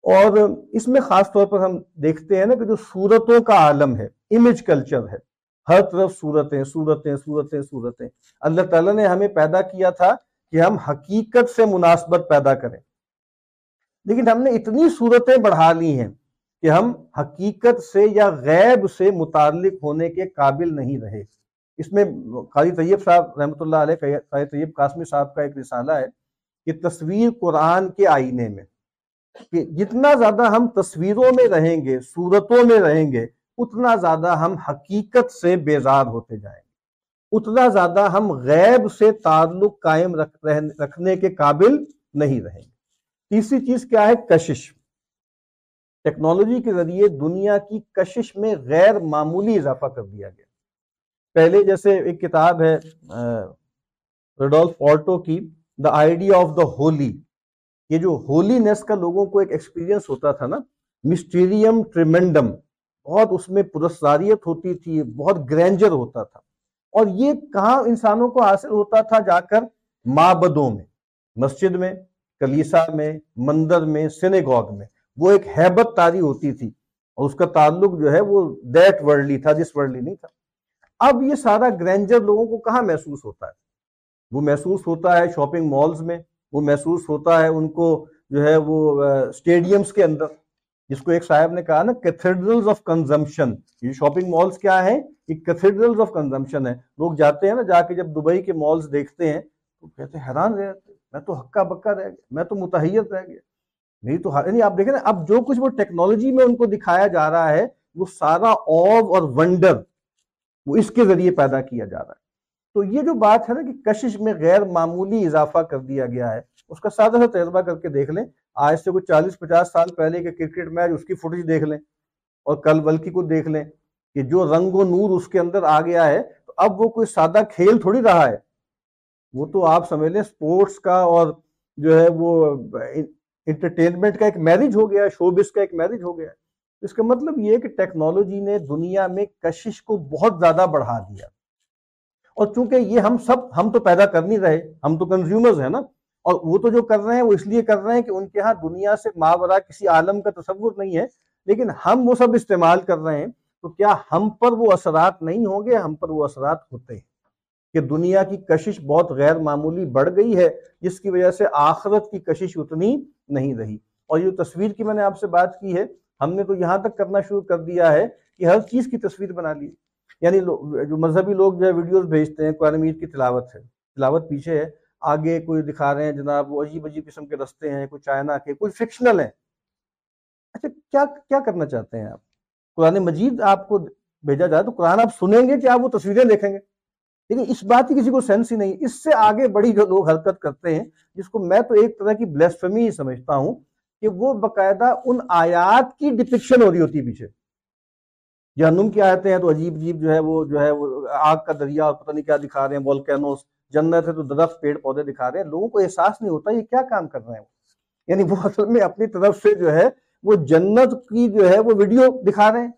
اور اس میں خاص طور پر ہم دیکھتے ہیں نا کہ جو صورتوں کا عالم ہے امیج کلچر ہے۔ ہر طرف صورتیں صورتیں صورتیں صورتیں۔ اللہ تعالیٰ نے ہمیں پیدا کیا تھا کہ ہم حقیقت سے مناسبت پیدا کریں۔ لیکن ہم نے اتنی صورتیں بڑھا لی ہیں کہ ہم حقیقت سے یا غیب سے متعلق ہونے کے قابل نہیں رہے۔ اس میں قاری طیب صاحب رحمۃ اللہ علیہ، قاری طیب قاسمی صاحب کا ایک رسالہ ہے کہ تصویر قرآن کے آئینے میں، کہ جتنا زیادہ ہم تصویروں میں رہیں گے، صورتوں میں رہیں گے اتنا زیادہ ہم حقیقت سے بیزار ہوتے جائیں گے۔ اتنا زیادہ ہم غیب سے تعلق قائم رکھنے کے قابل نہیں رہیں گے۔ تیسری چیز کیا ہے؟ کشش۔ ٹیکنالوجی کے ذریعے دنیا کی کشش میں غیر معمولی اضافہ کر دیا گیا۔ پہلے جیسے ایک کتاب ہے آرٹو کی the idea of the holy یہ جو ہولی نیس کا لوگوں کو ایک ایکسپیرینس ہوتا تھا نا مسٹیریم ٹریمنڈم بہت اس میں پرساریت ہوتی تھی، بہت گرینجر ہوتا تھا۔ اور یہ کہاں انسانوں کو حاصل ہوتا تھا؟ جا کر معبدوں میں، مسجد میں، کلیسا میں، مندر میں، سینیگوگ میں۔ وہ ایک حیبت تاری ہوتی تھی اور اس کا تعلق جو ہے وہ دیٹ ورلڈلی تھا، جس ورلڈلی نہیں تھا۔ اب یہ سارا گرینجر لوگوں کو کہاں محسوس ہوتا ہے؟ وہ محسوس ہوتا ہے شاپنگ مالز میں، وہ محسوس ہوتا ہے ان کو جو ہے وہ اسٹیڈیمس کے اندر۔ جس کو ایک صاحب نے کہا نا کیتھیڈرلز آف کنزمپشن یہ شاپنگ مالز کیا ہیں؟ یہ کیتھیڈرلز آف کنزمپشن ہے لوگ جاتے ہیں نا، جا کے جب دبئی کے مالز دیکھتے ہیں، تو کہتے ہیں، حیران رہ جاتے میں تو ہکا بکا رہ گیا، میں تو متحیت رہ گیا۔ نہیں تو یعنی آپ دیکھیں نا، اب جو کچھ وہ ٹیکنالوجی میں ان کو دکھایا جا رہا ہے، وہ سارا اوو اور ونڈر وہ اس کے ذریعے پیدا کیا جا رہا ہے۔ تو یہ جو بات ہے نا، کہ کشش میں غیر معمولی اضافہ کر دیا گیا ہے اس کا سادہ سا تجربہ کر کے دیکھ لیں۔ آج سے کوئی چالیس پچاس سال پہلے کے کرکٹ میچ اس کی فوٹیج دیکھ لیں اور کل بلکی کو دیکھ لیں کہ جو رنگ و نور اس کے اندر آ گیا ہے تو اب وہ کوئی سادہ کھیل تھوڑی رہا ہے۔ وہ تو آپ سمجھ لیں سپورٹس کا اور جو ہے وہ انٹرٹینمنٹ کا ایک میرج ہو گیا ہے شوبس کا ایک میرج ہو گیا ہے۔ اس کا مطلب یہ کہ ٹیکنالوجی نے دنیا میں کشش کو بہت زیادہ بڑھا دیا۔ اور چونکہ یہ ہم سب، ہم تو پیدا کر نہیں رہے، ہم تو کنزیومرز ہیں نا۔ اور وہ تو جو کر رہے ہیں، وہ اس لیے کر رہے ہیں کہ ان کے ہاں دنیا سے ماورا کسی عالم کا تصور نہیں ہے۔ لیکن ہم وہ سب استعمال کر رہے ہیں تو کیا ہم پر وہ اثرات نہیں ہوں گے؟ ہم پر وہ اثرات ہوتے ہیں۔ کہ دنیا کی کشش بہت غیر معمولی بڑھ گئی ہے، جس کی وجہ سے آخرت کی کشش اتنی نہیں رہی۔ اور یہ تصویر کی میں نے آپ سے بات کی ہے، ہم نے تو یہاں تک کرنا شروع کر دیا ہے کہ ہر چیز کی تصویر بنا لی۔ یعنی جو مذہبی لوگ جو ہے ویڈیوز بھیجتے ہیں، قرآن میر کی تلاوت ہے۔ تلاوت پیچھے ہے۔ آگے کوئی دکھا رہے ہیں، جناب، وہ عجیب عجیب قسم کے رستے ہیں، کوئی چائنا کے، کوئی فکشنل ہیں۔ اچھا کیا کیا کرنا چاہتے ہیں آپ؟ قرآن مجید آپ کو بھیجا جائے تو قرآن آپ سنیں گے کہ آپ وہ تصویریں دیکھیں گے۔ لیکن اس بات کی کسی کو سینس ہی نہیں۔ اس سے آگے بڑی جو لوگ حرکت کرتے ہیں، جس کو میں تو ایک طرح کی بلیسفمی ہی سمجھتا ہوں کہ وہ باقاعدہ ان آیات کی ڈپکشن ہو رہی ہوتی ہے پیچھے۔ جہنم کی آیتیں ہیں تو عجیب عجیب جو ہے وہ، جو ہے وہ آگ کا دریا اور پتہ نہیں کیا دکھا رہے ہیں والکینوس جنت ہے تو درخت پیڑ پودے دکھا رہے ہیں۔ لوگوں کو احساس نہیں ہوتا یہ کیا کام کر رہے ہیں یعنی وہ اصل میں اپنی طرف سے جو ہے وہ جنت کی جو ہے وہ ویڈیو دکھا رہے ہیں۔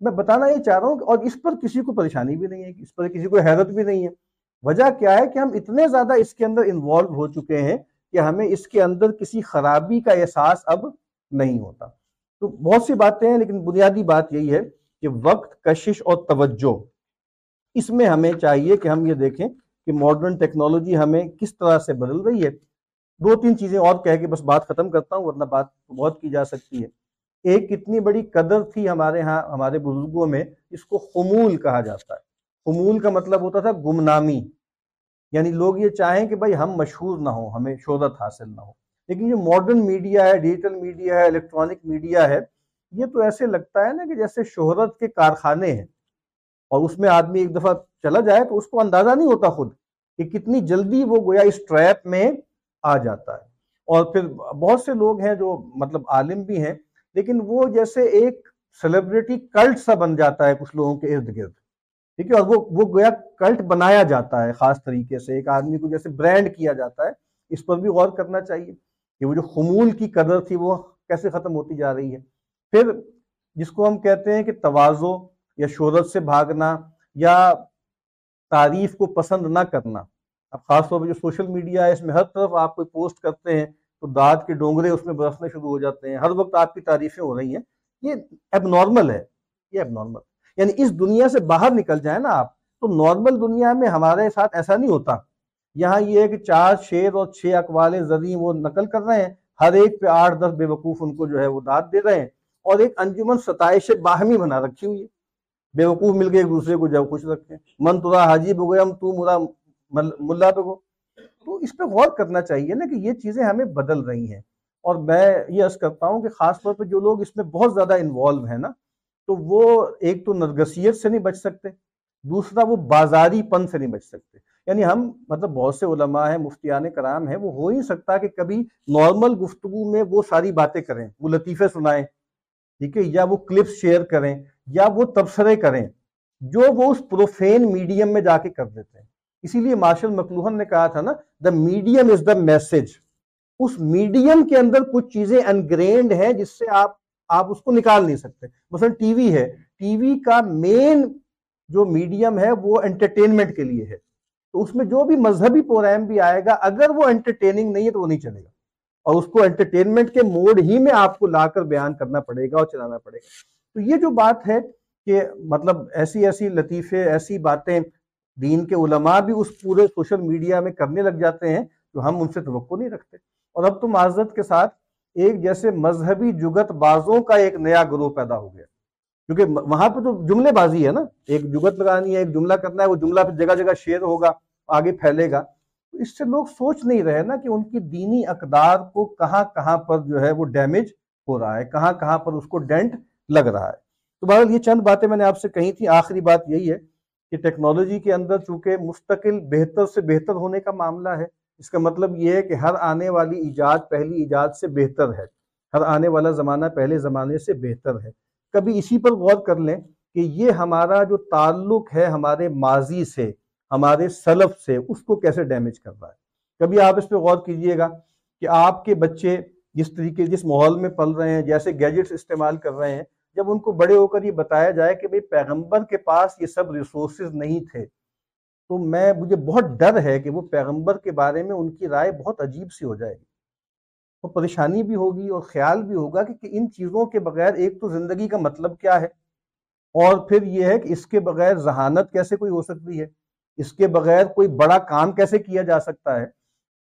میں بتانا یہ چاہ رہا ہوں اور اس پر کسی کو پریشانی بھی نہیں ہے، اس پر کسی کو حیرت بھی نہیں ہے۔ وجہ کیا ہے کہ ہم اتنے زیادہ اس کے اندر انوالو ہو چکے ہیں کہ ہمیں اس کے اندر کسی خرابی کا احساس اب نہیں ہوتا۔ تو بہت سی باتیں ہیں، لیکن بنیادی بات یہی ہے کہ وقت، کشش اور توجہ، اس میں ہمیں چاہیے کہ ہم یہ دیکھیں کہ ماڈرن ٹیکنالوجی ہمیں کس طرح سے بدل رہی ہے۔ دو تین چیزیں اور کہہ کے بس بات ختم کرتا ہوں، ورنہ بات بہت کی جا سکتی ہے۔ ایک اتنی بڑی قدر تھی ہمارے ہاں ہمارے بزرگوں میں، اس کو خمول کہا جاتا ہے۔ خمول کا مطلب ہوتا تھا گمنامی۔ یعنی لوگ یہ چاہیں کہ بھائی ہم مشہور نہ ہوں، ہمیں شہرت حاصل نہ ہو۔ لیکن جو ماڈرن میڈیا ہے ڈیجیٹل میڈیا ہے الیکٹرانک میڈیا ہے، یہ تو ایسے لگتا ہے نا کہ جیسے شہرت کے کارخانے ہیں اور اس میں آدمی ایک دفعہ چلا جائے تو اس کو اندازہ نہیں ہوتا خود کہ کتنی جلدی وہ گویا اس ٹریپ میں آ جاتا ہے۔ اور پھر بہت سے لوگ ہیں جو مطلب عالم بھی ہیں، لیکن وہ جیسے ایک سیلیبریٹی کلٹ سا بن جاتا ہے کچھ لوگوں کے ارد گرد۔ ٹھیک ہے، اور وہ وہ گویا کلٹ بنایا جاتا ہے خاص طریقے سے۔ ایک آدمی کو جیسے برانڈ کیا جاتا ہے، اس پر بھی غور کرنا چاہیے کہ وہ جو خمول کی قدر تھی وہ کیسے ختم ہوتی جا رہی ہے۔ پھر جس کو ہم کہتے ہیں کہ توازو یا شہرت سے بھاگنا یا تعریف کو پسند نہ کرنا۔ اب خاص طور پہ جو سوشل میڈیا ہے، اس میں ہر طرف آپ کوئی پوسٹ کرتے ہیں تو دانت کے ڈونگرے اس میں برسنے شروع ہو جاتے ہیں۔ ہر وقت آپ کی تعریفیں ہو رہی ہیں۔ یہ اب نارمل ہے۔ یہ اب نارمل یعنی اس دنیا سے باہر نکل جائیں نا آپ، تو نارمل دنیا میں ہمارے ساتھ ایسا نہیں ہوتا۔ یہاں یہ ہے کہ چار شیر اور چھ اقوال زرعی وہ نقل کر رہے ہیں۔ ہر ایک پہ آٹھ دس بے وقوف ان کو جو ہے وہ داد دے رہے ہیں۔ اور ایک انجمن ستائش باہمی بنا رکھی ہوئی ہے۔ بے وقوف مل کے ایک دوسرے کو جب خوش رکھتے ہیں من ترا حاجی ہو گیا ہم تو مرا ملا پہ گو تو اس پہ غور کرنا چاہیے نا کہ یہ چیزیں ہمیں بدل رہی ہیں۔ اور میں یہ عرض کرتا ہوں کہ خاص طور پہ جو لوگ اس میں بہت زیادہ انوالو ہیں نا، تو وہ ایک تو نرگسیت سے نہیں بچ سکتے، دوسرا وہ بازاری پن سے نہیں بچ سکتے۔ یعنی ہم مطلب بہت سے علماء ہیں، مفتیان کرام ہیں، وہ ہو ہی سکتا کہ کبھی نارمل گفتگو میں وہ ساری باتیں کریں، وہ لطیفے سنائیں، ٹھیک ہے، یا وہ کلپس شیئر کریں۔ یا وہ تبصرے کریں جو وہ اس پروفین میڈیم میں جا کے کر دیتے ہیں۔ اسی لیے مارشل مکلوہن نے کہا تھا نا the medium is the message us medium کے اندر کچھ چیزیں انگرینڈ ہیں جس سے آپ آپ اس کو نکال نہیں سکتے۔ مثلا ٹی وی ہے۔ ٹی وی کا مین جو میڈیم ہے وہ انٹرٹینمنٹ کے لیے ہے۔ تو اس میں جو بھی مذہبی پروگرام بھی آئے گا، اگر وہ انٹرٹیننگ نہیں ہے تو وہ نہیں چلے گا۔ اور اس کو انٹرٹینمنٹ کے موڈ ہی میں آپ کو لا کر بیان کرنا پڑے گا اور چلانا پڑے گا۔ تو یہ جو بات ہے کہ مطلب ایسی ایسی لطیفے، ایسی باتیں دین کے علماء بھی اس پورے سوشل میڈیا میں کرنے لگ جاتے ہیں جو ہم ان سے توقع نہیں رکھتے۔ اور اب تو معذرت کے ساتھ ایک جیسے مذہبی جگت بازوں کا ایک نیا گروہ پیدا ہو گیا۔ کیونکہ وہاں پہ تو جملے بازی ہے نا۔ ایک جگت لگانی ہے، ایک جملہ کرنا ہے، وہ جملہ پھر جگہ جگہ شیئر ہوگا، آگے پھیلے گا۔ تو اس سے لوگ سوچ نہیں رہے نا کہ ان کی دینی اقدار کو کہاں کہاں پر جو ہے وہ ڈیمیج ہو رہا ہے، کہاں کہاں پر اس کو ڈینٹ لگ رہا ہے۔ تو بہرحال یہ چند باتیں میں نے آپ سے کہی تھی آخری بات یہی ہے کہ ٹیکنالوجی کے اندر چونکہ مستقل بہتر سے بہتر ہونے کا معاملہ ہے، اس کا مطلب یہ ہے کہ ہر آنے والی ایجاد پہلی ایجاد سے بہتر ہے۔ ہر آنے والا زمانہ پہلے زمانے سے بہتر ہے۔ کبھی اسی پر غور کر لیں کہ یہ ہمارا جو تعلق ہے ہمارے ماضی سے، ہمارے سلف سے، اس کو کیسے ڈیمیج کر رہا ہے۔ کبھی آپ اس پہ غور کیجیے گا کہ آپ کے بچے جس طریقے، جس ماحول میں پل رہے ہیں، جیسے گیجٹس استعمال کر رہے ہیں جب ان کو بڑے ہو کر یہ بتایا جائے کہ بھئی پیغمبر کے پاس یہ سب ریسورسز نہیں تھے، تو میں، مجھے بہت ڈر ہے کہ وہ پیغمبر کے بارے میں ان کی رائے بہت عجیب سی ہو جائے گی۔ تو پریشانی بھی ہوگی اور خیال بھی ہوگا کہ ان چیزوں کے بغیر ایک تو زندگی کا مطلب کیا ہے؟ اور پھر یہ ہے کہ اس کے بغیر ذہانت کیسے کوئی ہو سکتی ہے؟ اس کے بغیر کوئی بڑا کام کیسے کیا جا سکتا ہے؟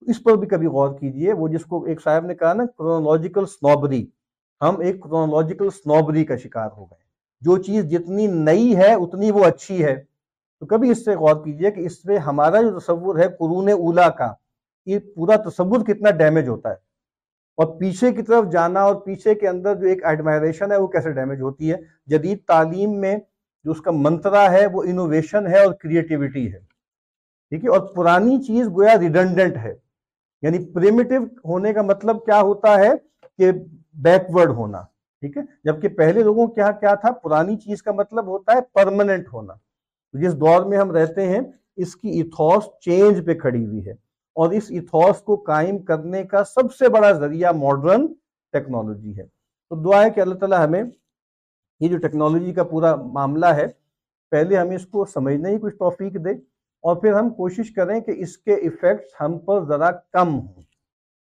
اس پر بھی کبھی غور کیجیے۔ وہ جس کو ایک صاحب نے کہا نا کرونالوجیکل سنوبری ہم ایک کرونالوجیکل سنوبری کا شکار ہو گئے۔ جو چیز جتنی نئی ہے، اتنی وہ اچھی ہے۔ تو کبھی اس سے غور کیجیے کہ اس میں ہمارا جو تصور ہے قرون اولا کا، یہ پورا تصور کتنا ڈیمیج ہوتا ہے۔ اور پیچھے کی طرف جانا اور پیچھے کے اندر جو ایک ایڈمائریشن ہے، وہ کیسے ڈیمیج ہوتی ہے؟ جدید تعلیم میں جو اس کا منترا ہے، وہ انوویشن ہے اور کریٹیوٹی ہے۔ ٹھیک ہے؟ اور پرانی چیز گویا ریڈنڈنٹ ہے۔ یعنی پریمیٹو ہونے کا مطلب کیا ہوتا ہے کہ بیکورڈ ہونا، ٹھیک ہے؟ جبکہ پہلے لوگوں کیا کیا تھا؟ پرانی چیز کا مطلب ہوتا ہے پرماننٹ ہونا۔ جس دور میں ہم رہتے ہیں، اس کی ایتھوس چینج پہ کھڑی ہوئی ہے۔ اور اس ایتھوس کو قائم کرنے کا سب سے بڑا ذریعہ ماڈرن ٹیکنالوجی ہے۔ تو دعا ہے کہ اللہ تعالیٰ ہمیں یہ جو ٹیکنالوجی کا پورا معاملہ ہے، پہلے ہمیں اس کو سمجھنے ہی کچھ توفیق دے اور پھر ہم کوشش کریں کہ اس کے ایفیکٹس ہم پر ذرا کم ہوں۔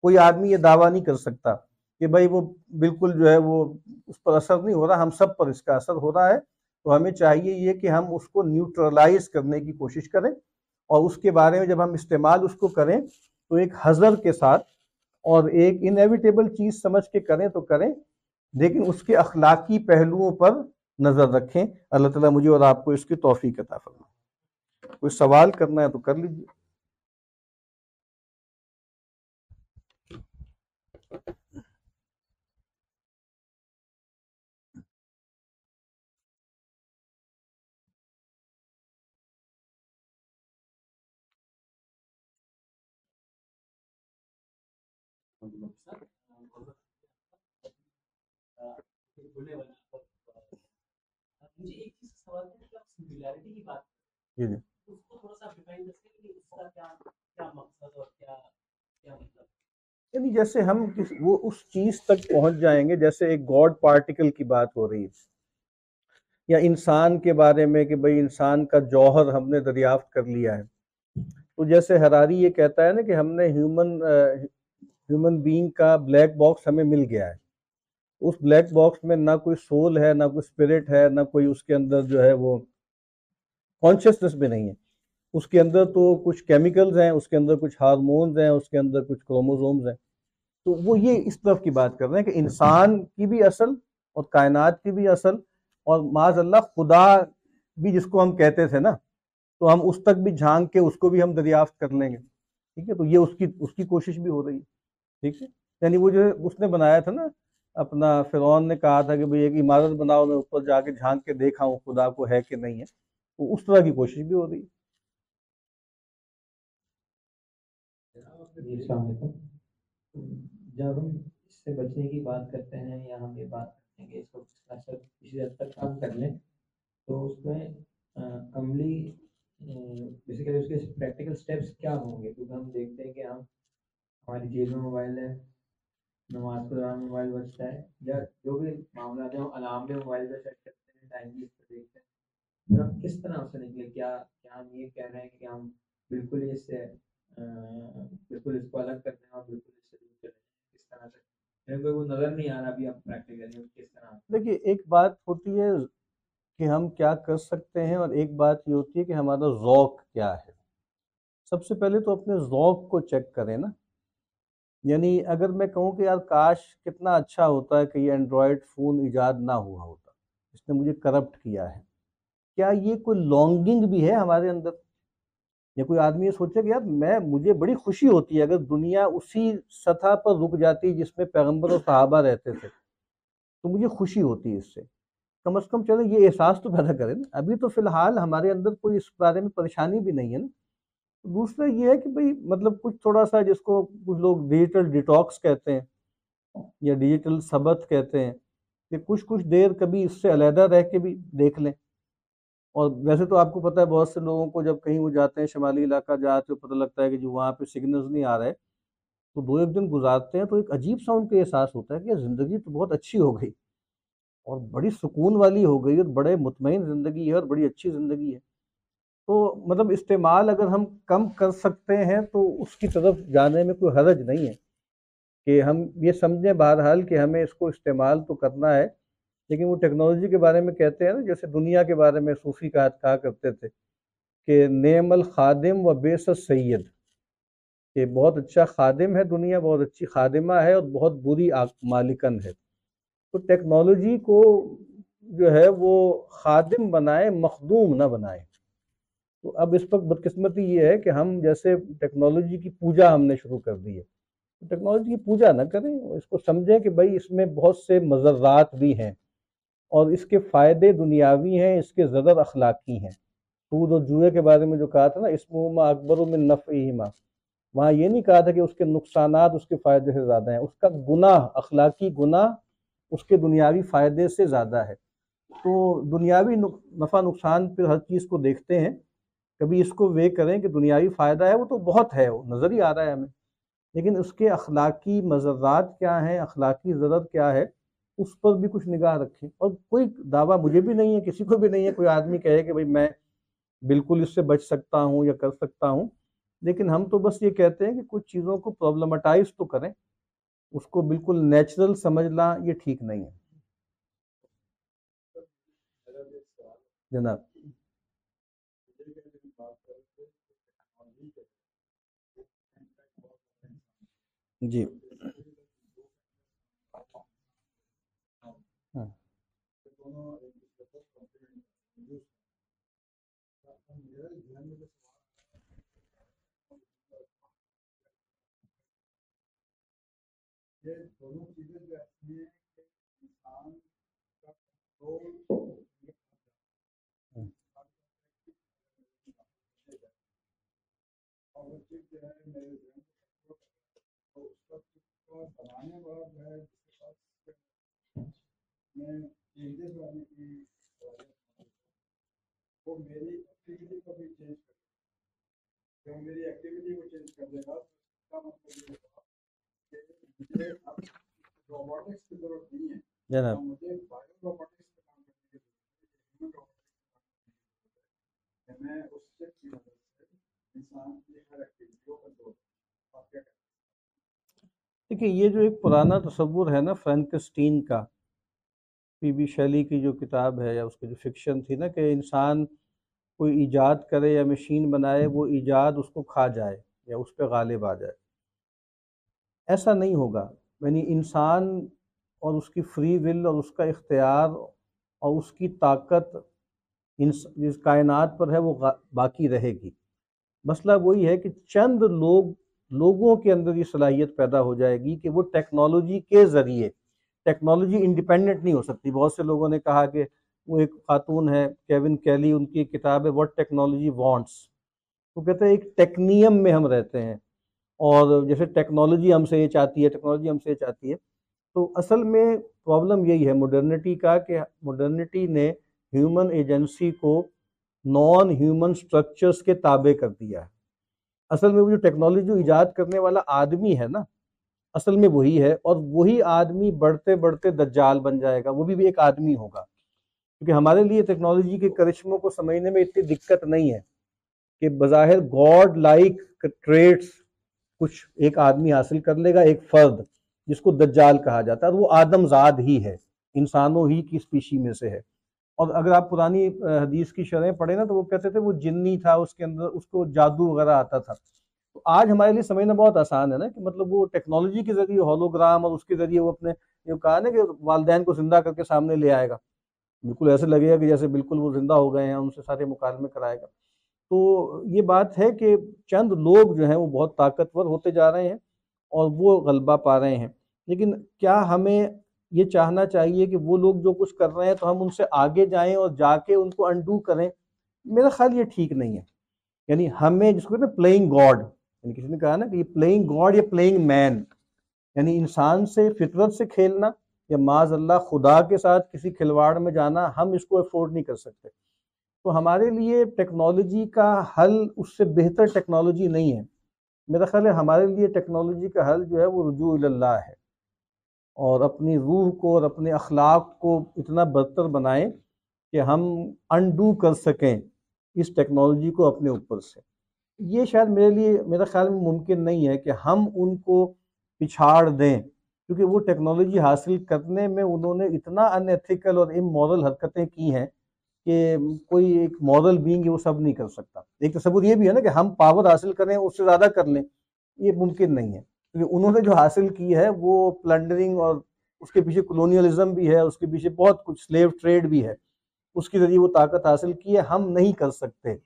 کوئی آدمی یہ دعویٰ نہیں کر سکتا۔ کہ بھائی وہ بالکل جو ہے وہ اس پر اثر نہیں ہو رہا، ہم سب پر اس کا اثر ہو رہا ہے۔ تو ہمیں چاہیے یہ کہ ہم اس کو نیوٹرلائز کرنے کی کوشش کریں اور اس کے بارے میں جب ہم استعمال اس کو کریں تو ایک حضر کے ساتھ اور ایک انیویٹیبل چیز سمجھ کے کریں تو کریں، لیکن اس کے اخلاقی پہلوؤں پر نظر رکھیں۔ اللہ تعالیٰ مجھے اور آپ کو اس کی توفیق عطا فرمائے۔ کوئی سوال کرنا ہے تو کر لیجیے جی جی۔ یعنی جیسے ہم وہ اس چیز تک پہنچ جائیں گے جیسے ایک گاڈ پارٹیکل کی بات ہو رہی ہے۔ یا انسان کے بارے میں کہ بھئی انسان کا جوہر ہم نے دریافت کر لیا ہے۔ تو جیسے حراری یہ کہتا ہے نا کہ ہم نے ہیومن ہیومن بینگ کا بلیک باکس ہمیں مل گیا ہے۔ اس بلیک باکس میں نہ کوئی سول ہے، نہ کوئی اسپرٹ ہے، نہ کوئی اس کے اندر جو ہے وہ کانشیسنس بھی نہیں ہے۔ اس کے اندر تو کچھ کیمیکلز ہیں، اس کے اندر کچھ ہارمونز ہیں، اس کے اندر کچھ کروموزومز ہیں۔ تو وہ یہ اس طرف کی بات کر رہے ہیں کہ انسان کی بھی اصل اور کائنات کی بھی اصل اور معاذ اللہ خدا بھی جس کو ہم کہتے تھے نا، تو ہم اس تک بھی جھانک کے اس کو بھی ہم دریافت کر لیں گے۔ ٹھیک ہے؟ تو یہ اس کی اس کی کوشش بھی ہو رہی ہے۔ ٹھیک ہے؟ یعنی وہ جو ہے، اس نے بنایا تھا نا، اپنا فرعون نے کہا تھا کہ بھئی ایک عمارت بناؤ، میں اوپر جا کے جھانک کے دیکھا ہوں خدا کو ہے کہ نہیں ہے۔ تو اس طرح کی کوشش بھی ہو رہی ہے۔ جی، جب ہم اس سے بچنے کی بات کرتے ہیں یا ہم یہ بات کرتے ہیں کہ اس کو کسی حد تک کم کر لیں، تو اس میں عملی بیسیکلی اس کے پریکٹیکل سٹیپس کیا ہوں گے؟ کیونکہ ہم دیکھتے ہیں کہ ہم ہماری جیب میں موبائل ہے، نماز کے دوران موبائل بچتا ہے، یا جو بھی معاملات ہیں الارم بھی موبائل پہ سیٹ کرتے ہیں، ٹائم بھی اس پہ دیکھتے ہیں۔ ہم کس طرح سے نکلے، کیا کیا ہم یہ کہہ رہے ہیں کہ ہم بالکل ہی اس سے بالکل اس کو الگ کر دیں اور بالکل اس سے دور چلے کس طرح سے؟ یعنی میرے کو وہ نظر نہیں آ رہا ابھی آپ پریکٹیکلی کس طرح دیکھیے، ایک بات ہوتی ہے کہ ہم کیا کر سکتے ہیں، اور ایک بات یہ ہوتی ہے کہ ہمارا ذوق کیا ہے۔ سب سے پہلے تو اپنے ذوق کو چیک کریں نا۔ یعنی اگر میں کہوں کہ یار کاش کتنا اچھا ہوتا ہے کہ یہ اینڈرائڈ فون ایجاد نہ ہوا ہوتا، اس نے مجھے کرپٹ کیا ہے۔ کیا یہ کوئی لانگنگ بھی ہے ہمارے اندر؟ یا کوئی آدمی یہ سوچے کہ یار میں، مجھے بڑی خوشی ہوتی ہے اگر دنیا اسی سطح پر رک جاتی جس میں پیغمبر و صحابہ رہتے تھے۔ تو مجھے خوشی ہوتی ہے اس سے۔ کم از کم چلے، یہ احساس تو پیدا کریں۔ نا ابھی تو فی الحال ہمارے اندر کوئی اس بارے میں پریشانی بھی نہیں ہے نا۔ دوسرا یہ ہے کہ بھئی مطلب کچھ تھوڑا سا جس کو کچھ لوگ ڈیجیٹل ڈیٹاکس کہتے ہیں یا ڈیجیٹل سبت کہتے ہیں کہ کچھ کچھ دیر کبھی اس سے علیحدہ رہ کے بھی دیکھ لیں۔ اور ویسے تو آپ کو پتہ ہے بہت سے لوگوں کو جب کہیں وہ جاتے ہیں شمالی علاقہ جاتے ہیں پتہ لگتا ہے کہ جو وہاں پہ سگنلز نہیں آ رہے تو دو ایک دن گزارتے ہیں تو ایک عجیب سا ان کا احساس ہوتا ہے کہ زندگی تو بہت اچھی ہو گئی اور بڑی سکون والی ہو گئی اور بڑے مطمئن زندگی ہے اور بڑی اچھی زندگی ہے۔ تو مطلب استعمال اگر ہم کم کر سکتے ہیں تو اس کی طرف جانے میں کوئی حرج نہیں ہے کہ ہم یہ سمجھیں بہرحال کہ ہمیں اس کو استعمال تو کرنا ہے، لیکن وہ ٹیکنالوجی کے بارے میں کہتے ہیں نا، جیسے دنیا کے بارے میں صوفی کہا کہا کرتے تھے کہ نعم الخادم و بیس سید کہ بہت اچھا خادم ہے دنیا، بہت اچھی خادمہ ہے اور بہت بری مالکن ہے۔ تو ٹیکنالوجی کو جو ہے وہ خادم بنائے، مخدوم نہ بنائے۔ تو اب اس وقت بدقسمتی یہ ہے کہ ہم جیسے ٹیکنالوجی کی پوجا ہم نے شروع کر دی ہے۔ ٹیکنالوجی کی پوجا نہ کریں، اس کو سمجھیں کہ بھائی اس میں بہت سے مذرات بھی ہیں اور اس کے فائدے دنیاوی ہیں، اس کے زدر اخلاقی ہیں۔ سود و جوئے کے بارے میں جو کہا تھا نا اسم اکبر میں نف ماں وہاں یہ نہیں کہا تھا کہ اس کے نقصانات، اس کے فائدے سے زیادہ ہیں۔ اس کا گناہ، اخلاقی گناہ اس کے دنیاوی فائدے سے زیادہ ہے۔ تو دنیاوی نفع نقصان پہ ہر چیز کو دیکھتے ہیں۔ کبھی اس کو وے کریں کہ دنیاوی فائدہ ہے، وہ تو بہت ہے، وہ نظر ہی آ رہا ہے ہمیں۔ لیکن اس کے اخلاقی مذرات کیا ہیں، اخلاقی ضرورت کیا ہے، اس پر بھی کچھ نگاہ رکھیں۔ اور کوئی دعویٰ مجھے بھی نہیں ہے، کسی کو بھی نہیں ہے۔ کوئی آدمی کہے کہ بھئی میں بالکل اس سے بچ سکتا ہوں یا کر سکتا ہوں۔ لیکن ہم تو بس یہ کہتے ہیں کہ کچھ چیزوں کو پرابلمٹائز تو کریں۔ اس کو بالکل نیچرل سمجھنا یہ ٹھیک نہیں ہے۔ جناب۔ جی۔ دونوں چیزیں جو ایسی ہیں انسان کا جو ہے ہے۔ میں اس سے انسان کی ہر ایکٹیویٹیوں کو دو آپ کیا کہتے دیکھیں یہ جو ایک پرانا تصور ہے نا فرینکسٹین کا، پی بی شیلی کی جو کتاب ہے یا اس کی جو فکشن تھی نا کہ انسان کوئی ایجاد کرے یا مشین بنائے، وہ ایجاد اس کو کھا جائے یا اس پہ غالب آ جائے۔ ایسا نہیں ہوگا۔ یعنی انسان اور اس کی فری ول اور اس کا اختیار اور اس کی طاقت جس کائنات پر ہے، وہ باقی رہے گی۔ مسئلہ وہی ہے کہ چند لوگ لوگوں کے اندر یہ صلاحیت پیدا ہو جائے گی کہ وہ ٹیکنالوجی کے ذریعے، ٹیکنالوجی انڈیپینڈنٹ نہیں ہو سکتی۔ بہت سے لوگوں نے کہا کہ وہ ایک خاتون ہے کیون کیلی ان کی کتاب ہے وٹ ٹیکنالوجی وانٹس وہ کہتے ہیں ایک ٹیکنیم میں ہم رہتے ہیں۔ اور جیسے ٹیکنالوجی ہم سے یہ چاہتی ہے، ٹیکنالوجی ہم سے یہ چاہتی ہے۔ تو اصل میں پرابلم یہی ہے مڈرنٹی کا کہ مڈرنٹی نے ہیومن ایجنسی کو نان ہیومن سٹرکچرز کے تابع کر دیا ہے۔ اصل میں وہ جو ٹیکنالوجی ایجاد کرنے والا آدمی ہے نا، اصل میں وہی ہے اور وہی آدمی بڑھتے بڑھتے دجال بن جائے گا، وہ بھی ایک آدمی ہوگا۔ کیونکہ ہمارے لیے ٹیکنالوجی کے کرشموں کو سمجھنے میں اتنی دقت نہیں ہے کہ بظاہر گاڈ لائک ٹریٹس کچھ ایک آدمی حاصل کر لے گا ایک فرد، جس کو دجال کہا جاتا ہے، اور وہ آدم زاد ہی ہے، انسانوں ہی کی اسپیشی میں سے ہے۔ اور اگر آپ پرانی حدیث کی شرح پڑھیں نا تو وہ کہتے تھے وہ جنی تھا، اس کے اندر، اس کو جادو وغیرہ آتا تھا۔ تو آج ہمارے لیے سمجھنا بہت آسان ہے نا کہ مطلب وہ ٹیکنالوجی کے ذریعے، ہولوگرام اور اس کے ذریعے وہ اپنے یہ کہا نا کہ والدین کو زندہ کر کے سامنے لے آئے گا۔ بالکل ایسے لگے گا کہ جیسے بالکل وہ زندہ ہو گئے ہیں، ان سے سارے مکالمے کرائے گا۔ تو یہ بات ہے کہ چند لوگ جو ہیں وہ بہت طاقتور ہوتے جا رہے ہیں اور وہ غلبہ پا رہے ہیں۔ لیکن کیا ہمیں یہ چاہنا چاہیے کہ وہ لوگ جو کچھ کر رہے ہیں تو ہم ان سے آگے جائیں اور جا کے ان کو انڈو کریں۔ میرا خیال یہ ٹھیک نہیں ہے۔ یعنی ہمیں جس کو نا پلئنگ گاڈ یعنی کسی نے کہا نا کہ یہ پلئنگ گاڈ یا پلئنگ مین یعنی انسان سے، فطرت سے کھیلنا یا معاذ اللہ خدا کے ساتھ کسی کھلواڑ میں جانا، ہم اس کو افورڈ نہیں کر سکتے۔ تو ہمارے لیے ٹیکنالوجی کا حل اس سے بہتر ٹیکنالوجی نہیں ہے۔ میرا خیال ہے ہمارے لیے ٹیکنالوجی کا حل جو ہے وہ رجوع اللہ ہے۔ اور اپنی روح کو اور اپنے اخلاق کو اتنا برتر بنائیں کہ ہم انڈو کر سکیں اس ٹیکنالوجی کو اپنے اوپر سے۔ یہ شاید میرے لیے میرا خیال میں ممکن نہیں ہے کہ ہم ان کو پچھاڑ دیں، کیونکہ وہ ٹیکنالوجی حاصل کرنے میں انہوں نے اتنا ان ایتھیکل اور امورل حرکتیں کی ہیں کہ کوئی ایک مورل بینگ وہ سب نہیں کر سکتا۔ ایک تصور یہ بھی ہے نا کہ ہم پاور حاصل کریں، اس سے زیادہ کر لیں، یہ ممکن نہیں ہے۔ کیونکہ انہوں نے جو حاصل کی ہے وہ پلنڈرنگ اور اس کے پیچھے کلونیلزم بھی ہے، اس کے پیچھے بہت کچھ سلیو ٹریڈ بھی ہے۔ اس کے ذریعے وہ طاقت حاصل کی ہے، ہم نہیں کر سکتے۔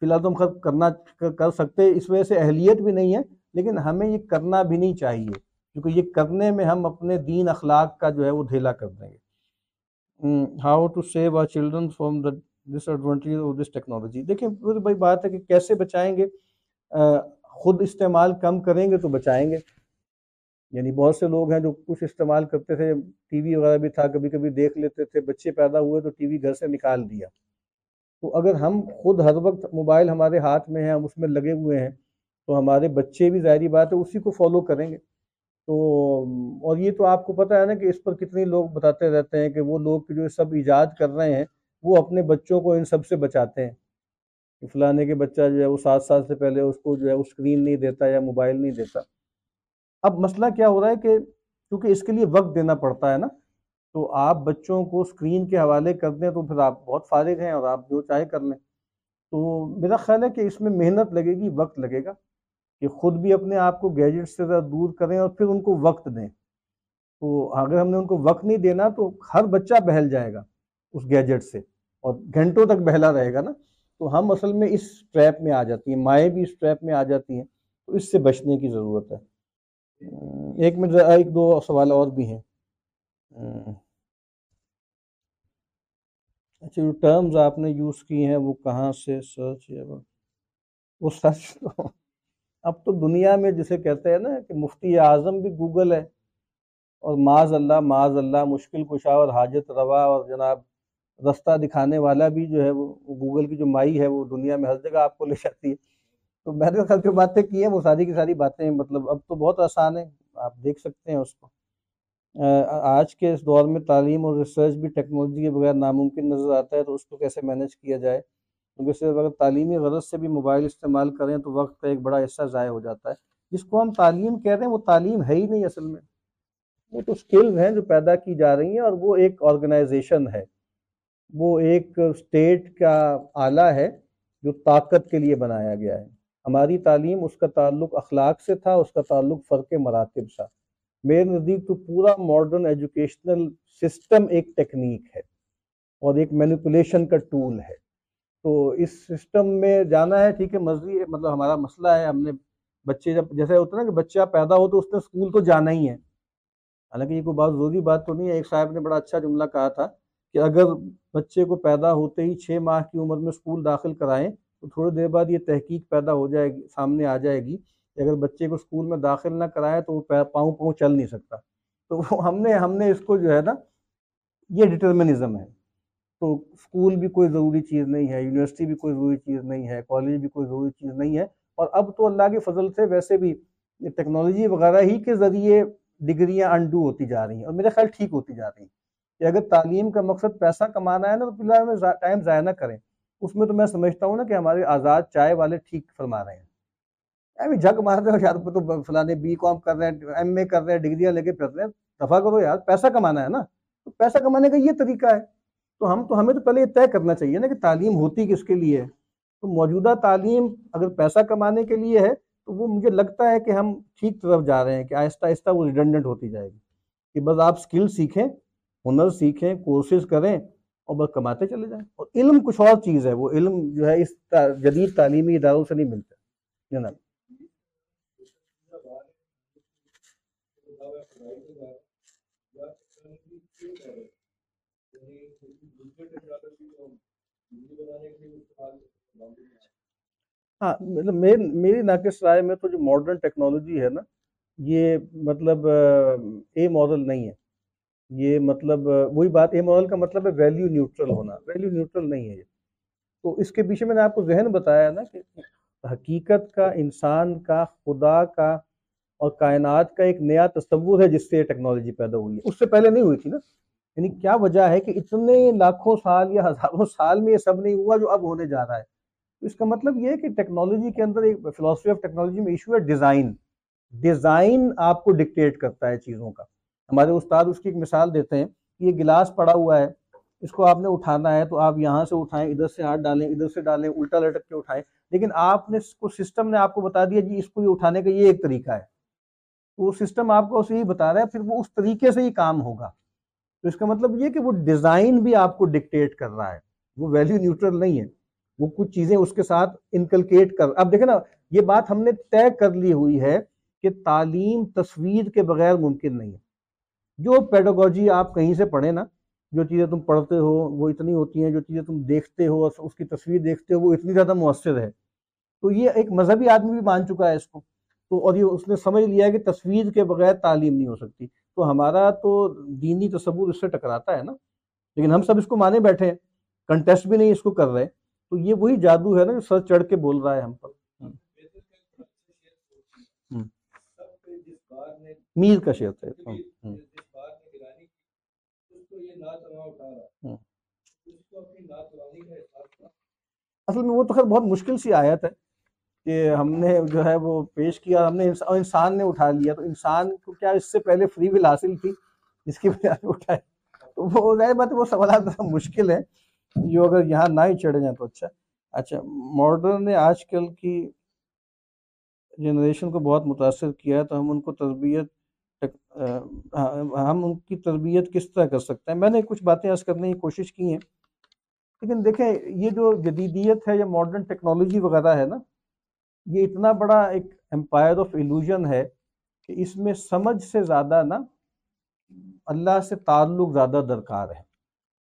فی الحال تو ہم کرنا، کر سکتے، اس وجہ سے اہلیت بھی نہیں ہے، لیکن ہمیں یہ کرنا بھی نہیں چاہیے۔ کیونکہ یہ کرنے میں ہم اپنے دین اخلاق کا جو ہے وہ دھیلا کر دیں گے۔ How to save our children from the disadvantage of this technology دیکھیں بھائی بات ہے کہ کیسے بچائیں گے؟ خود استعمال کم کریں گے تو بچائیں گے۔ یعنی بہت سے لوگ ہیں جو کچھ استعمال کرتے تھے، ٹی وی وغیرہ بھی تھا کبھی کبھی دیکھ لیتے تھے، بچے پیدا ہوئے تو ٹی وی گھر سے نکال دیا۔ تو اگر ہم خود ہر وقت موبائل ہمارے ہاتھ میں ہیں ہم اس میں لگے ہوئے ہیں، تو ہمارے بچے بھی ظاہری بات ہے، اسی کو فالو کریں گے۔ تو، اور یہ تو آپ کو پتہ ہے نا کہ اس پر کتنے لوگ بتاتے رہتے ہیں کہ وہ لوگ جو سب ایجاد کر رہے ہیں، وہ اپنے بچوں کو ان سب سے بچاتے ہیں۔ کہ فلانے کے بچہ جو ہے وہ سات سال سے پہلے اس کو جو ہے وہ اسکرین نہیں دیتا یا موبائل نہیں دیتا۔ اب مسئلہ کیا ہو رہا ہے کہ کیونکہ اس کے لیے وقت دینا پڑتا ہے نا، تو آپ بچوں کو اسکرین کے حوالے کر دیں تو پھر آپ بہت فارغ ہیں اور آپ جو چاہے کر لیں۔ تو میرا خیال ہے کہ اس میں محنت لگے گی، وقت لگے گا کہ خود بھی اپنے آپ کو گیجٹ سے ذرا دور کریں اور پھر ان کو وقت دیں۔ تو اگر ہم نے ان کو وقت نہیں دینا تو ہر بچہ بہل جائے گا اس گیجٹ سے اور گھنٹوں تک بہلا رہے گا نا۔ تو ہم اصل میں اس ٹریپ میں آ جاتی ہیں، مائیں بھی اس ٹریپ میں آ جاتی ہیں، تو اس سے بچنے کی ضرورت ہے۔ ایک منٹ ایک دو سوال اور بھی ہیں۔ اچھا جو ٹرمز آپ نے یوز کی ہیں، وہ کہاں سے سرچ ہے وہ؟ سچ تو، اب تو دنیا میں جسے کہتے ہیں نا کہ مفتی اعظم بھی گوگل ہے۔ اور معاذ اللہ معاذ اللہ، مشکل کشا اور حاجت روا اور جناب رستہ دکھانے والا بھی جو ہے وہ گوگل کی جو مائی ہے وہ دنیا میں ہر جگہ آپ کو لے جاتی ہے۔ تو میں نے خل جو باتیں کی ہیں، وہ ساری کی ساری باتیں مطلب اب تو بہت آسان ہے آپ دیکھ سکتے ہیں اس کو۔ آج کے اس دور میں تعلیم اور ریسرچ بھی ٹیکنالوجی کے بغیر ناممکن نظر آتا ہے، تو اس کو کیسے مینج کیا جائے؟ کیونکہ صرف اگر تعلیمی غرض سے بھی موبائل استعمال کریں تو وقت کا ایک بڑا حصہ ضائع ہو جاتا ہے۔ جس کو ہم تعلیم کہہ رہے ہیں، وہ تعلیم ہے ہی نہیں اصل میں۔ وہ تو اسکلز ہیں جو پیدا کی جا رہی ہیں اور وہ ایک آرگنائزیشن ہے۔ وہ ایک اسٹیٹ کا آلہ ہے جو طاقت کے لیے بنایا گیا ہے۔ ہماری تعلیم اس کا تعلق اخلاق سے تھا، اس کا تعلق فرق مراتب تھا۔ میرے نزدیک تو پورا ماڈرن ایجوکیشنل سسٹم ایک ٹیکنیک ہے اور ایک مینیپولیشن کا ٹول ہے۔ تو اس سسٹم میں جانا ہے، ٹھیک ہے، مرضی مطلب ہمارا مسئلہ ہے۔ ہم نے بچے جب، جیسے ہوتا ہے نا کہ بچہ پیدا ہو تو اس نے اسکول تو جانا ہی ہے۔ حالانکہ یہ کوئی بات ضروری بات تو نہیں ہے۔ ایک صاحب نے بڑا اچھا جملہ کہا تھا کہ اگر بچے کو پیدا ہوتے ہی چھ ماہ کی عمر میں اسکول داخل کرائیں تو تھوڑی دیر بعد یہ تحقیق پیدا ہو جائے گی، سامنے آ جائے گی کہ اگر بچے کو اسکول میں داخل نہ کرائے تو وہ پاؤں پاؤں چل نہیں سکتا۔ تو ہم نے ہم نے اس کو جو ہے نا، یہ ڈٹرمنزم ہے۔ تو اسکول بھی کوئی ضروری چیز نہیں ہے، یونیورسٹی بھی کوئی ضروری چیز نہیں ہے، کالج بھی کوئی ضروری چیز نہیں ہے۔ اور اب تو اللہ کے فضل سے ویسے بھی ٹیکنالوجی وغیرہ ہی کے ذریعے ڈگریاں انڈو ہوتی جا رہی ہیں اور میرے خیال ٹھیک ہوتی جا رہی ہیں۔ کہ اگر تعلیم کا مقصد پیسہ کمانا ہے نا، تو فی الحال میں ٹائم ضائع نہ کریں۔ اس میں تو میں سمجھتا ہوں نا کہ ہمارے آزاد چائے والے ٹھیک فرما رہے ہیں۔ ابھی جھک مار رہے ہو یار، تو فلانے بی کام کر رہے ہیں، ایم اے کر رہے ہیں، ڈگریاں لے کے پھر رہے ہیں۔ دفاع کرو یار، پیسہ کمانا ہے نا۔ تو پیسہ کمانے کا یہ طریقہ ہے۔ تو ہم تو ہمیں تو پہلے یہ طے کرنا چاہیے نا کہ تعلیم ہوتی کس کے لیے ہے۔ تو موجودہ تعلیم اگر پیسہ کمانے کے لیے ہے، تو وہ مجھے لگتا ہے کہ ہم ٹھیک طرف جا رہے ہیں، کہ آہستہ آہستہ وہ ریڈنڈنٹ ہوتی جائے گی۔ کہ بس آپ سکل سیکھیں ہنر سیکھیں کورسز کریں اور بس کماتے چلے جائیں۔ اور علم کچھ اور چیز ہے، وہ علم جو ہے اس جدید تعلیمی اداروں سے نہیں ملتا۔ جناب۔ ہاں مطلب میری ناقص رائے میں تو جو ماڈرن ٹیکنالوجی ہے نا، یہ مطلب اے ماڈل نہیں ہے۔ یہ مطلب وہی بات اے ماڈل کا مطلب ہے ویلیو نیوٹرل ہونا۔ ویلیو نیوٹرل نہیں ہے یہ۔ تو اس کے پیچھے میں نے آپ کو ذہن بتایا نا کہ حقیقت کا، انسان کا، خدا کا اور کائنات کا ایک نیا تصور ہے جس سے یہ ٹیکنالوجی پیدا ہوئی ہے۔ اس سے پہلے نہیں ہوئی تھی نا؟ یعنی کیا وجہ ہے کہ اتنے لاکھوں سال یا ہزاروں سال میں یہ سب نہیں ہوا جو اب ہونے جا رہا ہے؟ اس کا مطلب یہ ہے کہ ٹیکنالوجی کے اندر ایک فلاسفی آف ٹیکنالوجی میں ایشو ہے ڈیزائن ڈیزائن آپ کو ڈکٹیٹ کرتا ہے چیزوں کا۔ ہمارے استاد اس کی ایک مثال دیتے ہیں کہ یہ گلاس پڑا ہوا ہے، اس کو آپ نے اٹھانا ہے تو آپ یہاں سے اٹھائیں، ادھر سے ہاتھ ڈالیں، ادھر سے ڈالیں، الٹا لٹک کے اٹھائیں۔ لیکن آپ نے کو سسٹم نے آپ کو بتا دیا جی اس کو یہ اٹھانے کا یہ ایک طریقہ ہے۔ وہ سسٹم آپ کو اسے ہی بتا رہا ہے، پھر وہ اس طریقے سے ہی کام ہوگا۔ تو اس کا مطلب یہ کہ وہ ڈیزائن بھی آپ کو ڈکٹیٹ کر رہا ہے۔ وہ ویلیو نیوٹرل نہیں ہے۔ وہ کچھ چیزیں اس کے ساتھ انکلکیٹ کر اب دیکھیں نا، یہ بات ہم نے طے کر لی ہوئی ہے کہ تعلیم تصویر کے بغیر ممکن نہیں ہے۔ جو پیڈوگوجی آپ کہیں سے پڑھیں نا، جو چیزیں تم پڑھتے ہو، وہ اتنی ہوتی ہیں، جو چیزیں تم دیکھتے ہو، اس کی تصویر دیکھتے ہو، وہ اتنی زیادہ مؤثر ہے۔ تو یہ ایک مذہبی آدمی بھی مان چکا ہے اس کو۔ تو اور یہ اس نے سمجھ لیا کہ تصویر کے بغیر تعلیم نہیں ہو سکتی۔ تو ہمارا تو دینی تصور اس سے ٹکراتا ہے نا۔ لیکن ہم سب اس کو مانے بیٹھے ہیں۔ کنٹیسٹ بھی نہیں اس کو کر رہے تو یہ وہی جادو ہے نا جو سر چڑھ کے بول رہا ہے ہم پر۔ میر کا شیئر ہے اصل میں وہ تو خیر بہت مشکل سی آیت ہے کہ ہم نے جو ہے وہ پیش کیا، ہم نے انسان نے اٹھا لیا۔ تو انسان کو کیا اس سے پہلے فری ول حاصل تھی؟ جس کی وجہ سے اٹھائے تو وہ ظاہر بات وہ سوالات مشکل ہے جو اگر یہاں نہ ہی چڑھ جائیں تو اچھا۔ اچھا ماڈرن نے آج کل کی جنریشن کو بہت متاثر کیا ہے تو ہم ان کو تربیت ہم ان کی تربیت کس طرح کر سکتے ہیں؟ میں نے کچھ باتیں عرض کرنے کی کوشش کی ہیں، لیکن دیکھیں یہ جو جدیدیت ہے یا ماڈرن ٹیکنالوجی وغیرہ ہے نا، یہ اتنا بڑا ایک امپائر آف ایلوژن ہے کہ اس میں سمجھ سے زیادہ نا اللہ سے تعلق زیادہ درکار ہے۔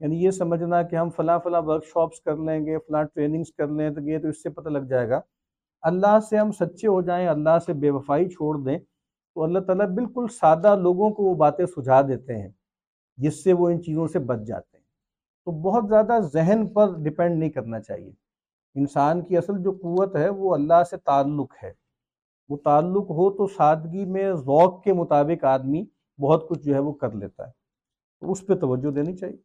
یعنی یہ سمجھنا کہ ہم فلاں فلاں ورک شاپس کر لیں گے، فلاں ٹریننگز کر لیں تو یہ تو اس سے پتہ لگ جائے گا۔ اللہ سے ہم سچے ہو جائیں، اللہ سے بے وفائی چھوڑ دیں تو اللہ تعالیٰ بالکل سادہ لوگوں کو وہ باتیں سجھا دیتے ہیں جس سے وہ ان چیزوں سے بچ جاتے ہیں۔ تو بہت زیادہ ذہن پر ڈپینڈ نہیں کرنا چاہیے۔ انسان کی اصل جو قوت ہے وہ اللہ سے تعلق ہے۔ وہ تعلق ہو تو سادگی میں ذوق کے مطابق آدمی بہت کچھ جو ہے وہ کر لیتا ہے۔ تو اس پہ توجہ دینی چاہیے۔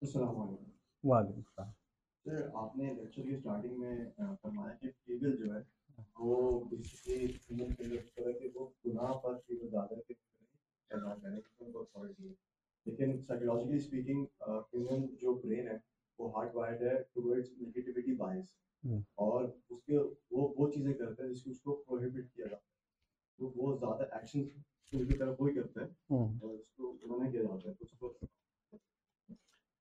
السلام علیکم۔ وعلیکم السلام۔ آپ نے لیکچر کی سٹارٹنگ میں فرمایا کہ جو ہے وہ بیسیکلی ہیومن کے لیے طرح کہ وہ گناہ پر فیگل زیادہ کے کی ان کو اتھارٹی ہے۔ لیکن سائیکولوجیکلی اسپیکنگ ہیومن جو برین ہے وہ ہارڈ وائرڈ ہے ٹوورڈز نیگیٹیوٹی بائس اور اس کے وہ وہ چیزیں کرتا ہے جس کو اس کو پروہیبٹ کیا جاتا ہے۔ وہ زیادہ ایکشن ان کی طرف وہی کرتا ہے۔ اور اس کو انہوں نے کیا جاتا ہے؟ اس کو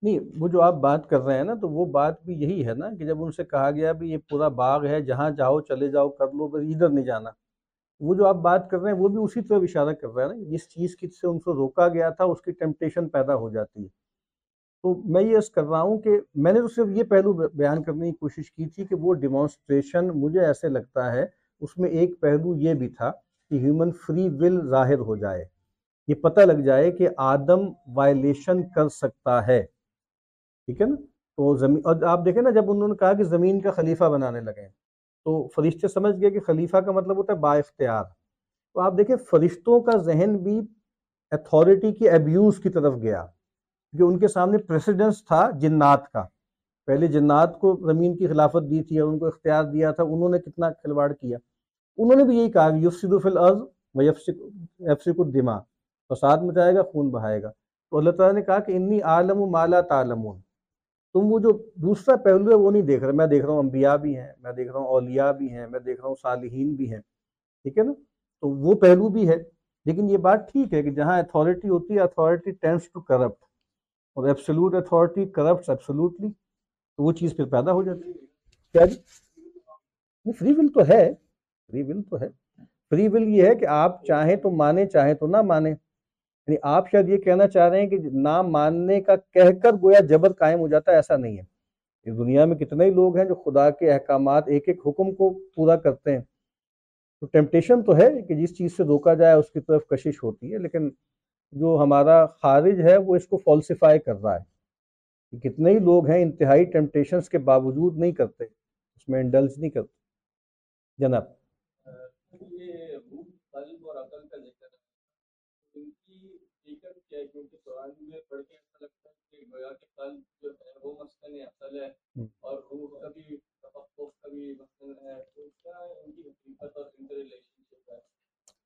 نہیں، وہ جو آپ بات کر رہے ہیں نا، تو وہ بات بھی یہی ہے نا کہ جب ان سے کہا گیا بھی یہ پورا باغ ہے، جہاں جاؤ، چلے جاؤ، کر لو، بس ادھر نہیں جانا۔ وہ جو آپ بات کر رہے ہیں، وہ بھی اسی طرح اشارہ کر رہا ہے نا جس چیز کی سے ان کو روکا گیا تھا، اس کی ٹیمپٹیشن پیدا ہو جاتی ہے۔ تو میں یہ کر رہا ہوں کہ میں نے تو صرف یہ پہلو بیان کرنے کی کوشش کی تھی کہ وہ ڈیمانسٹریشن مجھے ایسے لگتا ہے، اس میں ایک پہلو یہ بھی تھا کہ ہیومن فری ول ظاہر ہو جائے۔ یہ پتہ لگ جائے کہ آدم وائلیشن کر سکتا ہے۔ ٹھیک ہے نا؟ تو زمین، اور آپ دیکھیں نا، جب انہوں نے کہا کہ زمین کا خلیفہ بنانے لگے، تو فرشتے سمجھ گئے کہ خلیفہ کا مطلب ہوتا ہے با اختیار تو آپ دیکھیں، فرشتوں کا ذہن بھی اتھارٹی کی ابیوز کی طرف گیا۔ کہ ان کے سامنے پریسیڈنس تھا جنات کا۔ پہلے جنات کو زمین کی خلافت دی تھی اور ان کو اختیار دیا تھا، انہوں نے کتنا کھلواڑ کیا۔ انہوں نے بھی یہی کہا کہ یفسد فی الارض و یفسک الدماء۔ فساد مچائے گا، خون بہائے گا۔ تو اللہ تعالیٰ نے کہا کہ انی عالم و مالا تعلمون۔ تم وہ جو دوسرا پہلو ہے وہ نہیں دیکھ رہے، میں دیکھ رہا ہوں انبیاء بھی ہیں، میں دیکھ رہا ہوں اولیاء بھی ہیں، میں دیکھ رہا ہوں صالحین بھی ہیں، ٹھیک ہے نا؟ تو وہ پہلو بھی ہے، لیکن یہ بات ٹھیک ہے کہ جہاں اتھارٹی ہوتی ہے اتھارٹی ٹینس ٹو کرپٹ اور ایبسلوٹ اتھارٹی کرپٹ ایبسلوٹلی تو وہ چیز پھر پیدا ہو جاتی ہے۔ کیا جی؟ فری ول تو ہے فری ول تو ہے۔ فری ول یہ ہے کہ آپ چاہیں تو مانیں، چاہیں تو نہ مانیں۔ یعنی آپ شاید یہ کہنا چاہ رہے ہیں کہ نہ ماننے کا کہہ کر گویا جبر قائم ہو جاتا ہے، ایسا نہیں ہے۔ اس دنیا میں کتنے ہی لوگ ہیں جو خدا کے احکامات، ایک ایک حکم کو پورا کرتے ہیں۔ تو ٹیمپٹیشن تو ہے کہ جس چیز سے روکا جائے، اس کی طرف کشش ہوتی ہے، لیکن جو ہمارا خارج ہے، وہ اس کو فالسیفائی کر رہا ہے۔ کتنے ہی لوگ ہیں انتہائی ٹیمپٹیشنز کے باوجود نہیں کرتے، اس میں انڈلز نہیں کرتے۔ جناب۔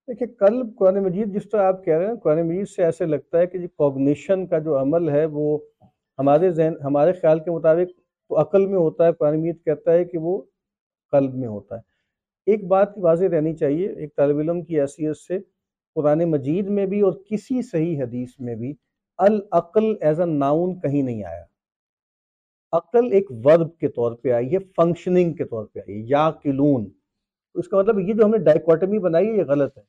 دیکھیے قلب قرآن مجید جس طرح آپ کہہ رہے ہیں قرآن مجید سے ایسے لگتا ہے کہ جو کوگنیشن کا جو عمل ہے وہ ہمارے ذہن ہمارے خیال کے مطابق تو عقل میں ہوتا ہے قرآن مجید کہتا ہے کہ وہ قلب میں ہوتا ہے۔ ایک بات واضح رہنی چاہیے ایک طالب علم کی حیثیت سے قرآن مجید میں بھی اور کسی صحیح حدیث میں بھی العقل ایز اے ناؤن کہیں نہیں آیا۔ عقل ایک ورب کے طور پہ آئی ہے فنکشننگ کے طور پہ آئی ہے یا کلون اس کا مطلب یہ جو ہم نے ڈائیکواٹمی بنائی ہے، یہ غلط ہے۔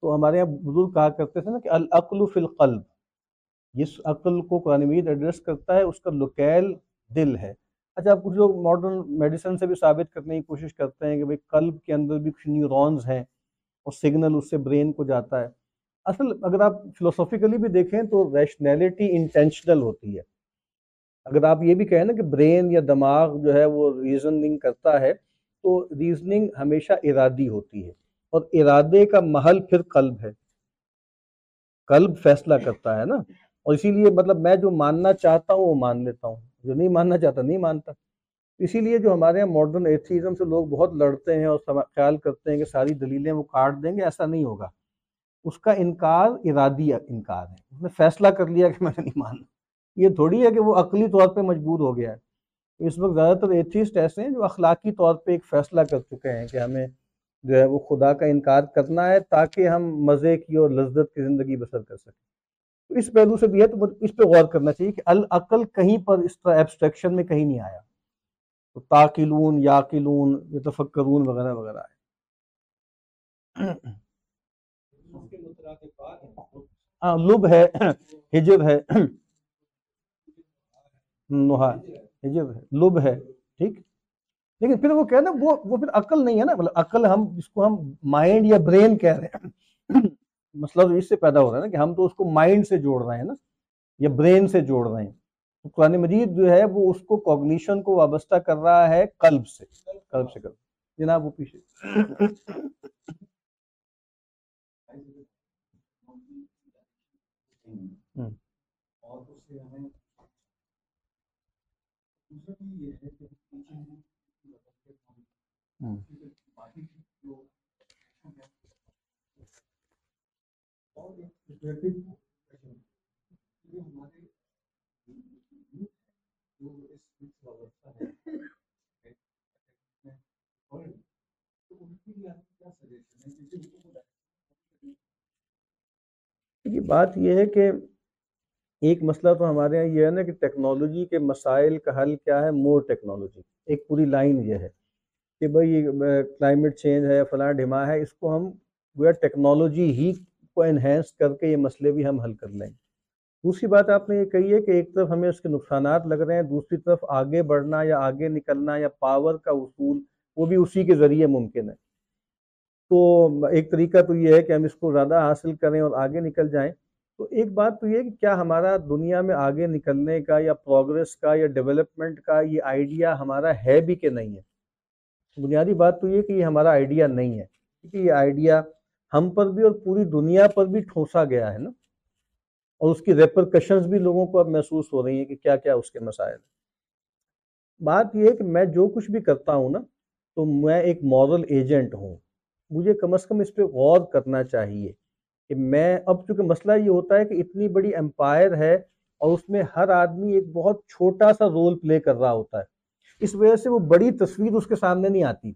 تو ہمارے یہاں بزرگ کہا کرتے تھے نا کہ العقل فی القلب۔ جس عقل کو قرآن مجید ایڈریس کرتا ہے، اس کا لکیل دل ہے۔ اچھا آپ کچھ لوگ ماڈرن میڈیسن سے بھی ثابت کرنے کی کوشش کرتے ہیں کہ بھائی قلب کے اندر بھی کچھ نیورونز ہیں۔ اور سگنل اس سے برین کو جاتا ہے۔ اصل اگر آپ فلوسفیکلی بھی دیکھیں تو ریشنیلٹی انٹینشنل ہوتی ہے۔ اگر آپ یہ بھی کہیں نا کہ برین یا دماغ جو ہے وہ ریزننگ کرتا ہے تو ریزننگ ہمیشہ ارادی ہوتی ہے اور ارادے کا محل پھر قلب ہے۔ قلب فیصلہ کرتا ہے نا۔ اور اسی لیے مطلب میں جو ماننا چاہتا ہوں وہ مان لیتا ہوں۔ جو نہیں ماننا چاہتا نہیں مانتا۔ اسی لیے جو ہمارے یہاں ماڈرن ایتھیزم سے لوگ بہت لڑتے ہیں اور خیال کرتے ہیں کہ ساری دلیلیں وہ کاٹ دیں گے، ایسا نہیں ہوگا۔ اس کا انکار ارادی انکار ہے۔ اس نے فیصلہ کر لیا کہ میں نے نہیں ماننا۔ یہ تھوڑی ہے کہ وہ عقلی طور پہ مجبور ہو گیا ہے۔ اس وقت زیادہ تر ایتھیسٹ ایسے ہیں جو اخلاقی طور پہ ایک فیصلہ کر چکے ہیں کہ ہمیں جو ہے وہ خدا کا انکار کرنا ہے تاکہ ہم مزے کی اور لذت کی زندگی بسر کر سکیں۔ تو اس پہلو سے بھی ہے تو اس پہ غور کرنا چاہیے کہ العقل کہیں پر اس طرح ایبسٹریکشن میں کہیں نہیں آیا۔ تو تاکلون یاقلون یتفکرون وغیرہ وغیرہ ہے۔ ہاں لب ہے ہجر ہے۔ ہجر ہے لب ہے، ٹھیک۔ لیکن پھر وہ کہنا وہ وہ پھر عقل نہیں ہے نا۔ مطلب عقل ہم، جس کو ہم مائنڈ یا برین کہہ رہے ہیں۔ مسئلہ تو اس سے پیدا ہو رہا ہے نا کہ ہم تو اس کو مائنڈ سے جوڑ رہے ہیں نا، یا برین سے جوڑ رہے ہیں۔ تو قرآن مجید جو ہے وہ اس کو کوگنیشن کو وابستہ کر رہا ہے قلب سے۔ قلب سے کر۔ جناب وہ پیچھے۔ یہ بات یہ ہے کہ ایک مسئلہ تو ہمارے یہاں یہ ہے نا کہ ٹیکنالوجی کے مسائل کا حل کیا ہے؟ مور ٹیکنالوجی ایک پوری لائن یہ ہے کہ بھائی کلائمیٹ چینج ہے فلاں ڈھما ہے، اس کو ہم گویا ٹیکنالوجی ہی کو انہینس کر کے یہ مسئلے بھی ہم حل کر لیں۔ گے دوسری بات آپ نے یہ کہی ہے کہ ایک طرف ہمیں اس کے نقصانات لگ رہے ہیں، دوسری طرف آگے بڑھنا یا آگے نکلنا یا پاور کا اصول، وہ بھی اسی کے ذریعے ممکن ہے۔ تو ایک طریقہ تو یہ ہے کہ ہم اس کو زیادہ حاصل کریں اور آگے نکل جائیں۔ تو ایک بات تو یہ کہ کیا ہمارا دنیا میں آگے نکلنے کا یا پروگرس کا یا ڈیولپمنٹ کا یہ آئیڈیا ہمارا ہے بھی کہ نہیں ہے؟ بنیادی بات تو یہ کہ یہ ہمارا آئیڈیا نہیں ہے۔ کیونکہ یہ آئیڈیا ہم پر بھی اور پوری دنیا پر بھی ٹھونسا گیا ہے نا۔ اور اس کی ریپرکشنز بھی لوگوں کو اب محسوس ہو رہی ہیں کہ کیا کیا اس کے مسائل ہیں۔ بات یہ ہے کہ میں جو کچھ بھی کرتا ہوں نا، تو میں ایک مورل ایجنٹ ہوں۔ مجھے کم از کم اس پہ غور کرنا چاہیے کہ میں، اب چونکہ مسئلہ یہ ہوتا ہے کہ اتنی بڑی امپائر ہے اور اس میں ہر آدمی ایک بہت چھوٹا سا رول پلے کر رہا ہوتا ہے۔ اس وجہ سے وہ بڑی تصویر اس کے سامنے نہیں آتی۔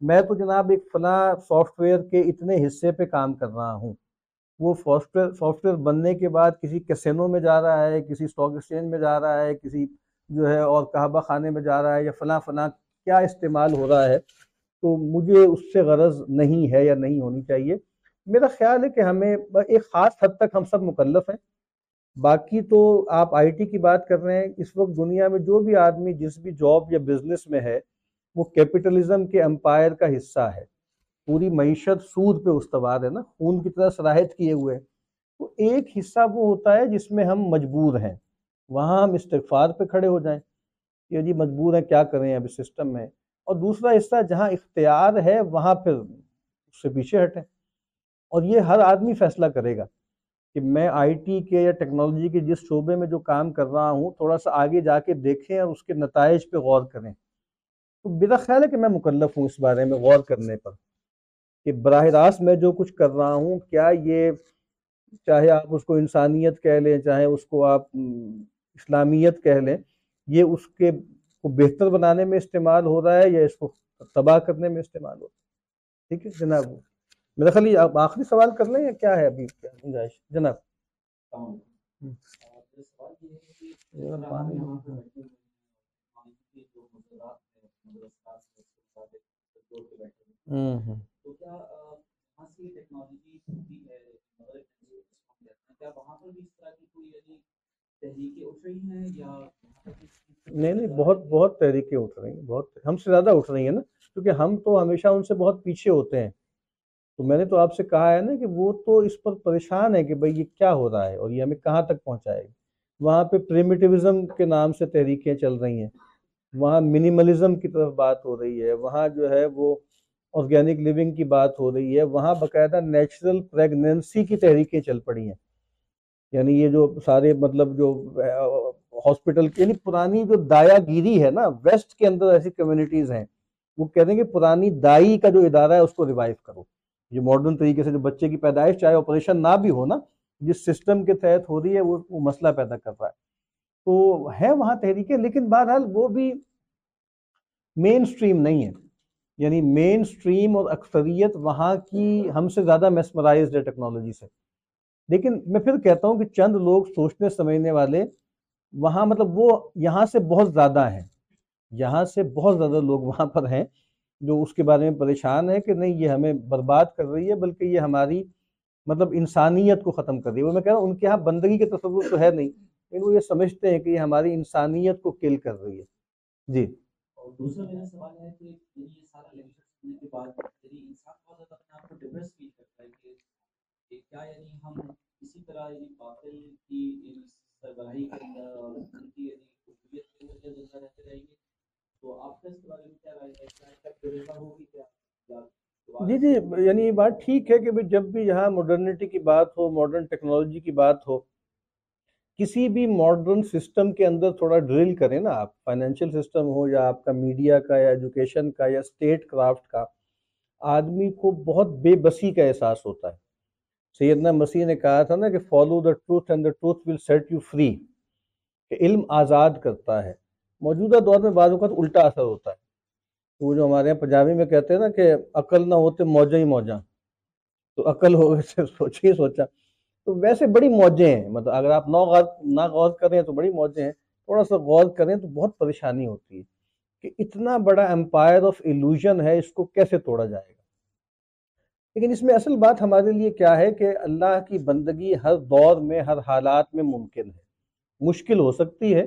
میں تو جناب ایک فلاں سافٹ ویئر کے اتنے حصے پہ کام کر رہا ہوں۔ وہ سافٹ ویئر سافٹ ویئر بننے کے بعد کسی کسینوں میں جا رہا ہے، کسی اسٹاک ایکسچینج میں جا رہا ہے، کسی جو ہے اور کہبہ خانے میں جا رہا ہے یا فلاں فلاں کیا استعمال ہو رہا ہے، تو مجھے اس سے غرض نہیں ہے یا نہیں ہونی چاہیے۔ میرا خیال ہے کہ ہمیں ایک خاص حد تک ہم سب مکلف ہیں۔ باقی تو آپ آئی ٹی کی بات کر رہے ہیں، اس وقت دنیا میں جو بھی آدمی جس بھی جاب یا بزنس میں ہے، وہ کیپٹلزم کے امپائر کا حصہ ہے۔ پوری معیشت سود پہ استوار ہے نا، خون کی طرح صلاحیت کیے ہوئے تو ایک حصہ وہ ہوتا ہے جس میں ہم مجبور ہیں۔ وہاں ہم استغفار پہ کھڑے ہو جائیں۔ کہ جی مجبور ہیں، کیا کریں ابھی سسٹم میں؟ اور دوسرا حصہ جہاں اختیار ہے، وہاں پھر اس سے پیچھے ہٹیں۔ اور یہ ہر آدمی فیصلہ کرے گا کہ میں آئی ٹی کے یا ٹیکنالوجی کے جس شعبے میں جو کام کر رہا ہوں، تھوڑا سا آگے جا کے دیکھیں اور اس کے نتائج پہ غور کریں۔ تو میرا خیال ہے کہ میں مکلف ہوں اس بارے میں غور کرنے پر۔ کہ براہ راست میں جو کچھ کر رہا ہوں، کیا یہ چاہے آپ اس کو انسانیت کہہ لیں، چاہے اس کو آپ اسلامیت کہہ لیں، یہ اس کے کو بہتر بنانے میں استعمال ہو رہا ہے یا اس کو تباہ کرنے میں استعمال ہو رہا ہے؟ ٹھیک ہے، جناب۔ میرا خیال یہ آپ آخری سوال کر لیں یا کیا ہے ابھی کیا گنجائش؟ جناب۔ ہوں۔ نہیں نہیں، بہت بہت تحریکیں اٹھ رہی ہیں، بہت، ہم سے زیادہ اٹھ رہی ہیں نا۔ کیونکہ ہم تو ہمیشہ ان سے بہت پیچھے ہوتے ہیں۔ تو میں نے تو آپ سے کہا ہے نا کہ وہ تو اس پر پریشان ہے کہ بھئی یہ کیا ہو رہا ہے اور یہ ہمیں کہاں تک پہنچائے۔ گا وہاں پہ پریمیٹیوزم کے نام سے تحریکیں چل رہی ہیں۔ وہاں منیملزم کی طرف بات ہو رہی ہے۔ وہاں جو ہے وہ آرگینک لیونگ کی بات ہو رہی ہے، وہاں باقاعدہ نیچرل پریگننسی کی تحریکیں چل پڑی ہیں۔ یعنی یہ جو سارے مطلب جو ہاسپٹل یعنی پرانی جو دایا گیری ہے نا ویسٹ کے اندر ایسی کمیونٹیز ہیں۔ وہ کہہ دیں کہ پرانی دائی کا جو ادارہ ہے، اس کو ریوائو کرو۔ یہ ماڈرن طریقے سے جو بچے کی پیدائش، چاہے آپریشن نہ بھی ہو نا، جس سسٹم کے تحت ہو رہی ہے، وہ وہ مسئلہ پیدا کر رہا ہے۔ تو ہے وہاں تحریکیں، لیکن بہرحال وہ بھی مین سٹریم نہیں ہے یعنی مین سٹریم اور اکثریت وہاں کی ہم سے زیادہ میسمرائزڈ ہے ٹیکنالوجی سے۔ لیکن میں پھر کہتا ہوں کہ چند لوگ سوچنے سمجھنے والے وہاں مطلب وہ یہاں سے بہت زیادہ ہیں۔ یہاں سے بہت زیادہ لوگ وہاں پر ہیں جو اس کے بارے میں پریشان ہے کہ نہیں یہ ہمیں برباد کر رہی ہے بلکہ یہ ہماری مطلب انسانیت کو ختم کر رہی ہے۔ وہ میں کہہ رہا ہوں ان کے یہاں بندگی کے تصور تو ہے نہیں، لیکن وہ یہ سمجھتے ہیں کہ یہ ہماری انسانیت کو کل کر رہی ہے۔ جی۔ اور دوسرا میرا سوال ہے کہ یعنی یہ سارا لیکچر سننے کے بعد یعنی انسان بہت زیادہ اپنے آپ کو ڈپریس فیل کرتا ہے کہ کیا یعنی ہم اسی طرح یعنی باطل کی یعنی سربراہی کے اندر اور ان کی یعنی قبولیت کے اندر زندہ رہتے رہیں گے۔ تو آپ کا اس کے بارے میں کیا رائے ہے؟ کیا تک ہوگی کیا؟ جی جی یعنی یہ بات ٹھیک ہے کہ جب بھی یہاں ماڈرنٹی کی بات ہو ماڈرن ٹیکنالوجی کی بات ہو کسی بھی ماڈرن سسٹم کے اندر تھوڑا ڈرل کریں نا آپ فائنینشیل سسٹم ہو یا آپ کا میڈیا کا یا ایجوکیشن کا یا اسٹیٹ کرافٹ کا، آدمی کو بہت بے بسی کا احساس ہوتا ہے۔ سیدنا مسیح نے کہا تھا نا کہ follow the truth and the truth will set you free کہ علم آزاد کرتا ہے۔ موجودہ دور میں بعض اوقات الٹا اثر ہوتا ہے۔ وہ جو ہمارے یہاں پنجابی میں کہتے ہیں نا کہ عقل نہ ہوتے موجہ ہی موجہ۔ تو عقل ہو گئے، سوچے ہی سوچا۔ تو ویسے بڑی موجیں ہیں۔ مطلب اگر آپ نو غور نہ غور کریں تو بڑی موجیں ہیں۔ تھوڑا سا غور کریں تو بہت پریشانی ہوتی ہے کہ اتنا بڑا امپائر آف ایلوژن ہے، اس کو کیسے توڑا جائے گا؟ لیکن اس میں اصل بات ہمارے لیے کیا ہے کہ اللہ کی بندگی ہر دور میں، ہر حالات میں ممکن ہے۔ مشکل ہو سکتی ہے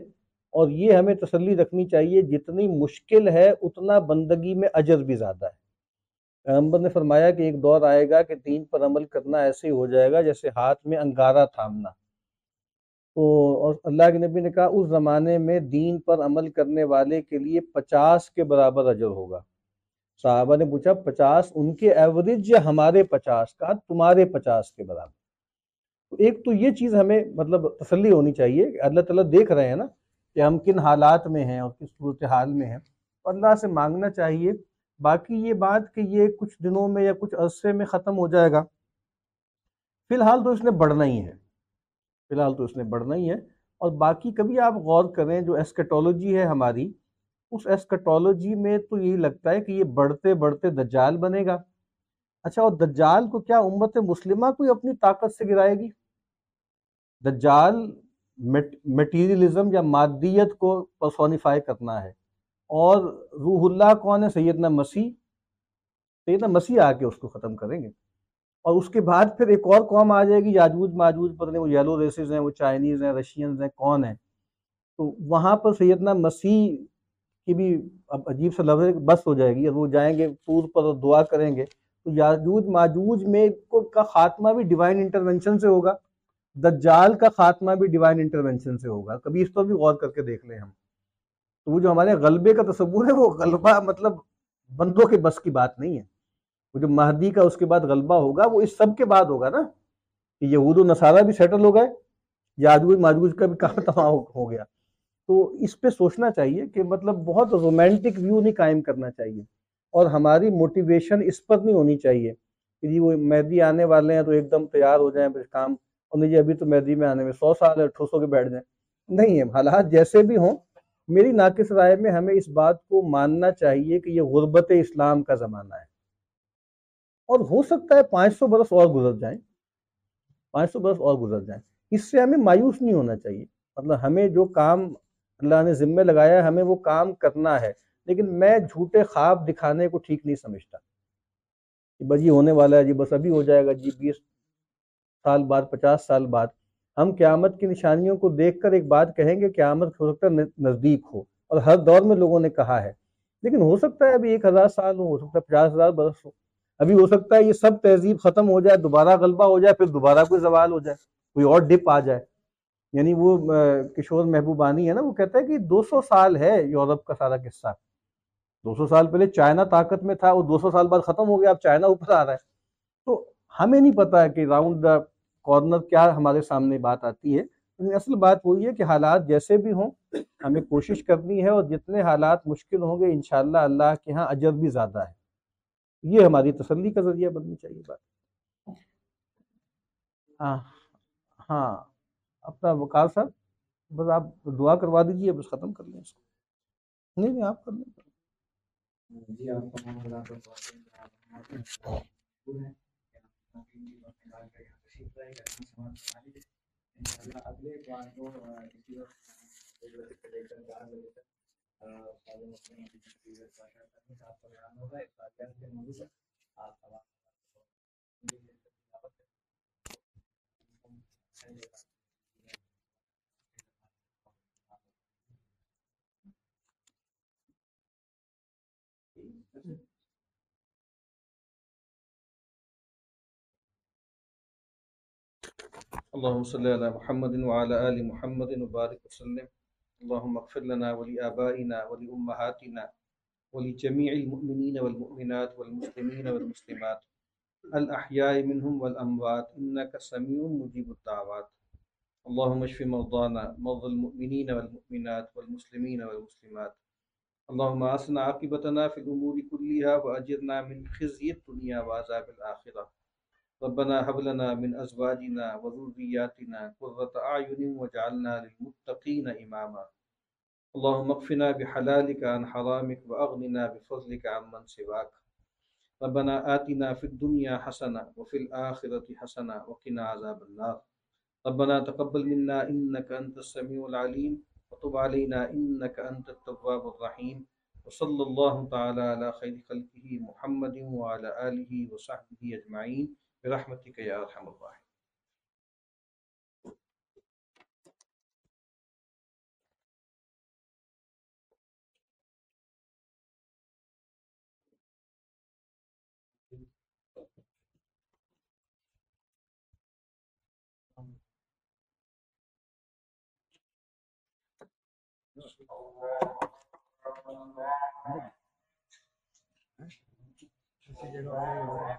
اور یہ ہمیں تسلی رکھنی چاہیے۔ جتنی مشکل ہے، اتنا بندگی میں اجر بھی زیادہ ہے۔ پیغمبر نے فرمایا کہ ایک دور آئے گا کہ دین پر عمل کرنا ایسے ہی ہو جائے گا جیسے ہاتھ میں انگارہ تھامنا۔ تو اور اللہ کے نبی نے کہا، اس زمانے میں دین پر عمل کرنے والے کے لیے پچاس کے برابر اجر ہوگا۔ صحابہ نے پوچھا، پچاس ان کے ایوریج یا ہمارے پچاس کا؟ تمہارے پچاس کے برابر۔ تو ایک تو یہ چیز ہمیں مطلب تسلی ہونی چاہیے کہ اللہ تعالیٰ دیکھ رہے ہیں نا کہ ہم کن حالات میں ہیں اور کس صورتحال میں ہیں۔ اور اللہ سے مانگنا چاہیے باقی یہ بات کہ یہ کچھ دنوں میں یا کچھ عرصے میں ختم ہو جائے گا۔ فی الحال تو اس نے بڑھنا ہی ہے۔ فی الحال تو اس نے بڑھنا ہی ہے۔ اور باقی کبھی آپ غور کریں، جو ایسکٹولوجی ہے ہماری، اس ایسکٹولوجی میں تو یہی لگتا ہے کہ یہ بڑھتے بڑھتے دجال بنے گا۔ اچھا اور دجال کو کیا امت مسلمہ کوئی اپنی طاقت سے گرائے گی؟ دجال میٹیریلزم یا مادیت کو پرسونیفائی کرنا ہے۔ اور روح اللہ کون ہے سیدنا مسیح سیدنا مسیح آ کے اس کو ختم کریں گے۔ اور اس کے بعد پھر ایک اور قوم آ جائے گی، یاجوج، ماجوج، پتہ نہیں وہ یلو ریسز ہیں، وہ چائنیز ہیں، رشینز ہیں، کون ہیں۔ تو وہاں پر سیدنا مسیح کی بھی اب عجیب سا لفظ بس ہو جائے گی اور وہ جائیں گے پور پر دعا کریں گے، تو یاجوج، ماجوج میں کا خاتمہ بھی ڈیوائن انٹرونشن سے ہوگا، دجال کا خاتمہ بھی ڈیوائن انٹرونشن سے ہوگا۔ کبھی اس پر بھی غور کر کے دیکھ لیں ہم۔ تو وہ جو ہمارے غلبے کا تصور ہے، وہ غلبہ مطلب بندوں کے بس کی بات نہیں ہے۔ وہ جو مہدی کا اس کے بعد غلبہ ہوگا، وہ اس سب کے بعد ہوگا نا۔ کہ یہود و نصارہ بھی سیٹل ہو گئے یادوج ماجوج کا بھی کہاں <laughs> تمام ہو گیا۔ تو اس پہ سوچنا چاہیے کہ مطلب بہت رومانٹک ویو نہیں قائم کرنا چاہیے۔ اور ہماری موٹیویشن اس پر نہیں ہونی چاہیے کہ جی وہ مہدی آنے والے ہیں تو ایک دم تیار ہو جائیں پھر کام۔ اور نہیں جی ابھی تو مہدی میں آنے میں سو سال ہے، ٹھوسوں کے بیٹھ جائیں۔ نہیں ہے، حالات جیسے بھی ہوں میری ناقص رائے میں ہمیں اس بات کو ماننا چاہیے کہ یہ غربت اسلام کا زمانہ ہے۔ اور ہو سکتا ہے پانچ سو برس اور گزر جائیں۔ پانچ سو برس اور گزر جائیں۔ اس سے ہمیں مایوس نہیں ہونا چاہیے۔ مطلب ہمیں جو کام اللہ نے ذمہ لگایا ہے، ہمیں وہ کام کرنا ہے۔ لیکن میں جھوٹے خواب دکھانے کو ٹھیک نہیں سمجھتا۔ کہ بس یہ ہونے والا ہے جی بس ابھی ہو جائے گا جی بیس سال بعد، پچاس سال بعد۔ ہم قیامت کی نشانیوں کو دیکھ کر ایک بات کہیں گے، قیامت ہو سکتا ہے نزدیک ہو۔ اور ہر دور میں لوگوں نے کہا ہے۔ لیکن ہو سکتا ہے ابھی ایک ہزار سال ہو ہو سکتا ہے پچاس ہزار برس ہو۔ ابھی ہو سکتا ہے یہ سب تہذیب ختم ہو جائے، دوبارہ غلبہ ہو جائے، پھر دوبارہ کوئی زوال ہو جائے، کوئی اور ڈپ آ جائے۔ یعنی وہ کشور محبوبانی ہے نا، وہ کہتا ہے کہ دو سو سال ہے یورپ کا سارا قصہ۔ دو سو سال پہلے چائنا طاقت میں تھا، وہ دو سو سال بعد ختم ہو گیا، اب چائنا اوپر آ رہا ہے۔ تو ہمیں نہیں پتا کہ راؤنڈ دا کارنر کیا ہمارے سامنے بات آتی ہے۔ اصل بات وہی ہے کہ حالات جیسے بھی ہوں، ہمیں کوشش کرنی ہے اور جتنے حالات مشکل ہوں گے، انشاءاللہ اللہ کے ہاں اجر بھی زیادہ ہے۔ یہ ہماری تسلی کا ذریعہ بننی چاہیے بات۔ ہاں ہاں اپنا وکال صاحب، بس آپ دعا کروا دیجیے بس ختم کر لیں اس کو۔ نہیں نہیں، آپ کر لیں۔ جی آپ اگلے بار کو اسی وقت اللهم صل على محمد وعلى آل محمد وبارك وسلم. اللهم اغفر لنا ولآبائنا ولأمهاتنا ولجميع المؤمنين والمؤمنات والمسلمين والمسلمات. الأحياء منهم والأموات. إنك سميع مجيب الدعوات. اللهم اشف مرضانا مرضى المؤمنين والمؤمنات والمسلمين والمسلمات. اللهم أصنع عاقبتنا في الأمور كلها وأجرنا من خزي الدنيا وعذاب الآخرة. ربنا هب لنا من ازواجنا وذرياتنا قرة اعين واجعلنا للمتقين اماما اللهم اكفنا بحلالك عن حرامك واغننا بفضلك عمن سواك. ربنا آتنا في الدنيا حسنة وفي الآخرة حسنة وقنا عذاب النار. ربنا تقبل منا إنك أنت السميع العليم وتب علينا إنك أنت التواب الرحيم. وصلى الله تعالى على خير خلقه محمد وعلى آله وصحبه أجمعين. برحمتك يا ارحم الراحمين. Allah